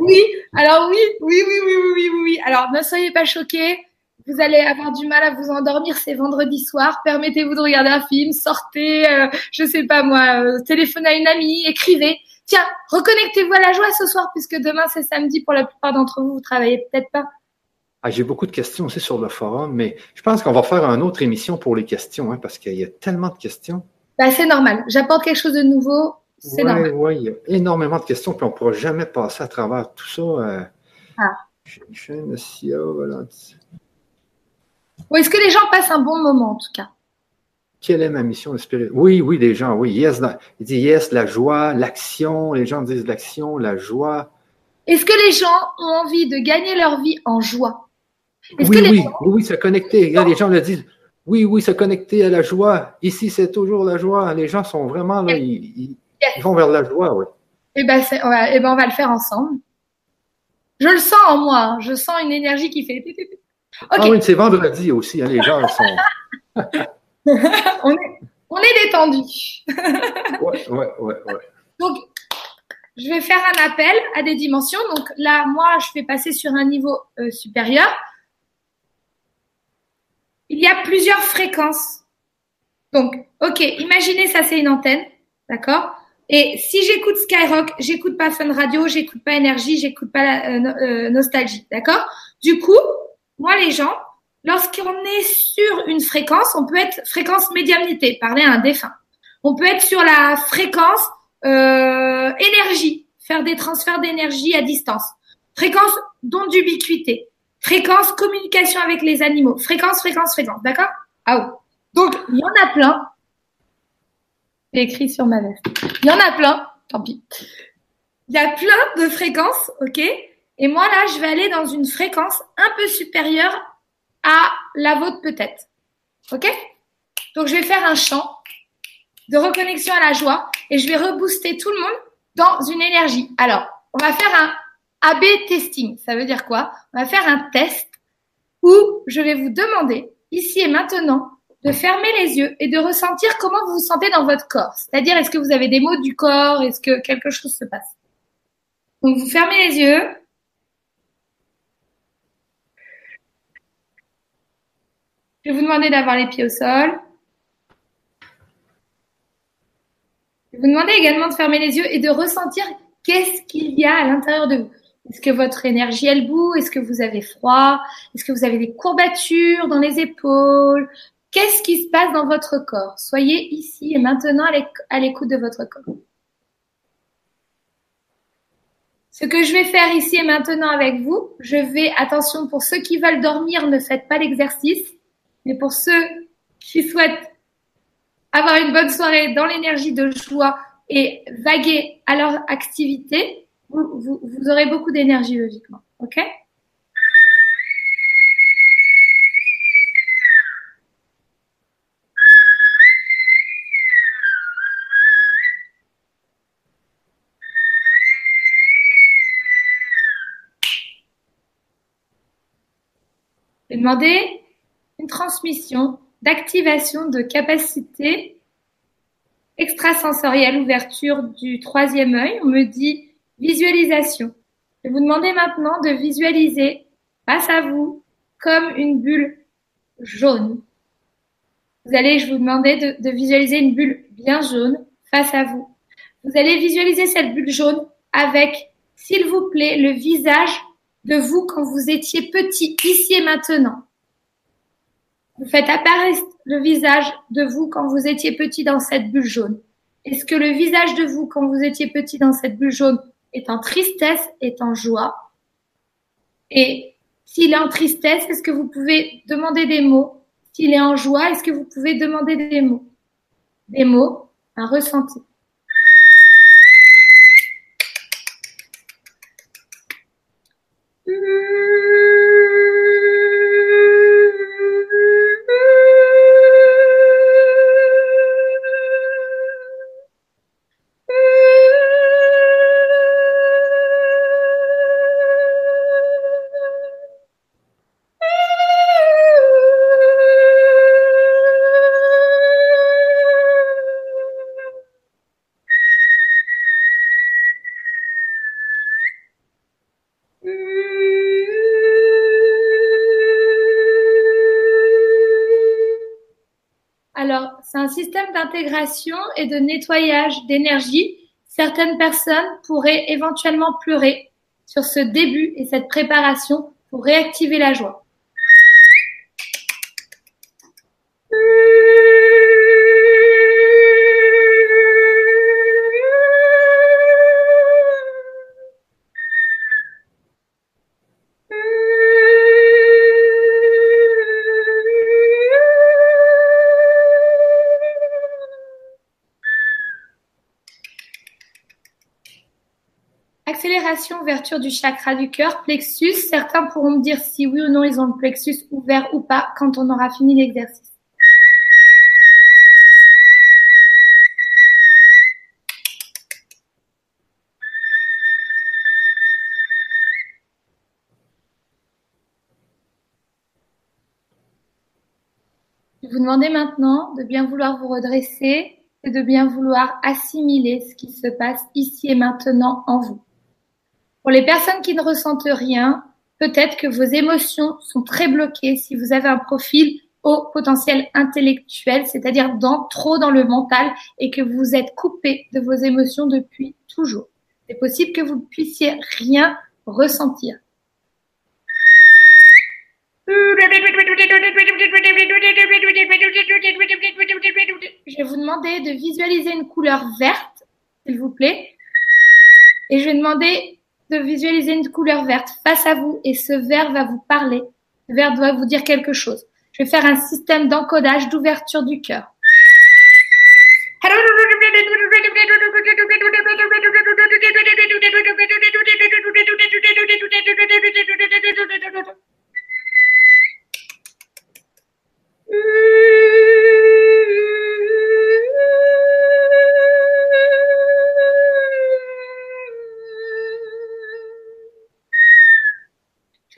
oui. Alors oui, oui, oui, oui, oui, oui, oui. Alors ne soyez pas choqués. Vous allez avoir du mal à vous endormir. C'est vendredi soir. Permettez-vous de regarder un film, sortez, euh, je sais pas moi, euh, téléphonez à une amie, écrivez. Tiens, reconnectez-vous à la joie ce soir puisque demain c'est samedi pour la plupart d'entre vous. Vous travaillez peut-être pas. Ah, J'ai beaucoup de questions aussi sur le forum, mais je pense qu'on va faire une autre émission pour les questions hein, parce qu'il y a tellement de questions. Bah, c'est normal. J'apporte quelque chose de nouveau. Oui, oui, il y a énormément de questions, puis on ne pourra jamais passer à travers tout ça. Euh, ah. Ou est-ce que les gens passent un bon moment, en tout cas? Quelle est ma mission de spirit? Oui, oui, les gens, oui. Yes, il dit yes, la joie, l'action. Les gens disent l'action, la joie. Est-ce que les gens ont envie de gagner leur vie en joie? Oui, oui, oui, oui, se connecter. les gens le disent. Oui, oui, se connecter à la joie. Ici, c'est toujours la joie. Les gens sont vraiment là. Ils, ils vont vers la joie, oui. Eh ben, eh ben, on va le faire ensemble. Je le sens en moi. Hein. Je sens une énergie qui fait. Ah oui, c'est vendredi aussi. Hein, les gens sont. on est, on est détendu. oui, oui, oui. Donc, je vais faire un appel à des dimensions. Donc là, moi, je vais passer sur un niveau euh, supérieur. Il y a plusieurs fréquences. Donc, ok, imaginez ça, c'est une antenne, d'accord? Et si j'écoute Skyrock, j'écoute pas Fun Radio, j'écoute pas Énergie, j'écoute pas la, euh, euh, Nostalgie, d'accord? Du coup, moi les gens, lorsqu'on est sur une fréquence, on peut être fréquence médiumnité, parler à un défunt. On peut être sur la fréquence euh, énergie, faire des transferts d'énergie à distance. Fréquence d'onde d'ubiquité. Fréquence communication avec les animaux. Fréquence, fréquence, fréquence, d'accord? Ah oh. Donc, il y en a plein écrit sur ma. Il y en a plein, tant pis. Il y a plein de fréquences, ok? Et moi, là, je vais aller dans une fréquence un peu supérieure à la vôtre peut-être. Ok? Donc, je vais faire un chant de reconnexion à la joie et je vais rebooster tout le monde dans une énergie. Alors, on va faire un AB testing. Ça veut dire quoi? On va faire un test où je vais vous demander, ici et maintenant, de fermer les yeux et de ressentir comment vous vous sentez dans votre corps. C'est-à-dire, est-ce que vous avez des maux du corps? Est-ce que quelque chose se passe? Donc vous fermez les yeux. Je vais vous demander d'avoir les pieds au sol. Je vais vous demander également de fermer les yeux et de ressentir qu'est-ce qu'il y a à l'intérieur de vous. Est-ce que votre énergie elle bout Est-ce que vous avez froid? Est-ce que vous avez des courbatures dans les épaules? Qu'est-ce qui se passe dans votre corps? Soyez ici et maintenant à l'écoute de votre corps. Ce que je vais faire ici et maintenant avec vous, je vais, attention, pour ceux qui veulent dormir, ne faites pas l'exercice, mais pour ceux qui souhaitent avoir une bonne soirée dans l'énergie de joie et vaguer à leur activité, vous, aurez beaucoup d'énergie logiquement. OK? Demander une transmission d'activation de capacité extrasensorielle, ouverture du troisième œil. On me dit visualisation. Je vous demander maintenant de visualiser face à vous comme une bulle jaune. Vous allez, je vous demander de, de visualiser une bulle bien jaune face à vous. Vous allez visualiser cette bulle jaune avec, s'il vous plaît, le visage de vous quand vous étiez petit, ici et maintenant. Vous faites apparaître le visage de vous quand vous étiez petit dans cette bulle jaune. Est-ce que le visage de vous quand vous étiez petit dans cette bulle jaune est en tristesse, est en joie? Et s'il est en tristesse, est-ce que vous pouvez demander des mots? S'il est en joie, est-ce que vous pouvez demander des mots? Des mots, un ressenti. D'intégration et de nettoyage d'énergie, certaines personnes pourraient éventuellement pleurer sur ce début et cette préparation pour réactiver la joie. Ouverture du chakra du cœur, plexus. Certains pourront me dire si oui ou non ils ont le plexus ouvert ou pas quand on aura fini l'exercice. Je vous demander maintenant de bien vouloir vous redresser et de bien vouloir assimiler ce qui se passe ici et maintenant en vous. Pour les personnes qui ne ressentent rien, peut-être que vos émotions sont très bloquées si vous avez un profil au potentiel intellectuel, c'est-à-dire dans, trop dans le mental et que vous êtes coupé de vos émotions depuis toujours. C'est possible que vous ne puissiez rien ressentir. Je vais vous demander de visualiser une couleur verte, s'il vous plaît. Et je vais demander visualiser une couleur verte face à vous et ce vert va vous parler. Ce vert doit vous dire quelque chose. Je vais faire un système d'encodage d'ouverture du cœur.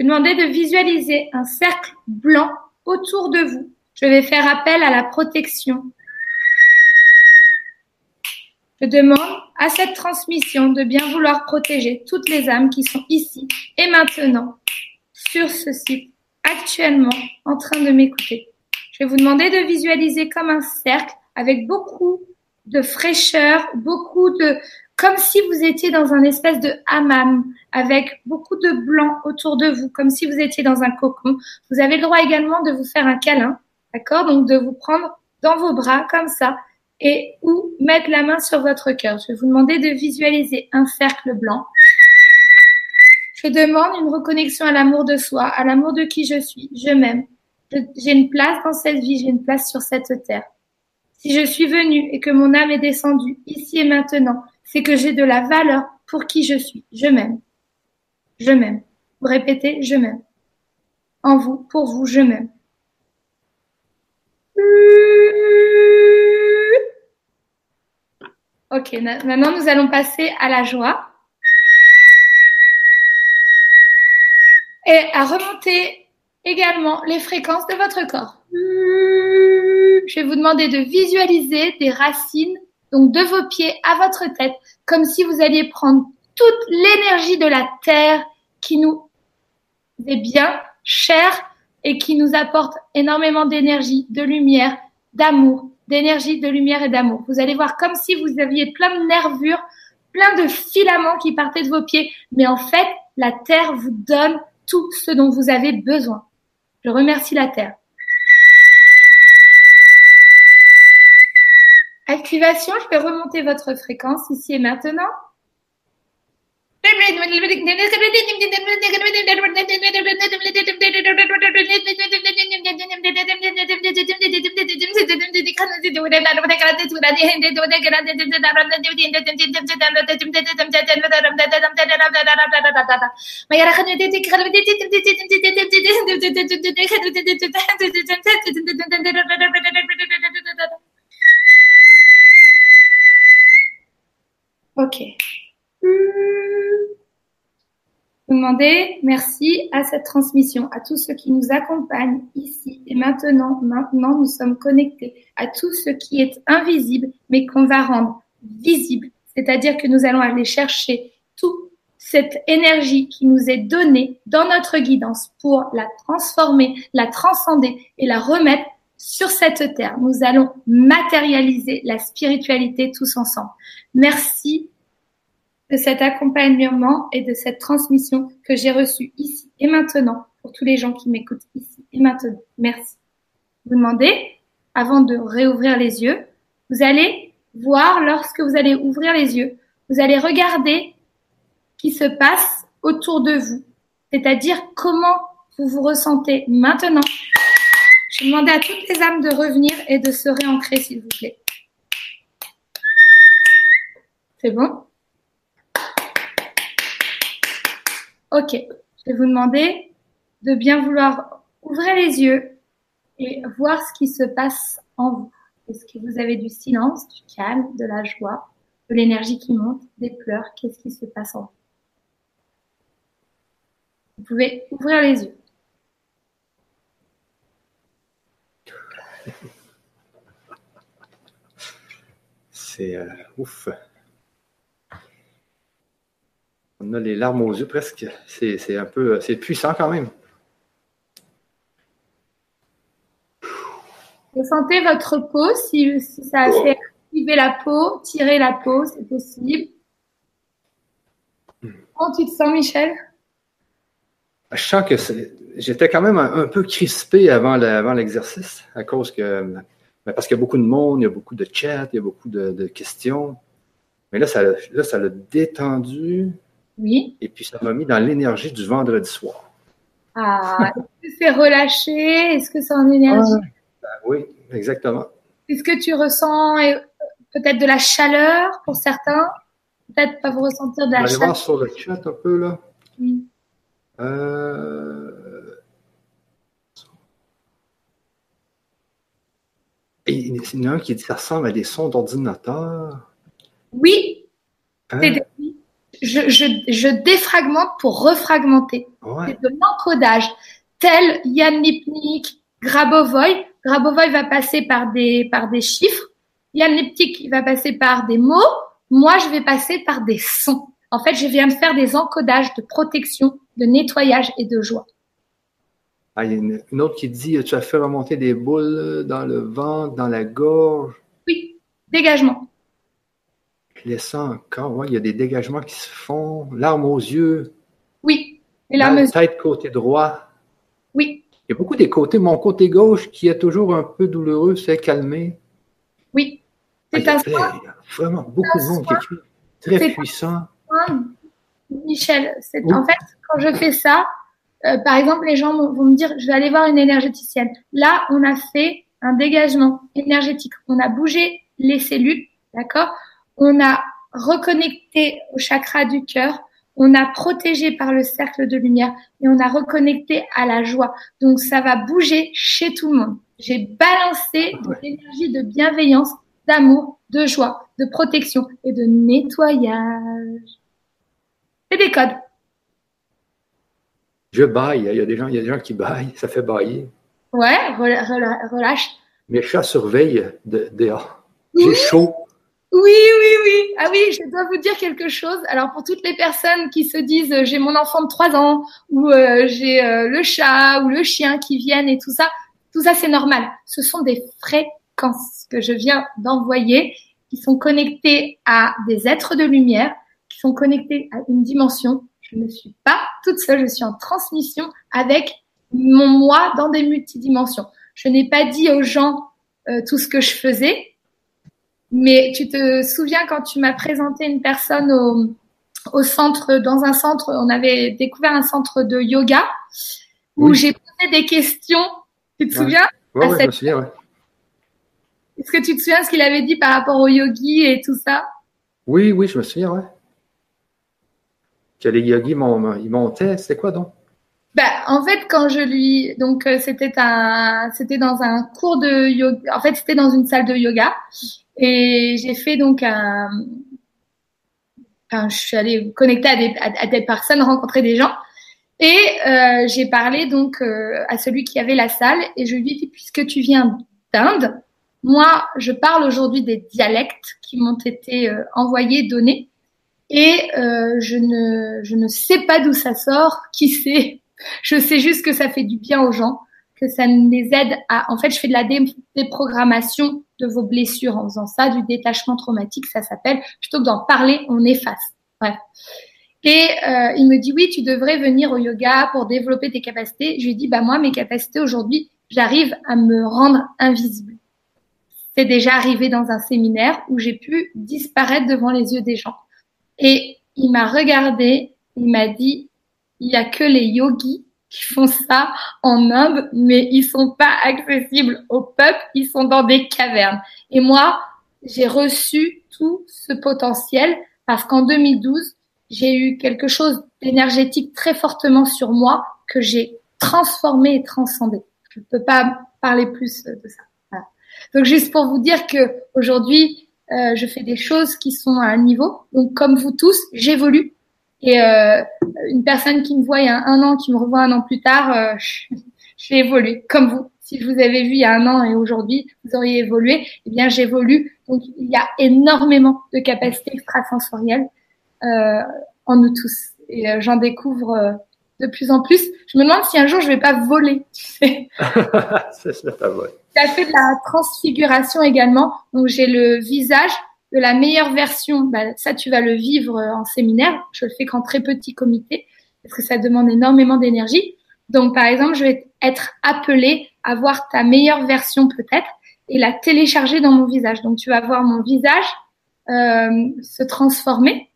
Demander de visualiser un cercle blanc autour de vous. Je vais faire appel à la protection. Je demande à cette transmission de bien vouloir protéger toutes les âmes qui sont ici et maintenant sur ce site, actuellement en train de m'écouter. Je vais vous demander de visualiser comme un cercle avec beaucoup de fraîcheur, beaucoup de, comme si vous étiez dans un espèce de hammam avec beaucoup de blanc autour de vous, comme si vous étiez dans un cocon. Vous avez le droit également de vous faire un câlin, d'accord? Donc de vous prendre dans vos bras comme ça et ou mettre la main sur votre cœur. Je vais vous demander de visualiser un cercle blanc. Je demande une reconnexion à l'amour de soi, à l'amour de qui je suis. Je m'aime. J'ai une place dans cette vie, j'ai une place sur cette terre. Si je suis venue et que mon âme est descendue ici et maintenant, c'est que j'ai de la valeur pour qui je suis. Je m'aime. Je m'aime. Vous répétez, je m'aime. En vous, pour vous, je m'aime. Ok, maintenant nous allons passer à la joie. Et à remonter également les fréquences de votre corps. Je vais vous demander de visualiser des racines, donc de vos pieds à votre tête, comme si vous alliez prendre toute l'énergie de la terre qui nous est bien chère et qui nous apporte énormément d'énergie, de lumière, d'amour, d'énergie, de lumière et d'amour. Vous allez voir comme si vous aviez plein de nervures, plein de filaments qui partaient de vos pieds, mais en fait, la terre vous donne tout ce dont vous avez besoin. Je remercie la terre. Activation, je vais remonter votre fréquence ici et maintenant. Ok. Demandez merci à cette transmission, à tous ceux qui nous accompagnent ici et maintenant. Maintenant, nous sommes connectés à tout ce qui est invisible, mais qu'on va rendre visible. C'est-à-dire que nous allons aller chercher toute cette énergie qui nous est donnée dans notre guidance pour la transformer, la transcender et la remettre sur cette terre. Nous allons matérialiser la spiritualité tous ensemble. Merci de cet accompagnement et de cette transmission que j'ai reçue ici et maintenant pour tous les gens qui m'écoutent ici et maintenant. Merci. Vous demandez, avant de réouvrir les yeux, vous allez voir lorsque vous allez ouvrir les yeux, vous allez regarder qui se passe autour de vous, c'est-à-dire comment vous vous ressentez maintenant. Je vais demander à toutes les âmes de revenir et de se réancrer, s'il vous plaît. C'est bon? Ok, je vais vous demander de bien vouloir ouvrir les yeux et voir ce qui se passe en vous. Est-ce que vous avez du silence, du calme, de la joie, de l'énergie qui monte, des pleurs? Qu'est-ce qui se passe en vous? Vous pouvez ouvrir les yeux. C'est euh, ouf. On a les larmes aux yeux presque. C'est un peu, c'est puissant quand même. Vous sentez votre peau, si, ça fait activer la peau, tirer la peau, c'est possible. Comment tu te sens, Michel? Je sens que j'étais quand même un, peu crispé avant l'exercice à cause que, ben, parce qu'il y a beaucoup de monde, il y a beaucoup de chat, il y a beaucoup de, questions. Mais là, ça, l'a détendu. Oui. Et puis, ça m'a mis dans l'énergie du vendredi soir. Ah, est-ce que c'est relâché? Est-ce que c'est en énergie? Ben oui, exactement. Est-ce que tu ressens euh, peut-être de la chaleur pour certains? Peut-être pas vous ressentir de la chaleur. On va voir sur le chat un peu, là. Oui. Euh... Et il y en a un qui dit ça ressemble à des sons d'ordinateur. Oui. Hein? je, je, je, défragmente pour refragmenter. C'est de l'encodage. Tel Yann Lipnik, Grabovoy. Grabovoy va passer par des, par des chiffres. Yann Lipnik va passer par des mots. Moi, je vais passer par des sons. En fait, je viens de faire des encodages de protection, de nettoyage et de joie. Ah, il y a une, autre qui dit Tu as fait remonter des boules dans le ventre, dans la gorge? Oui, dégagement. Laissant encore, il y a des dégagements qui se font. Larmes aux yeux. Oui. Et la tête côté droit. Oui. Il y a beaucoup des côtés. Mon côté gauche qui est toujours un peu douloureux, c'est calmé. Oui. C'est ah, il y a vraiment beaucoup de monde qui écrit. Très puissant. Michel, c'est en fait quand je fais ça, euh, par exemple, les gens vont me dire, je vais aller voir une énergéticienne. Là, on a fait un dégagement énergétique. On a bougé les cellules, d'accord? On a reconnecté au chakra du cœur. On a protégé par le cercle de lumière et on a reconnecté à la joie. Donc, ça va bouger chez tout le monde. J'ai balancé de l'énergie de bienveillance, d'amour, de joie, de protection et de nettoyage. C'est des codes. Je baille. Il y a des gens, il y a des gens qui baillent. Ça fait bailler. Ouais, relâche. Mes chats surveillent dehors. J'ai chaud. Oui, oui, oui. Ah oui, je dois vous dire quelque chose. Alors pour toutes les personnes qui se disent euh, j'ai mon enfant de 3 ans ou euh, j'ai euh, le chat ou le chien qui viennent et tout ça, tout ça c'est normal. Ce sont des fréquences que je viens d'envoyer qui sont connectées à des êtres de lumière, qui sont connectés à une dimension je ne suis pas toute seule, je suis en transmission avec mon moi dans des multidimensions. Je n'ai pas dit aux gens euh, tout ce que je faisais, mais tu te souviens quand tu m'as présenté une personne au, au centre, dans un centre, on avait découvert un centre de yoga où j'ai posé des questions. Tu te souviens? Oui, je me souviens, ouais. Est-ce que tu te souviens ce qu'il avait dit par rapport au yogi et tout ça? Oui, oui, je me souviens, ouais que les yogis montaient. C'était quoi donc? Ben, en fait, quand je lui, donc euh, c'était un, c'était dans un cours de yoga. En fait, c'était dans une salle de yoga et j'ai fait donc un. Enfin, je suis allée connecter à des, à, des personnes, rencontrer des gens et euh, j'ai parlé donc euh, à celui qui avait la salle et je lui ai dit puisque tu viens d'Inde, moi je parle aujourd'hui des dialectes qui m'ont été envoyés, donnés et euh, je ne je ne sais pas d'où ça sort, qui sait. Je sais juste que ça fait du bien aux gens, que ça les aide à. En fait, je fais de la déprogrammation de vos blessures en faisant ça, du détachement traumatique, ça s'appelle. Plutôt que d'en parler, on efface. Bref. Et euh, il me dit oui, tu devrais venir au yoga pour développer tes capacités. Je lui dis bah moi mes capacités aujourd'hui, j'arrive à me rendre invisible. C'est déjà arrivé dans un séminaire où j'ai pu disparaître devant les yeux des gens. Et il m'a regardé, il m'a dit, il y a que les yogis qui font ça en Inde, mais ils sont pas accessibles au peuple, ils sont dans des cavernes. Et moi, j'ai reçu tout ce potentiel parce qu'en 2012, j'ai eu quelque chose d'énergétique très fortement sur moi que j'ai transformé et transcendé. Je ne peux pas parler plus de ça. Donc juste pour vous dire que aujourd'hui, euh, je fais des choses qui sont à un niveau. Donc, comme vous tous, j'évolue. Et euh, une personne qui me voit il y a un an, qui me revoit un an plus tard, euh, j'ai évolué, comme vous. Si je vous avais vu il y a un an et aujourd'hui, vous auriez évolué, eh bien, j'évolue. Donc, il y a énormément de capacités extrasensorielles euh, en nous tous. Et euh, j'en découvre de plus en plus. Je me demande si un jour je vais pas voler. Tu sais. met à voler. Ça fait de la transfiguration également. Donc j'ai le visage de la meilleure version. Bah, ça, tu vas le vivre en séminaire. Je le fais qu'en très petit comité parce que ça demande énormément d'énergie. Donc par exemple, je vais être appelée à voir ta meilleure version peut-être et la télécharger dans mon visage. Donc tu vas voir mon visage euh, se transformer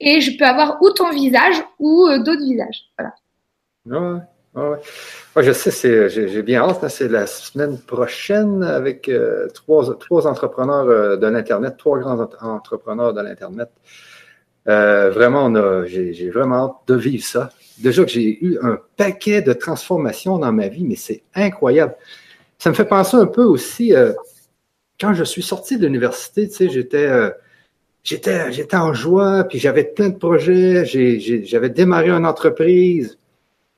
et je peux avoir ou ton visage ou euh, d'autres visages. Voilà. Ouais, je sais, j'ai bien hâte. C'est la semaine prochaine avec euh, trois, trois entrepreneurs euh, de l'Internet, trois grands entrepreneurs de l'Internet. vraiment, j'ai vraiment hâte de vivre ça. Déjà que j'ai eu un paquet de transformations dans ma vie, mais c'est incroyable. Ça me fait penser un peu aussi, quand je suis sorti de l'université, tu sais, j'étais j'étais, j'étais en joie, puis j'avais plein de projets, j'avais démarré une entreprise.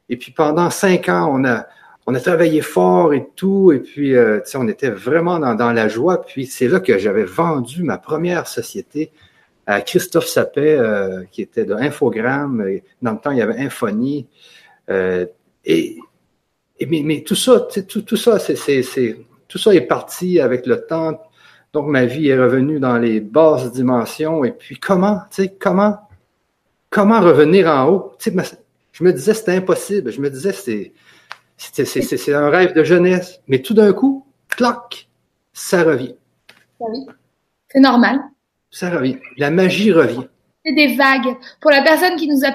Et puis pendant cinq ans, on a, on a travaillé fort et tout, et puis euh, on était vraiment dans, dans, la joie. Puis c'est là que j'avais vendu ma première société à Christophe Sapet, qui était de Infogramme. Dans le temps, il y avait Infonie. et, mais, tout ça, tout, tout ça, c'est, tout ça est parti avec le temps. Donc, ma vie est revenue dans les basses dimensions. Et puis, comment, tu sais, comment, comment revenir en haut? Tu sais, je me disais, c'était impossible. Je me disais, c'est, c'est, un rêve de jeunesse. Mais tout d'un coup, clac, ça revient. Oui. C'est normal. Ça revient. La magie revient. C'est des vagues. Pour la personne qui nous a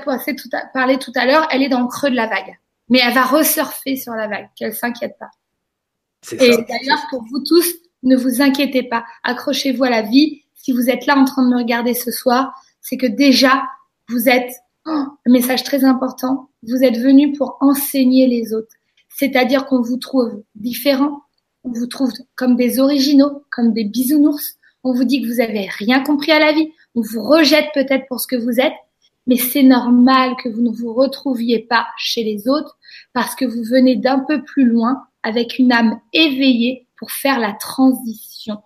parlé tout à l'heure, elle est dans le creux de la vague. Mais elle va resurfer sur la vague, qu'elle s'inquiète pas. Et d'ailleurs, pour vous tous, ne vous inquiétez pas. Accrochez-vous à la vie. Si vous êtes là en train de me regarder ce soir, c'est que déjà, vous êtes, oh, un message très important, vous êtes venu pour enseigner les autres. C'est-à-dire qu'on vous trouve différents, on vous trouve comme des originaux, comme des bisounours. On vous dit que vous avez rien compris à la vie. On vous rejette peut-être pour ce que vous êtes. Mais c'est normal que vous ne vous retrouviez pas chez les autres parce que vous venez d'un peu plus loin avec une âme éveillée pour faire la transition.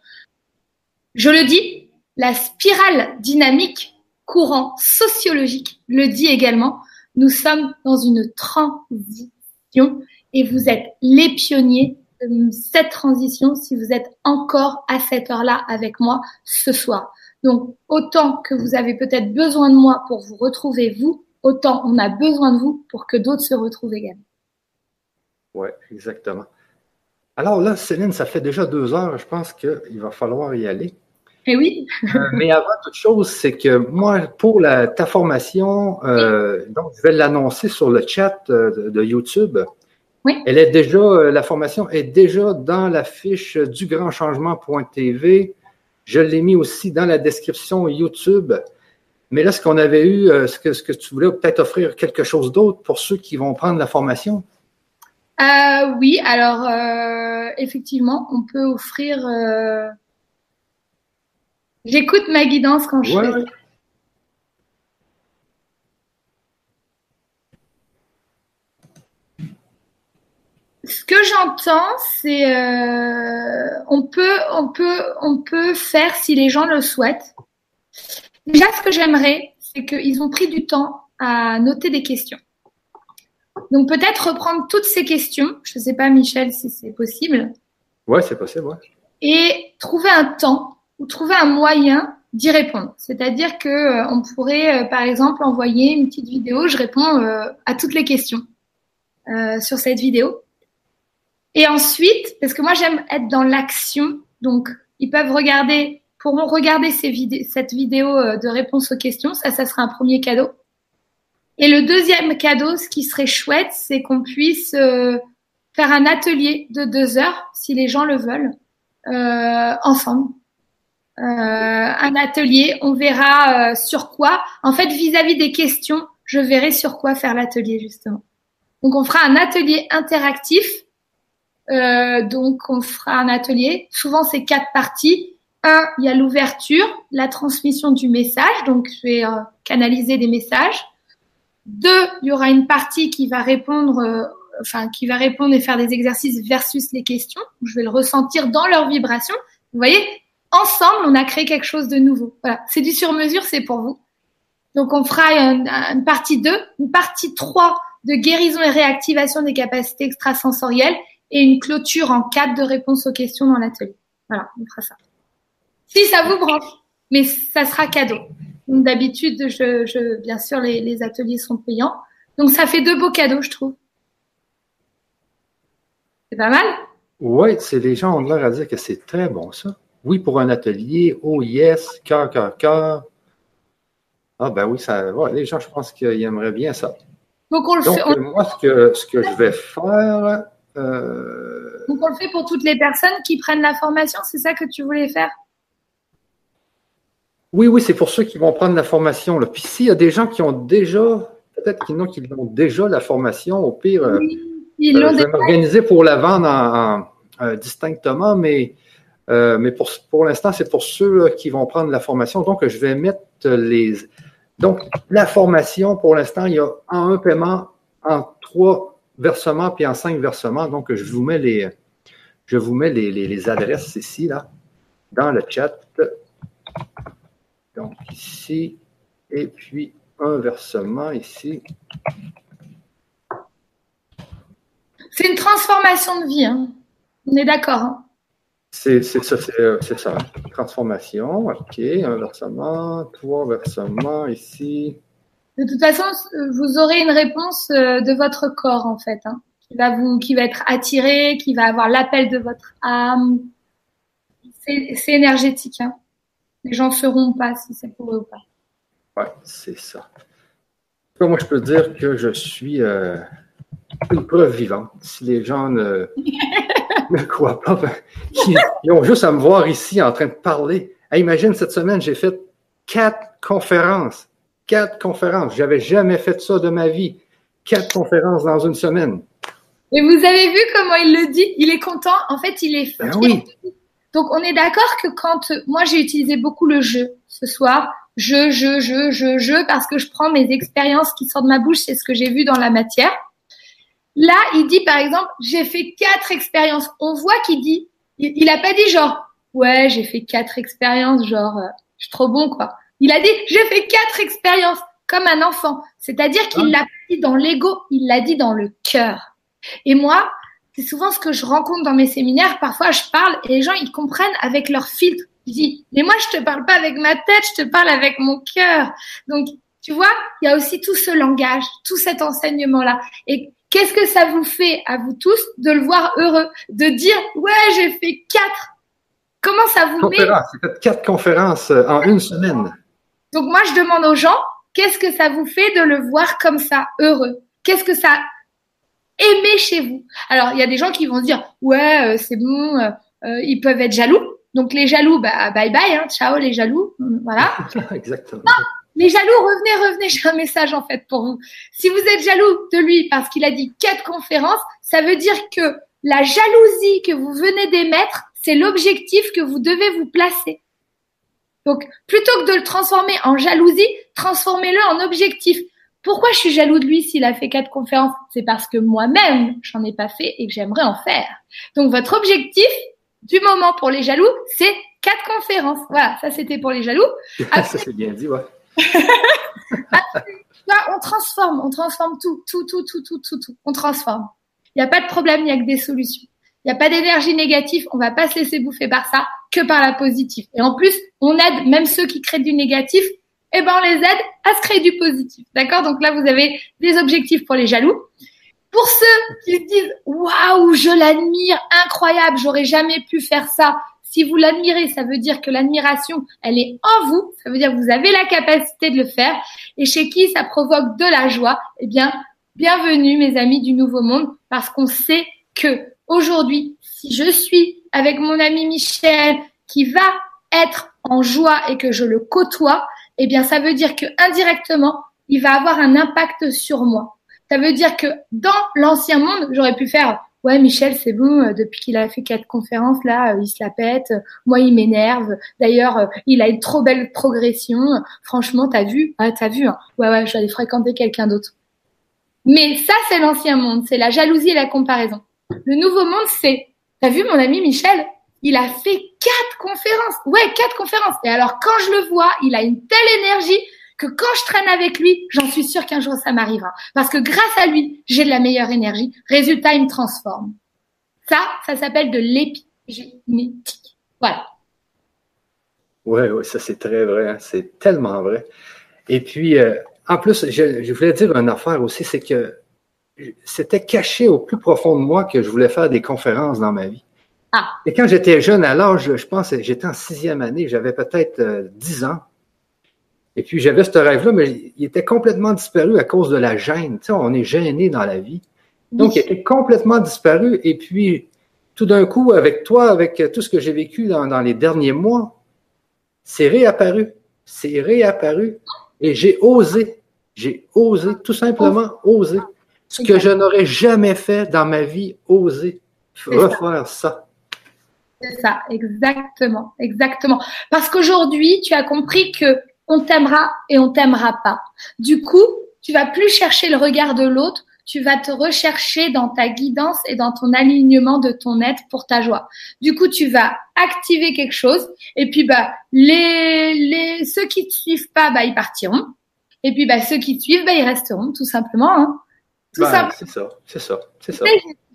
Je le dis, la spirale dynamique courant sociologique le dit également. Nous sommes dans une transition et vous êtes les pionniers de cette transition si vous êtes encore à cette heure-là avec moi ce soir. Donc, autant que vous avez peut-être besoin de moi pour vous retrouver vous, autant on a besoin de vous pour que d'autres se retrouvent également. Oui, exactement. Alors là, Céline, ça fait déjà deux heures. Je pense qu'il va falloir y aller. Eh oui. Euh, mais avant toute chose, c'est que moi, pour la, ta formation, euh, donc je vais l'annoncer sur le chat euh, de, YouTube. Oui. Elle est déjà, la formation est déjà dans la fiche du grand changement.tv. Je l'ai mis aussi dans la description YouTube. Mais là, ce qu'on avait eu, ce que, ce que tu voulais peut-être offrir quelque chose d'autre pour ceux qui vont prendre la formation? Euh, oui, alors euh, effectivement, on peut offrir. Euh, j'écoute ma guidance quand je fais. Ce que j'entends, c'est on peut, on peut, on peut faire si les gens le souhaitent. Déjà, ce que j'aimerais, c'est qu'ils ont pris du temps à noter des questions. Donc peut-être reprendre toutes ces questions. Je ne sais pas, Michel, si c'est possible. Ouais, c'est possible, ouais. Et trouver un temps ou trouver un moyen d'y répondre. C'est-à-dire que euh, on pourrait, euh, par exemple, envoyer une petite vidéo. Je réponds euh, à toutes les questions sur cette vidéo. Et ensuite, parce que moi j'aime être dans l'action, donc ils peuvent regarder, pourront regarder ces cette vidéo de réponse aux questions. Ça, ça sera un premier cadeau. Et le deuxième cadeau, ce qui serait chouette, c'est qu'on puisse euh, faire un atelier de deux heures, si les gens le veulent, euh, ensemble. Euh, un atelier, on verra sur quoi. En fait, vis-à-vis des questions, je verrai sur quoi faire l'atelier justement. Donc, on fera un atelier interactif. donc, on fera un atelier. Souvent, c'est quatre parties. Un, il y a l'ouverture, la transmission du message. Donc, je vais canaliser des messages. Deux, il y aura une partie qui va répondre, euh, enfin qui va répondre et faire des exercices versus les questions. Je vais le ressentir dans leur vibration. Vous voyez, ensemble, on a créé quelque chose de nouveau. Voilà, c'est du sur-mesure, c'est pour vous. Donc on fera une, partie 2, une partie 3 de guérison et réactivation des capacités extrasensorielles et une clôture en cadre de réponse aux questions dans l'atelier. Voilà, on fera ça. Si ça vous branche, mais ça sera cadeau. D'habitude, je, je, bien sûr, les, les, ateliers sont payants. Donc, ça fait deux beaux cadeaux, je trouve. C'est pas mal? Oui, c'est les gens ont l'air à dire que c'est très bon, ça. Oui, pour un atelier. Oh yes, cœur, cœur, cœur. Ah ben oui, ça, ouais, les gens, je pense qu'ils aimeraient bien ça. Donc, on le fait. Moi, ce que, ce que je vais faire. Euh... Donc, on le fait pour toutes les personnes qui prennent la formation, c'est ça que tu voulais faire? Oui, oui, c'est pour ceux qui vont prendre la formation. Là. Puis s'il y a des gens qui ont déjà, peut-être qu'ils ont, ont déjà la formation, au pire, euh, ils euh, je vais m'organiser pour la vendre en, euh, distinctement, mais, mais pour, pour l'instant, c'est pour ceux qui vont prendre la formation. Donc, je vais mettre les. Donc, la formation, pour l'instant, il y a en un paiement, en trois versements, puis en cinq versements. Donc, je vous mets les, je vous mets les, les, les adresses ici, là, dans le chat. Donc ici, et puis un versement ici. C'est une transformation de vie. Hein. On est d'accord. Hein. C'est ça, euh, c'est ça. Transformation, ok, un versement, trois versements ici. De toute façon, vous aurez une réponse euh, de votre corps en fait, hein, qui va vous, qui va être attiré, qui va avoir l'appel de votre âme. C'est énergétique. Hein. Les gens ne sauront pas si c'est pour eux ou pas. Ouais, c'est ça. Moi, je peux dire que je suis euh, une preuve vivante. Si les gens ne, ne croient pas, ben, ils, ont juste à me voir ici en train de parler. imagine, cette semaine, j'ai fait quatre conférences. Quatre conférences. J'avais jamais fait ça de ma vie. Quatre conférences dans une semaine. Et vous avez vu comment il le dit? Il est content. En fait, il est ben oui. Donc, on est d'accord que quand moi j'ai utilisé beaucoup le jeu ce soir, je, je, je, je, je, parce que je prends mes expériences qui sortent de ma bouche, c'est ce que j'ai vu dans la matière. Là, il dit par exemple, j'ai fait quatre expériences. On voit qu'il dit, il, n'a a pas dit genre, ouais, j'ai fait quatre expériences, genre, euh, je suis trop bon quoi. Il a dit, j'ai fait quatre expériences comme un enfant. C'est-à-dire qu'il ah. l'a dit dans l'ego, il l'a dit dans le cœur. Et moi, c'est souvent ce que je rencontre dans mes séminaires. Parfois, je parle et les gens, ils comprennent avec leur filtre. Je dis, mais moi, je te parle pas avec ma tête, je te parle avec mon cœur. Donc, tu vois, il y a aussi tout ce langage, tout cet enseignement-là. Et qu'est-ce que ça vous fait à vous tous de le voir heureux, de dire, ouais, j'ai fait quatre. Comment ça vous met J'ai fait quatre conférences euh, en une semaine. Donc moi, je demande aux gens, qu'est-ce que ça vous fait de le voir comme ça, heureux? Qu'est-ce que ça aimez chez vous. Alors, il y a des gens qui vont se dire, ouais, euh, c'est bon, euh, euh, ils peuvent être jaloux. Donc, les jaloux, bah, bye bye, hein, ciao les jaloux. Voilà. Exactement. les jaloux, revenez, revenez, j'ai un message en fait pour vous. Si vous êtes jaloux de lui parce qu'il a dit quatre conférences, ça veut dire que la jalousie que vous venez d'émettre, c'est l'objectif que vous devez vous placer. Donc, plutôt que de le transformer en jalousie, transformez-le en objectif. Pourquoi je suis jaloux de lui s'il a fait quatre conférences? C'est parce que moi-même, j'en ai pas fait et que j'aimerais en faire. Donc votre objectif du moment pour les jaloux, c'est quatre conférences. Voilà, ça c'était pour les jaloux. ça c'est bien dit, ouais. on transforme, on transforme tout, tout, tout, tout, tout, tout, tout. On transforme. Il n'y a pas de problème, il n'y a que des solutions. Il n'y a pas d'énergie négative, on va pas se laisser bouffer par ça, que par la positive. Et en plus, on aide même ceux qui créent du négatif eh ben, on les aide à se créer du positif. D'accord? Donc là, vous avez des objectifs pour les jaloux. Pour ceux qui se disent waouh, je l'admire, incroyable, j'aurais jamais pu faire ça. Si vous l'admirez, ça veut dire que l'admiration, elle est en vous. Ça veut dire que vous avez la capacité de le faire. Et chez qui ça provoque de la joie Eh bien, bienvenue, mes amis du Nouveau Monde, parce qu'on sait que aujourd'hui, si je suis avec mon ami Michel, qui va être en joie et que je le côtoie, eh bien, ça veut dire que indirectement, il va avoir un impact sur moi. Ça veut dire que dans l'ancien monde, j'aurais pu faire ouais Michel c'est bon euh, depuis qu'il a fait quatre conférences là euh, il se la pète moi il m'énerve d'ailleurs euh, il a une trop belle progression franchement t'as vu ah t'as vu hein. ouais ouais aller fréquenter quelqu'un d'autre mais ça c'est l'ancien monde c'est la jalousie et la comparaison le nouveau monde c'est t'as vu mon ami Michel il a fait quatre conférences. Ouais, quatre conférences. Et alors, quand je le vois, il a une telle énergie que quand je traîne avec lui, j'en suis sûre qu'un jour ça m'arrivera. Parce que grâce à lui, j'ai de la meilleure énergie. Résultat, il me transforme. Ça, ça s'appelle de l'épigénétique. Voilà. Ouais, ouais, ça c'est très vrai. Hein. C'est tellement vrai. Et puis, euh, en plus, je, je, voulais dire une affaire aussi, c'est que c'était caché au plus profond de moi que je voulais faire des conférences dans ma vie. Ah. Et quand j'étais jeune, à l'âge, je pense, j'étais en sixième année, j'avais peut-être euh, dix ans. Et puis j'avais ce rêve-là, mais il était complètement disparu à cause de la gêne. Tu sais, on est gêné dans la vie. Donc, il était complètement disparu. Et puis, tout d'un coup, avec toi, avec tout ce que j'ai vécu dans, dans les derniers mois, c'est réapparu. C'est réapparu. Et j'ai osé. J'ai osé, tout simplement osé. Ce que je n'aurais jamais fait dans ma vie, oser refaire ça. C'est ça, exactement, exactement. Parce qu'aujourd'hui, tu as compris que on t'aimera et on t'aimera pas. Du coup, tu vas plus chercher le regard de l'autre, tu vas te rechercher dans ta guidance et dans ton alignement de ton être pour ta joie. Du coup, tu vas activer quelque chose et puis bah les les ceux qui te suivent pas bah ils partiront et puis bah ceux qui te suivent bah ils resteront tout simplement. Hein. Tout bah, C'est ça, c'est ça, c'est ça.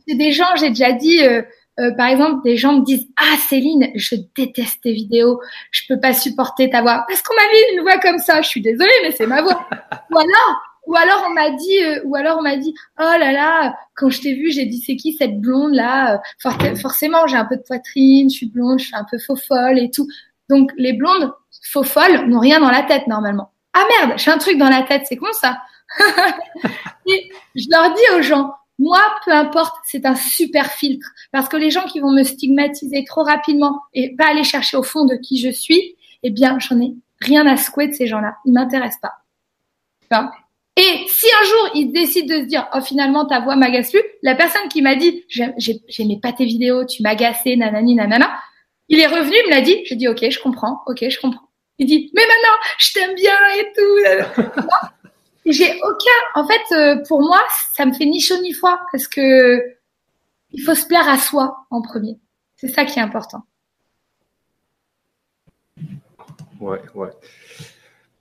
C'est des gens, j'ai déjà dit. Euh, euh, par exemple, des gens me disent Ah Céline, je déteste tes vidéos, je peux pas supporter ta voix parce qu'on m'a mis une voix comme ça. Je suis désolée, mais c'est ma voix. ou alors, ou alors on m'a dit, euh, ou alors on m'a dit Oh là là, quand je t'ai vu, j'ai dit c'est qui cette blonde là Forcément, j'ai un peu de poitrine, je suis blonde, je suis un peu faux folle et tout. Donc les blondes faux folles n'ont rien dans la tête normalement. Ah merde, j'ai un truc dans la tête, c'est con ça. et je leur dis aux gens moi, peu importe, c'est un super filtre. Parce que les gens qui vont me stigmatiser trop rapidement et pas aller chercher au fond de qui je suis, eh bien, j'en ai rien à secouer de ces gens-là. Ils m'intéressent pas. et si un jour ils décident de se dire, oh finalement ta voix m'agace plus, la personne qui m'a dit, j'aimais pas tes vidéos, tu m'agaçais, nanani, nanana, il est revenu, il me l'a dit, j'ai dit, ok, je comprends, ok, je comprends. Il dit, mais maintenant, je t'aime bien et tout. J'ai aucun. En fait, euh, pour moi, ça me fait ni chaud ni froid parce que il faut se plaire à soi en premier. C'est ça qui est important. Ouais, ouais.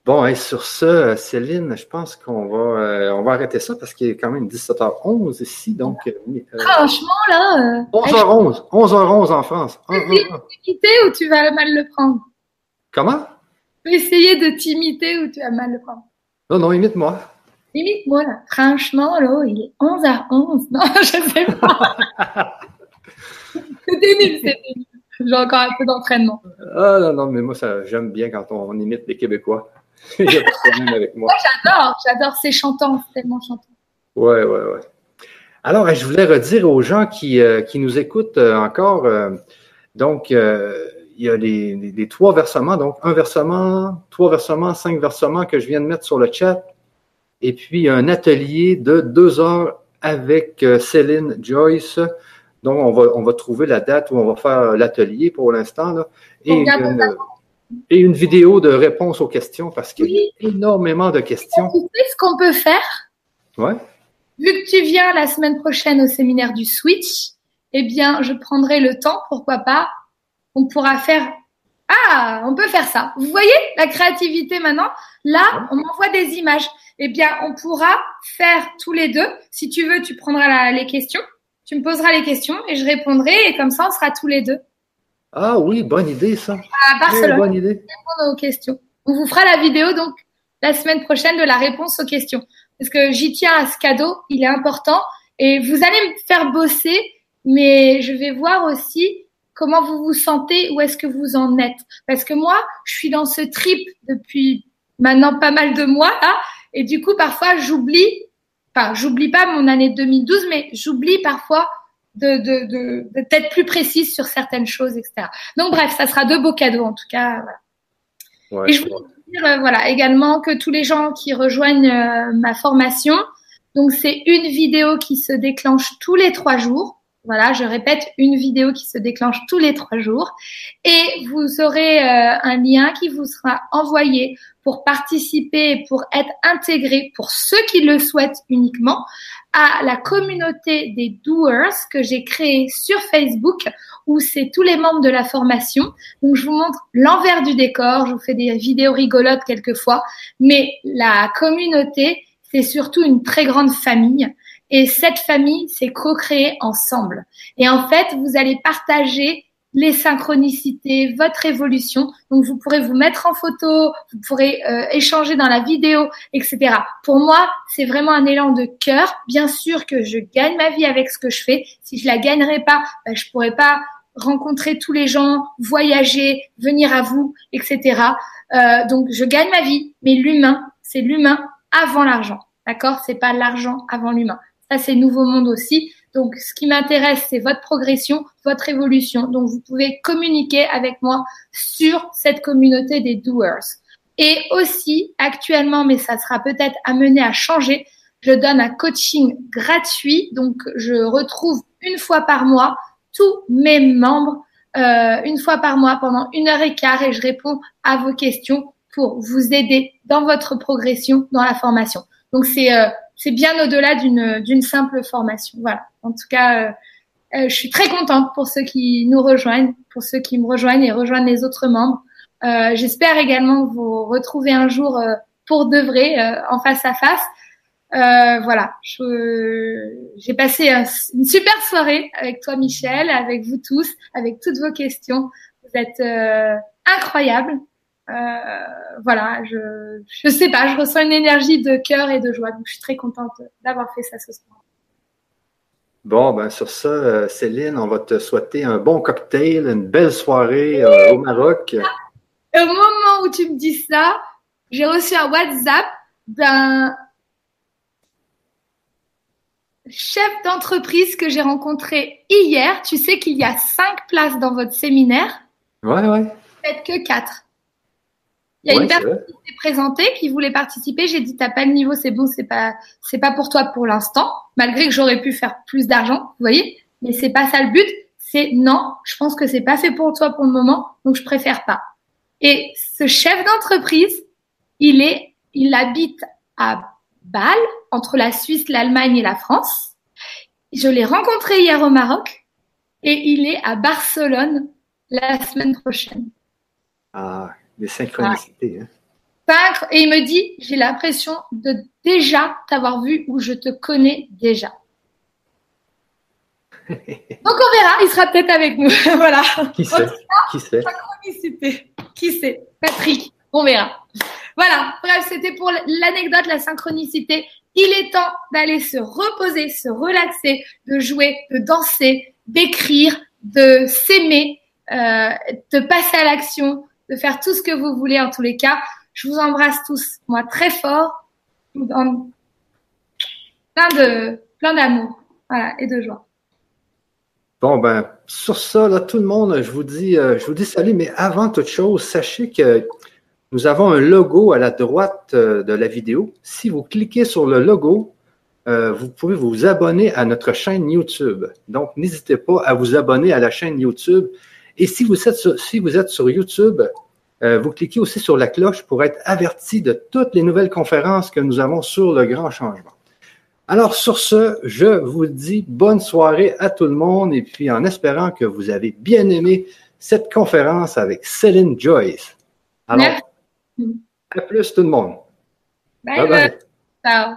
Bon, et sur ce, Céline, je pense qu'on va, euh, on va arrêter ça parce qu'il est quand même 17h11 ici. Donc, euh, Franchement, là. 11h11. 11h11 en France. Tu vas t'imiter ou tu vas mal le prendre? Comment? essayer de t'imiter ou tu vas mal le prendre? Non, non, imite-moi. Imite-moi, là. Franchement, là, il est 11 à 11. Non, je sais pas. c'était nul, c'était nul. J'ai encore un peu d'entraînement. Ah non, non, mais moi, ça, j'aime bien quand on, imite les Québécois. Il y a pas de problème avec moi. Moi, j'adore, j'adore ces chantants, tellement chantants. Ouais, ouais, ouais. Alors, je voulais redire aux gens qui, euh, qui nous écoutent euh, encore, euh, donc, il y a les, trois versements, donc un versement, trois versements, cinq versements que je viens de mettre sur le chat, et puis un atelier de deux heures avec euh, Céline Joyce. Donc, on va, on va trouver la date où on va faire l'atelier pour l'instant. Et, une, et une vidéo de réponse aux questions parce qu'il y a énormément de questions. Tu sais ce qu'on peut faire? Ouais. Vu que tu viens la semaine prochaine au séminaire du Switch, eh bien, je prendrai le temps, pourquoi pas, on pourra faire ah, on peut faire ça. Vous voyez la créativité maintenant? Là, on m'envoie des images. Eh bien, on pourra faire tous les deux. Si tu veux, tu prendras les questions, tu me poseras les questions et je répondrai et comme ça, on sera tous les deux. Ah oui, bonne idée ça. À Barcelone. bonne idée. Répondre aux questions. On vous fera la vidéo donc la semaine prochaine de la réponse aux questions parce que j'y tiens à ce cadeau, il est important et vous allez me faire bosser, mais je vais voir aussi comment vous vous sentez, où est-ce que vous en êtes. Parce que moi, je suis dans ce trip depuis maintenant pas mal de mois là, et du coup parfois j'oublie, enfin j'oublie pas mon année 2012, mais j'oublie parfois de, de, de, d'être plus précise sur certaines choses, etc. Donc bref, ça sera deux beaux cadeaux en tout cas. Voilà. et je voulais dire euh, voilà également que tous les gens qui rejoignent euh, ma formation, donc c'est une vidéo qui se déclenche tous les trois jours. Voilà, je répète, une vidéo qui se déclenche tous les trois jours. Et vous aurez euh, un lien qui vous sera envoyé pour participer pour être intégré, pour ceux qui le souhaitent uniquement, à la communauté des doers que j'ai créée sur Facebook, où c'est tous les membres de la formation. Donc, je vous montre l'envers du décor, je vous fais des vidéos rigolotes quelquefois, mais la communauté, c'est surtout une très grande famille et cette famille, c'est co-créer ensemble. Et en fait, vous allez partager les synchronicités, votre évolution. Donc, vous pourrez vous mettre en photo, vous pourrez euh, échanger dans la vidéo, etc. Pour moi, c'est vraiment un élan de cœur. Bien sûr que je gagne ma vie avec ce que je fais. Si je la gagnerais pas, ben, je pourrais pas rencontrer tous les gens, voyager, venir à vous, etc. Euh, donc, je gagne ma vie, mais l'humain, c'est l'humain avant l'argent. D'accord? C'est pas l'argent avant l'humain c'est Nouveau Monde aussi. Donc, ce qui m'intéresse, c'est votre progression, votre évolution. Donc, vous pouvez communiquer avec moi sur cette communauté des doers. Et aussi, actuellement, mais ça sera peut-être amené à changer, je donne un coaching gratuit. Donc, je retrouve une fois par mois tous mes membres, euh, une fois par mois pendant une heure et quart et je réponds à vos questions pour vous aider dans votre progression dans la formation. Donc, c'est euh, c'est bien au-delà d'une d'une simple formation. Voilà. En tout cas, je suis très contente pour ceux qui nous rejoignent, pour ceux qui me rejoignent et rejoignent les autres membres. J'espère également vous retrouver un jour pour de vrai en face à face. Euh, voilà, j'ai passé une super soirée avec toi, Michel, avec vous tous, avec toutes vos questions. Vous êtes euh, incroyables. Euh, voilà, je je sais pas, je ressens une énergie de cœur et de joie, donc je suis très contente d'avoir fait ça ce soir. Bon, ben sur ça, euh, Céline, on va te souhaiter un bon cocktail, une belle soirée euh, au Maroc. Au moment où tu me dis ça, j'ai reçu un WhatsApp d'un chef d'entreprise que j'ai rencontré hier. Tu sais qu'il y a cinq places dans votre séminaire. Ouais, ouais. Faites que quatre. Il y a une personne qui s'est présentée, qui voulait participer. J'ai dit, t'as pas le niveau, c'est bon, c'est pas, c'est pas pour toi pour l'instant. Malgré que j'aurais pu faire plus d'argent, vous voyez. Mais c'est pas ça le but. C'est non, je pense que c'est pas fait pour toi pour le moment, donc je préfère pas. Et ce chef d'entreprise, il est, il habite à Bâle, entre la Suisse, l'Allemagne et la France. Je l'ai rencontré hier au Maroc et il est à Barcelone la semaine prochaine. Ah, des synchronicités. Hein. Et il me dit, j'ai l'impression de déjà t'avoir vu ou je te connais déjà. Donc on verra, il sera peut-être avec nous. voilà. Qui sait Qui sait Synchronicité. Qui sait Patrick, on verra. Voilà, bref, c'était pour l'anecdote, la synchronicité. Il est temps d'aller se reposer, se relaxer, de jouer, de danser, d'écrire, de s'aimer, euh, de passer à l'action, de faire tout ce que vous voulez en tous les cas. Je vous embrasse tous, moi très fort, plein de plein d'amour, et de joie. Bon ben sur ça là, tout le monde, je vous dis, euh, je vous dis salut, mais avant toute chose, sachez que nous avons un logo à la droite euh, de la vidéo. Si vous cliquez sur le logo, euh, vous pouvez vous abonner à notre chaîne YouTube. Donc, n'hésitez pas à vous abonner à la chaîne YouTube. Et si vous êtes sur, si vous êtes sur YouTube, euh, vous cliquez aussi sur la cloche pour être averti de toutes les nouvelles conférences que nous avons sur le grand changement. Alors, sur ce, je vous dis bonne soirée à tout le monde et puis en espérant que vous avez bien aimé cette conférence avec Céline Joyce. Alors, à plus tout le monde. bye. bye. Ciao.